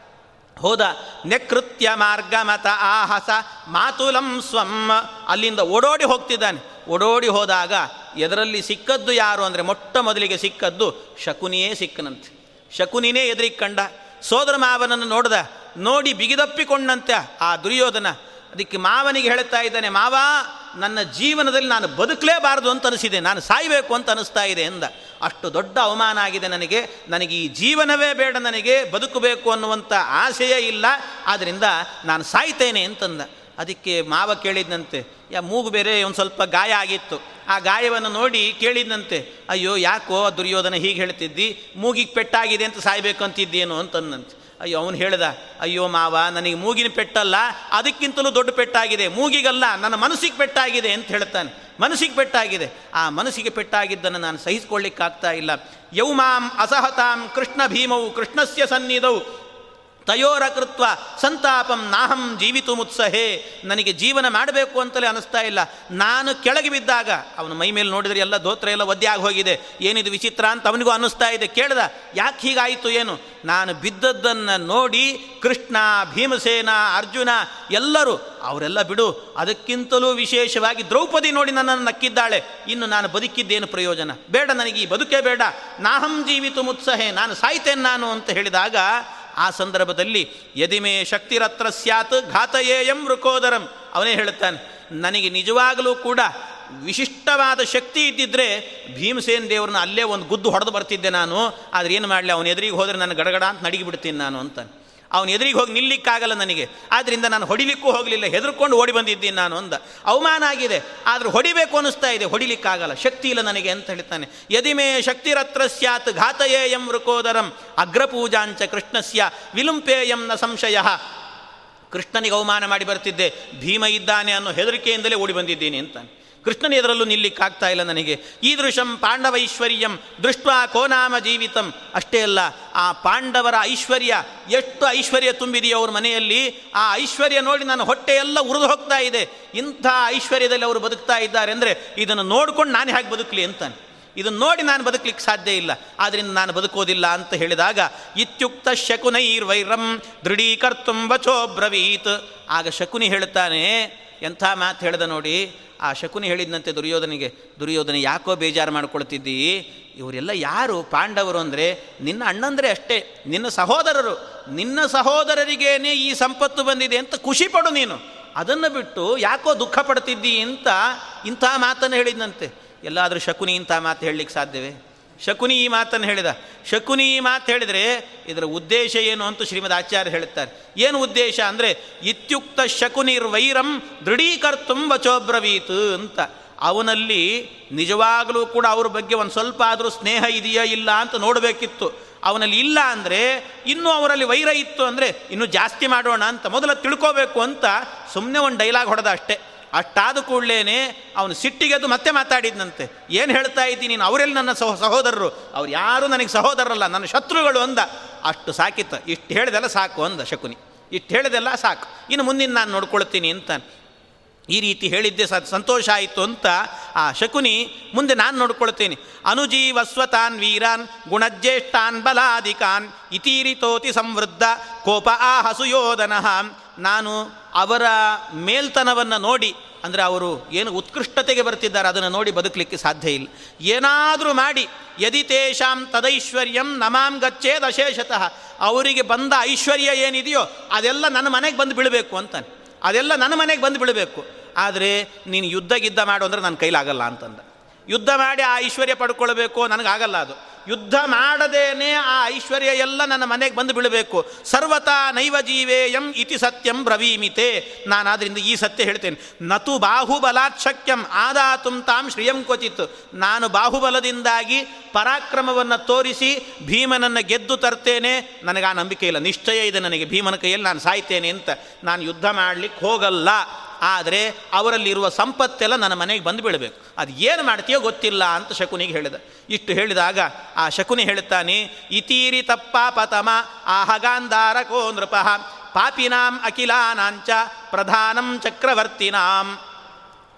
ಹೋದ ನೆಕೃತ್ಯ ಮಾರ್ಗ ಮತ ಆಹಸ ಮಾತುಲಂ ಸ್ವಂ. ಅಲ್ಲಿಂದ ಓಡೋಡಿ ಹೋಗ್ತಿದ್ದಾನೆ. ಓಡೋಡಿ ಹೋದಾಗ ಎದರಲ್ಲಿ ಸಿಕ್ಕದ್ದು ಯಾರು ಅಂದರೆ ಮೊಟ್ಟ ಮೊದಲಿಗೆ ಸಿಕ್ಕದ್ದು ಶಕುನಿಯೇ ಸಿಕ್ಕನಂತೆ. ಶಕುನಿನೇ ಎದುರಿಗೆ ಕಂಡ. ಸೋದರ ಮಾವನನ್ನು ನೋಡ್ದ. ನೋಡಿ ಬಿಗಿದಪ್ಪಿಕೊಂಡಂತೆ ಆ ದುರ್ಯೋಧನ. ಅದಕ್ಕೆ ಮಾವನಿಗೆ ಹೇಳ್ತಾ ಇದ್ದಾನೆ, ಮಾವ ನನ್ನ ಜೀವನದಲ್ಲಿ ನಾನು ಬದುಕಲೇಬಾರದು ಅಂತ ಅನಿಸಿದೆ, ನಾನು ಸಾಯಬೇಕು ಅಂತ ಅನಿಸ್ತಾ ಇದೆ ಎಂದ. ಅಷ್ಟು ದೊಡ್ಡ ಅವಮಾನ ಆಗಿದೆ ನನಗೆ. ನನಗೆ ಈ ಜೀವನವೇ ಬೇಡ, ನನಗೆ ಬದುಕಬೇಕು ಅನ್ನುವಂಥ ಆಸೆಯೇ ಇಲ್ಲ. ಆದ್ದರಿಂದ ನಾನು ಸಾಯ್ತೇನೆ ಅಂತಂದ. ಅದಕ್ಕೆ ಮಾವ ಕೇಳಿದ್ನಂತೆ, ಯಾ, ಮೂಗು ಬೇರೆ ಒಂದು ಸ್ವಲ್ಪ ಗಾಯ ಆಗಿತ್ತು. ಆ ಗಾಯವನ್ನು ನೋಡಿ ಕೇಳಿದ್ನಂತೆ, ಅಯ್ಯೋ, ಯಾಕೋ ದುರ್ಯೋಧನ ಹೀಗೆ ಹೇಳ್ತಿದ್ದಿ? ಮೂಗಿಗೆ ಪೆಟ್ಟಾಗಿದೆ ಅಂತ ಸಾಯ್ಬೇಕು ಅಂತಿದ್ದೇನು ಅಂತಂದಂತೆ. ಅಯ್ಯೋ, ಅವನು ಹೇಳ್ದ, ಅಯ್ಯೋ ಮಾವ, ನನಗೆ ಮೂಗಿನ ಪೆಟ್ಟಲ್ಲ, ಅದಕ್ಕಿಂತಲೂ ದೊಡ್ಡ ಪೆಟ್ಟಾಗಿದೆ, ಮೂಗಿಗಲ್ಲ, ನನ್ನ ಮನಸ್ಸಿಗೆ ಪೆಟ್ಟಾಗಿದೆ ಅಂತ ಹೇಳ್ತಾನೆ ಮನಸ್ಸಿಗೆ ಪೆಟ್ಟಾಗಿದೆ. ಆ ಮನಸ್ಸಿಗೆ ಪೆಟ್ಟಾಗಿದ್ದನ್ನು ನಾನು ಸಹಿಸಿಕೊಳ್ಳಿಕ್ಕಾಗ್ತಾ ಇಲ್ಲ. ಯೌಮಾಂ ಅಸಹತಾಂ ಕೃಷ್ಣ ಭೀಮವು ಕೃಷ್ಣಸ್ಯ ಸನ್ನಿಧವು ತಯೋರ ಕೃತ್ವ ಸಂತಾಪಂ ನಾಹಂ ಜೀವಿತು ಮುತ್ಸಹೇ ನನಗೆ ಜೀವನ ಮಾಡಬೇಕು ಅಂತಲೇ ಅನಿಸ್ತಾ ಇಲ್ಲ. ನಾನು ಕೆಳಗೆ ಬಿದ್ದಾಗ, ಅವನು ಮೈ ಮೇಲೆ ನೋಡಿದರೆ ಎಲ್ಲ ದೋತ್ರ ಎಲ್ಲ ಒದ್ದೆ ಆಗಿ ಹೋಗಿದೆ ಏನಿದು ವಿಚಿತ್ರ ಅಂತ ಅವನಿಗೂ ಅನ್ನಿಸ್ತಾ ಇದೆ. ಕೇಳ್ದ, ಯಾಕೆ ಹೀಗಾಯಿತು ಏನು? ನಾನು ಬಿದ್ದದ್ದನ್ನು ನೋಡಿ ಕೃಷ್ಣ, ಭೀಮಸೇನ, ಅರ್ಜುನ ಎಲ್ಲರೂ, ಅವರೆಲ್ಲ ಬಿಡು, ಅದಕ್ಕಿಂತಲೂ ವಿಶೇಷವಾಗಿ ದ್ರೌಪದಿ ನೋಡಿ ನನ್ನನ್ನು ನಕ್ಕಿದ್ದಾಳೆ. ಇನ್ನು ನಾನು ಬದುಕಿದ್ದೇನು ಪ್ರಯೋಜನ? ಬೇಡ ನನಗೆ ಈ ಬದುಕೇ ಬೇಡ. ನಾಹಂ ಜೀವಿತು ಮುತ್ಸಹೆ ನಾನು ಸಾಯ್ತೇನೆ ನಾನು ಅಂತ ಹೇಳಿದಾಗ ಆ ಸಂದರ್ಭದಲ್ಲಿ ಯದಿಮೇ ಶಕ್ತಿರತ್ರ ಸ್ಯಾತ್ ಘಾತಯೇಯಂ ವೃಕೋದರಂ ಅವನೇ ಹೇಳುತ್ತಾನೆ, ನನಗೆ ನಿಜವಾಗಲೂ ಕೂಡ ವಿಶಿಷ್ಟವಾದ ಶಕ್ತಿ ಇದ್ದಿದ್ರೆ ಭೀಮಸೇನ್ ದೇವ್ರನ್ನ ಅಲ್ಲೇ ಒಂದು ಗುದ್ದು ಹೊಡೆದು ಬರ್ತಿದ್ದೆ ನಾನು, ಆದರೆ ಏನು ಮಾಡಲಿ, ಅವನ ಎದುರಿಗೆ ಹೋದರೆ ನಾನು ಗಡಗಡ ಅಂತ ನಡಿಗೆ ಬಿಡ್ತೀನಿ ನಾನು ಅಂತಾನೆ. ಅವನ ಎದುರಿಗೆ ಹೋಗಿ ನಿಲ್ಲಿಕ್ಕಾಗಲ್ಲ ನನಗೆ. ಆದ್ದರಿಂದ ನಾನು ಹೊಡಿಲಿಕ್ಕೂ ಹೋಗಲಿಲ್ಲ. ಹೆದರ್ಕೊಂಡು ಓಡಿ ಬಂದಿದ್ದೀನಿ ನಾನು ಅಂದ. ಅವಮಾನ ಆಗಿದೆ. ಆದರೂ ಹೊಡಿಬೇಕು ಅನಿಸ್ತಾ ಇದೆ. ಹೊಡಿಲಿಕ್ಕಾಗಲ್ಲ. ಶಕ್ತಿ ಇಲ್ಲ ನನಗೆ ಅಂತ ಹೇಳ್ತಾನೆ. ಯದಿಮೇ ಶಕ್ತಿರತ್ರ ಸ್ಯಾತ್ ಘಾತಯೇಯಂ ವೃಕೋದರಂ ಅಗ್ರಪೂಜಾಂಚ ಕೃಷ್ಣಸ್ಯ ವಿಲುಂಪೇಯಂ ನ ಸಂಶಯ. ಕೃಷ್ಣನಿಗೆ ಅವಮಾನ ಮಾಡಿ ಬರ್ತಿದ್ದೆ ಭೀಮ ಇದ್ದಾನೆ ಅನ್ನೋ ಹೆದರಿಕೆಯಿಂದಲೇ ಓಡಿ ಬಂದಿದ್ದೀನಿ ಅಂತಾನೆ. ಕೃಷ್ಣನ ಎದುರಲ್ಲೂ ನಿಲ್ಲಿಕ್ಕಾಗ್ತಾ ಇಲ್ಲ ನನಗೆ. ಈದೃಶಂ ಪಾಂಡವೈಶ್ವರ್ಯಂ ದೃಷ್ಟ ಕೋನಾಮ ಜೀವಿತಂ. ಅಷ್ಟೇ ಅಲ್ಲ, ಆ ಪಾಂಡವರ ಐಶ್ವರ್ಯ, ಎಷ್ಟು ಐಶ್ವರ್ಯ ತುಂಬಿದೆಯೋ ಅವ್ರ ಮನೆಯಲ್ಲಿ, ಆ ಐಶ್ವರ್ಯ ನೋಡಿ ನನ್ನ ಹೊಟ್ಟೆ ಎಲ್ಲ ಉರಿದು ಹೋಗ್ತಾ ಇದೆ. ಇಂಥ ಐಶ್ವರ್ಯದಲ್ಲಿ ಅವರು ಬದುಕ್ತಾ ಇದ್ದಾರೆ ಅಂದರೆ ಇದನ್ನು ನೋಡ್ಕೊಂಡು ನಾನು ಹೇಗೆ ಬದುಕಲಿ ಅಂತಾನೆ. ಇದನ್ನು ನೋಡಿ ನಾನು ಬದುಕಲಿಕ್ಕೆ ಸಾಧ್ಯ ಇಲ್ಲ. ಆದ್ದರಿಂದ ನಾನು ಬದುಕೋದಿಲ್ಲ ಅಂತ ಹೇಳಿದಾಗ, ಇತ್ಯುಕ್ತ ಶಕುನೈರ್ವೈರಂ ದೃಢೀಕರ್ತುಂ ವಚೋ ಬ್ರವೀತ್. ಆಗ ಶಕುನಿ ಹೇಳ್ತಾನೆ ಎಂಥ ಮಾತು ಹೇಳ್ದ ನೋಡಿ ಆ ಶಕುನಿ ಹೇಳಿದಂತೆ ದುರ್ಯೋಧನಿಗೆ, ದುರ್ಯೋಧನ, ಯಾಕೋ ಬೇಜಾರು ಮಾಡ್ಕೊಳ್ತಿದ್ದಿ? ಇವರೆಲ್ಲ ಯಾರು? ಪಾಂಡವರು ಅಂದರೆ ನಿನ್ನ ಅಣ್ಣಂದರೆ ಅಷ್ಟೇ, ನಿನ್ನ ಸಹೋದರರು. ನಿನ್ನ ಸಹೋದರರಿಗೇನೆ ಈ ಸಂಪತ್ತು ಬಂದಿದೆ ಅಂತ ಖುಷಿ ಪಡು ನೀನು. ಅದನ್ನು ಬಿಟ್ಟು ಯಾಕೋ ದುಃಖ ಪಡ್ತಿದ್ದೀ? ಅಂತ ಇಂಥ ಮಾತನ್ನು ಹೇಳಿದಂತೆ ಎಲ್ಲಾದರೂ ಶಕುನಿ ಇಂಥ ಮಾತು ಹೇಳಲಿಕ್ಕೆ ಸಾಧ್ಯವೇ? ಶಕುನಿ ಈ ಮಾತನ್ನು ಹೇಳಿದ. ಶಕುನಿ ಈ ಮಾತು ಹೇಳಿದರೆ ಇದರ ಉದ್ದೇಶ ಏನು ಅಂತ ಶ್ರೀಮದ್ ಆಚಾರ್ಯ ಹೇಳುತ್ತಾರೆ. ಏನು ಉದ್ದೇಶ ಅಂದರೆ, ಇತ್ಯುಕ್ತ ಶಕುನಿರ್ವೈರಂ ದೃಢೀಕರ್ತುಂ ವಚೋಬ್ರವೀತ್ ಅಂತ. ಅವನಲ್ಲಿ ನಿಜವಾಗಲೂ ಕೂಡ ಅವ್ರ ಬಗ್ಗೆ ಒಂದು ಸ್ವಲ್ಪ ಆದರೂ ಸ್ನೇಹ ಇದೆಯಾ ಇಲ್ಲ ಅಂತ ನೋಡಬೇಕಿತ್ತು. ಅವನಲ್ಲಿ ಇಲ್ಲ ಅಂದರೆ, ಇನ್ನೂ ಅವರಲ್ಲಿ ವೈರ ಇತ್ತು ಅಂದರೆ, ಇನ್ನೂ ಜಾಸ್ತಿ ಮಾಡೋಣ ಅಂತ ಮೊದಲ ತಿಳ್ಕೋಬೇಕು ಅಂತ ಸುಮ್ಮನೆ ಒಂದು ಡೈಲಾಗ್ ಹೊಡೆದ ಅಷ್ಟೇ. ಅಷ್ಟಾದ ಕೂಡಲೇ ಅವನು ಸಿಟ್ಟಿಗೆದ್ದು ಮತ್ತೆ ಮಾತಾಡಿದ್ನಂತೆ. ಏನು ಹೇಳ್ತಾ ಇದ್ದೀನಿ ನೀನು? ಅವರೆಲ್ಲಿ ನನ್ನ ಸಹ, ಸಹೋದರರು. ಅವ್ರು ಯಾರೂ ನನಗೆ ಸಹೋದರರಲ್ಲ, ನನ್ನ ಶತ್ರುಗಳು ಅಂದ. ಅಷ್ಟು ಸಾಕಿತ್ತು. ಇಷ್ಟು ಹೇಳಿದೆಲ್ಲ ಸಾಕು ಅಂದ ಶಕುನಿ. ಇಷ್ಟು ಹೇಳಿದೆಲ್ಲ ಸಾಕು. ಇನ್ನು ಮುಂದಿನ ನಾನು ನೋಡ್ಕೊಳ್ತೀನಿ ಅಂತ. ಈ ರೀತಿ ಹೇಳಿದ್ದೆ ಸಂತೋಷ ಆಯಿತು ಅಂತ ಆ ಶಕುನಿ ಮುಂದೆ ನಾನು ನೋಡ್ಕೊಳ್ತೇನೆ. ಅನುಜೀವಸ್ವತಾನ್ ವೀರಾನ್ ಗುಣಜ್ಯೇಷ್ಠಾನ್ ಬಲಾಧಿಕಾನ್ ಇತೀರಿತೋತಿ ಸಂವೃದ್ಧ ಕೋಪ ಆ ಹಸುಯೋಧನಃ ನಾನು ಅವರ ಮೇಲ್ತನವನ್ನು ನೋಡಿ, ಅಂದರೆ ಅವರು ಏನು ಉತ್ಕೃಷ್ಟತೆಗೆ ಬರ್ತಿದ್ದಾರೆ, ಅದನ್ನು ನೋಡಿ ಬದುಕಲಿಕ್ಕೆ ಸಾಧ್ಯ ಇಲ್ಲ. ಏನಾದರೂ ಮಾಡಿ, ಯದಿ ತೇಷಾಂ ತದೈಶ್ವರ್ಯಂ ನಮಾಂ ಗಚ್ಚೇದ್ ಅಶೇಷತಃ. ಅವರಿಗೆ ಬಂದ ಐಶ್ವರ್ಯ ಏನಿದೆಯೋ, ಅದೆಲ್ಲ ನನ್ನ ಮನೆಗೆ ಬಂದು ಬೀಳಬೇಕು ಅಂತಾನೆ. ಅದೆಲ್ಲ ನನ್ನ ಮನೆಗೆ ಬಂದು ಬೀಳಬೇಕು. ಆದರೆ ನೀನು ಯುದ್ಧ ಗಿದ್ದ ಮಾಡು ಅಂದರೆ ನನ್ನ ಕೈಲಾಗಲ್ಲ ಅಂತಂದ. ಯುದ್ಧ ಮಾಡಿ ಆ ಐಶ್ವರ್ಯ ಪಡ್ಕೊಳ್ಬೇಕು, ನನಗಾಗಲ್ಲ ಅದು. ಯುದ್ಧ ಮಾಡದೇನೆ ಆ ಐಶ್ವರ್ಯ ಎಲ್ಲ ನನ್ನ ಮನೆಗೆ ಬಂದು ಬೀಳಬೇಕು. ಸರ್ವತಾ ನೈವ ಜೀವೇಯಂ ಇತಿ ಸತ್ಯಂ ಬ್ರವೀಮಿತೆ. ನಾನು ಆದ್ದರಿಂದ ಈ ಸತ್ಯ ಹೇಳ್ತೇನೆ. ನತು ಬಾಹುಬಲಾಚ್ಛಕ್ಯಂ ಆದಾತುಂ ತಾಂ ಶ್ರೀಯಂ ಕ್ವಚಿತ್. ನಾನು ಬಾಹುಬಲದಿಂದಾಗಿ ಪರಾಕ್ರಮವನ್ನು ತೋರಿಸಿ ಭೀಮನನ್ನು ಗೆದ್ದು ತರ್ತೇನೆ. ನನಗೆ ಆ ನಂಬಿಕೆ ಇಲ್ಲ. ನಿಶ್ಚಯ ಇದೆ ನನಗೆ. ಭೀಮನ ಕೈಯಲ್ಲಿ ನಾನು ಸಾಯ್ತೇನೆ ಅಂತ. ನಾನು ಯುದ್ಧ ಮಾಡಲಿಕ್ಕೆ ಹೋಗಲ್ಲ. ಆದರೆ ಅವರಲ್ಲಿರುವ ಸಂಪತ್ತೆಲ್ಲ ನನ್ನ ಮನೆಗೆ ಬಂದು ಬೀಳಬೇಕು. ಅದು ಏನು ಮಾಡ್ತೀಯೋ ಗೊತ್ತಿಲ್ಲ ಅಂತ ಶಕುನಿಗೆ ಹೇಳಿದ. ಇಷ್ಟು ಹೇಳಿದಾಗ ಆ ಶಕುನಿ ಹೇಳುತ್ತಾನೆ, ಇತೀರಿ ತಪ್ಪ ಪತಮ ಆಹಗಾಂಧಾರಕೋ ನೃಪ, ಪಾಪಿನಾಂ ಅಖಿಲಾನಾಂಚ, ಪ್ರಧಾನಂ ಚಕ್ರವರ್ತಿನಾಂ.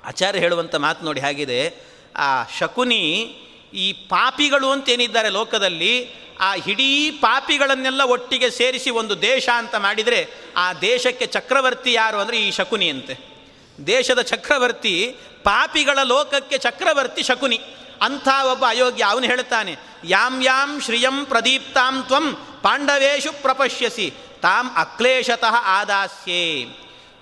ಆಚಾರ್ಯ ಹೇಳುವಂಥ ಮಾತು ನೋಡಿ ಹಾಗಿದೆ. ಆ ಶಕುನಿ ಈ ಪಾಪಿಗಳು ಅಂತೇನಿದ್ದಾರೆ ಲೋಕದಲ್ಲಿ, ಆ ಇಡೀ ಪಾಪಿಗಳನ್ನೆಲ್ಲ ಒಟ್ಟಿಗೆ ಸೇರಿಸಿ ಒಂದು ದೇಶ ಅಂತ ಮಾಡಿದರೆ ಆ ದೇಶಕ್ಕೆ ಚಕ್ರವರ್ತಿ ಯಾರು ಅಂದರೆ ಈ ಶಕುನಿ ಅಂತೆ ದೇಶದ ಚಕ್ರವರ್ತಿ, ಪಾಪಿಗಳ ಲೋಕಕ್ಕೆ ಚಕ್ರವರ್ತಿ ಶಕುನಿ. ಅಂಥ ಒಬ್ಬ ಅಯೋಗ್ಯ ಅವನು ಹೇಳ್ತಾನೆ ಯಾಂ ಯಾಂ ಶ್ರಿಯಂ ಪ್ರದೀಪ್ತಾಂ ತ್ವಂ ಪಾಂಡವೇಶು ಪ್ರಪಶ್ಯಸಿ, ತಾಂ ಅಕ್ಲೇಶತಃ ಆದಾಸ್ಯೇ.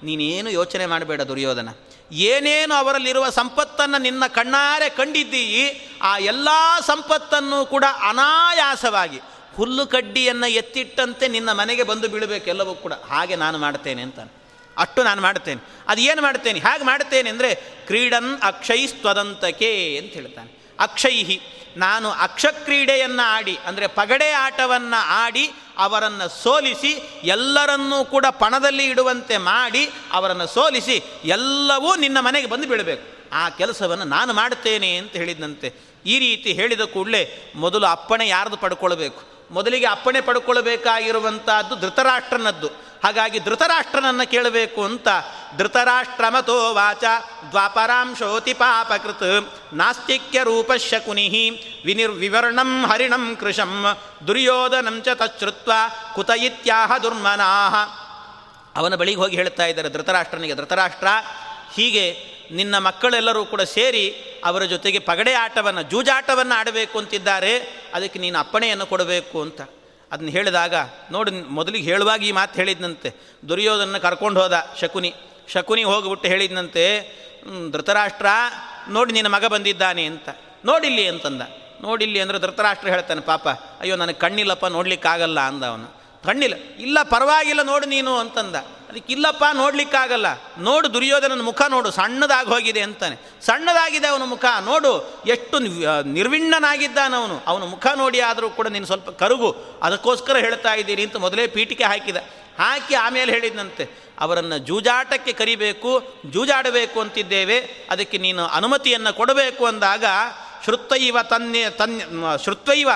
ನೀನೇನು ಯೋಚನೆ ಮಾಡಬೇಡ ದುರ್ಯೋಧನ. ಏನೇನು ಅವರಲ್ಲಿರುವ ಸಂಪತ್ತನ್ನು ನಿನ್ನ ಕಣ್ಣಾರೆ ಕಂಡಿದ್ದೀ ಆ ಎಲ್ಲ ಸಂಪತ್ತನ್ನು ಕೂಡ ಅನಾಯಾಸವಾಗಿ ಹುಲ್ಲು ಕಡ್ಡಿಯನ್ನು ಎತ್ತಿಟ್ಟಂತೆ ನಿನ್ನ ಮನೆಗೆ ಬಂದು ಬೀಳಬೇಕೆಲ್ಲವೂ ಕೂಡ. ಹಾಗೆ ನಾನು ಮಾಡ್ತೇನೆ ಅಂತಾನೆ. ಅಷ್ಟು ನಾನು ಮಾಡ್ತೇನೆ ಅದು ಏನು ಮಾಡ್ತೇನೆ ಹೇಗೆ ಮಾಡ್ತೇನೆ ಅಂದರೆ, ಕ್ರೀಡನ್ ಅಕ್ಷೈಸ್ತ್ವದಂತಕೆ ಅಂತ ಹೇಳ್ತಾನೆ. ಅಕ್ಷೈಹಿ, ನಾನು ಅಕ್ಷಕ್ರೀಡೆಯನ್ನು ಆಡಿ, ಅಂದರೆ ಪಗಡೆ ಆಟವನ್ನು ಆಡಿ, ಅವರನ್ನು ಸೋಲಿಸಿ, ಎಲ್ಲರನ್ನೂ ಕೂಡ ಪಣದಲ್ಲಿ ಇಡುವಂತೆ ಮಾಡಿ, ಅವರನ್ನು ಸೋಲಿಸಿ, ಎಲ್ಲವೂ ನಿನ್ನ ಮನೆಗೆ ಬಂದು ಬೀಳಬೇಕು. ಆ ಕೆಲಸವನ್ನು ನಾನು ಮಾಡ್ತೇನೆ ಅಂತ ಹೇಳಿದಂತೆ ಈ ರೀತಿ ಹೇಳಿದ ಕೂಡಲೇ ಮೊದಲು ಅಪ್ಪಣೆ ಯಾರ್ದು ಪಡ್ಕೊಳ್ಬೇಕು? ಮೊದಲಿಗೆ ಅಪ್ಪಣೆ ಪಡ್ಕೊಳ್ಬೇಕಾಗಿರುವಂಥದ್ದು ಧೃತರಾಷ್ಟ್ರನದ್ದು. ಹಾಗಾಗಿ ಧೃತರಾಷ್ಟ್ರನನ್ನು ಕೇಳಬೇಕು ಅಂತ ಧೃತರಾಷ್ಟ್ರಮತೋ ವಾಚ ದ್ವಾಪರಾಂಶೋತಿ ಪಾಪಕೃತ್ ನಾಸ್ತಿಕ್ಯ ರೂಪಶ್ಯ ಕುನಿಹಿ ವಿನಿರ್ವಿವರ್ಣಂ ಹರಿಣಂ ಕೃಶಂ ದುರ್ಯೋಧನಂ ಚ ತಚ್ಛ್ರುತ್ವ ಕುತ ಇತ್ಯಾಹ ದುರ್ಮನಾಹ. ಅವನ ಬಳಿಗೆ ಹೋಗಿ ಹೇಳ್ತಾ ಇದ್ದಾರೆ ಧೃತರಾಷ್ಟ್ರನಿಗೆ, ಧೃತರಾಷ್ಟ್ರ, ಹೀಗೆ ನಿನ್ನ ಮಕ್ಕಳೆಲ್ಲರೂ ಕೂಡ ಸೇರಿ ಅವರ ಜೊತೆಗೆ ಪಗಡೆ ಆಟವನ್ನು ಜೂಜಾಟವನ್ನು ಆಡಬೇಕು ಅಂತಿದ್ದಾರೆ, ಅದಕ್ಕೆ ನೀನು ಅಪ್ಪಣೆಯನ್ನು ಕೊಡಬೇಕು ಅಂತ. ಅದನ್ನ ಹೇಳಿದಾಗ, ನೋಡಿ, ಮೊದಲಿಗೆ ಹೇಳುವಾಗ ಈ ಮಾತು ಹೇಳಿದ್ನಂತೆ. ದುರ್ಯೋಧನ ಕರ್ಕೊಂಡು ಹೋದ ಶಕುನಿ. ಶಕುನಿ ಹೋಗಿಬಿಟ್ಟು ಹೇಳಿದ್ನಂತೆ ಧೃತರಾಷ್ಟ್ರ, ನೋಡಿ, ನಿನ್ನ ಮಗ ಬಂದಿದ್ದಾನೆ ಅಂತ. ನೋಡಿಲ್ಲಿ ಅಂತಂದ. ನೋಡಿಲ್ಲಿ ಅಂದರೆ ಧೃತರಾಷ್ಟ್ರ ಹೇಳ್ತಾನೆ, ಪಾಪ, ಅಯ್ಯೋ, ನನಗೆ ಕಣ್ಣಿಲ್ಲಪ್ಪ, ನೋಡ್ಲಿಕ್ಕಾಗಲ್ಲ ಅಂದ ಅವನು. ಕಣ್ಣಿಲ್ಲ ಇಲ್ಲ ಪರವಾಗಿಲ್ಲ ನೋಡು ನೀನು ಅಂತಂದ. ಅದಕ್ಕೆ ಇಲ್ಲಪ್ಪ ನೋಡ್ಲಿಕ್ಕಾಗಲ್ಲ. ನೋಡು ದುರ್ಯೋಧನನ ಮುಖ ನೋಡು, ಸಣ್ಣದಾಗಿ ಹೋಗಿದೆ ಅಂತಾನೆ. ಸಣ್ಣದಾಗಿದೆ ಅವನ ಮುಖ, ನೋಡು ಎಷ್ಟು ನಿರ್ವಿಣ್ಣನಾಗಿದ್ದಾನವನು ಅವನ. ಮುಖ ನೋಡಿ ಆದರೂ ಕೂಡ ನೀನು ಸ್ವಲ್ಪ ಕರುಗು. ಅದಕ್ಕೋಸ್ಕರ ಹೇಳ್ತಾ ಇದ್ದೀನಿ ಅಂತ ಮೊದಲೇ ಪೀಠಿಕೆ ಹಾಕಿದ. ಹಾಕಿ ಆಮೇಲೆ ಹೇಳಿದಂತೆ ಅವರನ್ನು ಜೂಜಾಟಕ್ಕೆ ಕರಿಬೇಕು, ಜೂಜಾಡಬೇಕು ಅಂತಿದ್ದೇವೆ. ಅದಕ್ಕೆ ನೀನು ಅನುಮತಿಯನ್ನು ಕೊಡಬೇಕು ಅಂದಾಗ ಶ್ರುತ್ವೈವ ತನ್ನೆ ತನ್ ಶ್ರುತ್ವೈವ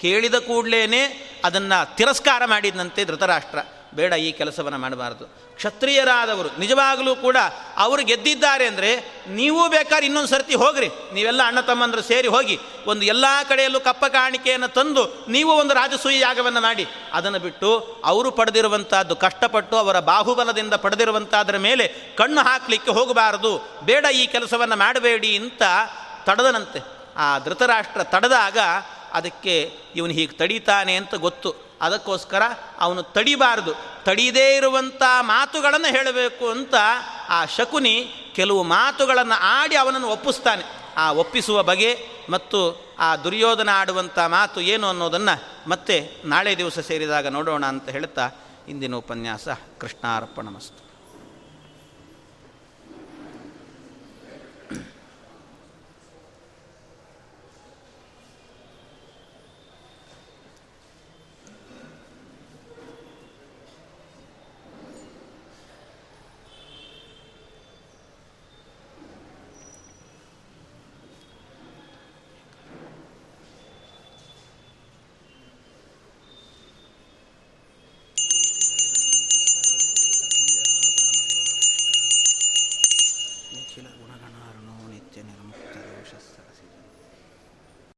ಕೇಳಿದ ಕೂಡಲೇ ಅದನ್ನು ತಿರಸ್ಕಾರ ಮಾಡಿದಂತೆ ಧೃತರಾಷ್ಟ್ರ. ಬೇಡ ಈ ಕೆಲಸವನ್ನು ಮಾಡಬಾರ್ದು. ಕ್ಷತ್ರಿಯರಾದವರು, ನಿಜವಾಗಲೂ ಕೂಡ ಅವರು ಗೆದ್ದಿದ್ದಾರೆ ಅಂದರೆ ನೀವು ಬೇಕಾದ್ರೆ ಇನ್ನೊಂದು ಸರ್ತಿ ಹೋಗ್ರಿ. ನೀವೆಲ್ಲ ಅಣ್ಣ ತಮ್ಮಂದರು ಸೇರಿ ಹೋಗಿ ಒಂದು ಎಲ್ಲ ಕಡೆಯಲ್ಲೂ ಕಪ್ಪ ಕಾಣಿಕೆಯನ್ನು ತಂದು ನೀವು ಒಂದು ರಾಜಸೂಯ ಯಾಗವನ್ನು ಮಾಡಿ. ಅದನ್ನು ಬಿಟ್ಟು ಅವರು ಪಡೆದಿರುವಂಥದ್ದು ಕಷ್ಟಪಟ್ಟು ಅವರ ಬಾಹುಬಲದಿಂದ ಪಡೆದಿರುವಂಥದ್ರ ಮೇಲೆ ಕಣ್ಣು ಹಾಕಲಿಕ್ಕೆ ಹೋಗಬಾರದು. ಬೇಡ ಈ ಕೆಲಸವನ್ನು ಮಾಡಬೇಡಿ ಅಂತ ತಡೆದನಂತೆ. ಆ ಧೃತರಾಷ್ಟ್ರ ತಡೆದಾಗ ಅದಕ್ಕೆ ಇವನು ಹೀಗೆ ತಡೀತಾನೆ ಅಂತ ಗೊತ್ತು. ಅದಕ್ಕೋಸ್ಕರ ಅವನು ತಡಿಬಾರದು. ತಡೀದೇ ಇರುವಂಥ ಮಾತುಗಳನ್ನು ಹೇಳಬೇಕು ಅಂತ ಆ ಶಕುನಿ ಕೆಲವು ಮಾತುಗಳನ್ನು ಆಡಿ ಅವನನ್ನು ಒಪ್ಪಿಸ್ತಾನೆ. ಆ ಒಪ್ಪಿಸುವ ಬಗೆ ಮತ್ತು ಆ ದುರ್ಯೋಧನ ಆಡುವಂಥ ಮಾತು ಏನು ಅನ್ನೋದನ್ನು ಮತ್ತೆ ನಾಳೆ ದಿವಸ ಸೇರಿದಾಗ ನೋಡೋಣ ಅಂತ ಹೇಳ್ತಾ ಇಂದಿನ ಉಪನ್ಯಾಸ ಕೃಷ್ಣಾರ್ಪಣಮಸ್ತು. ನಿಖಿಲ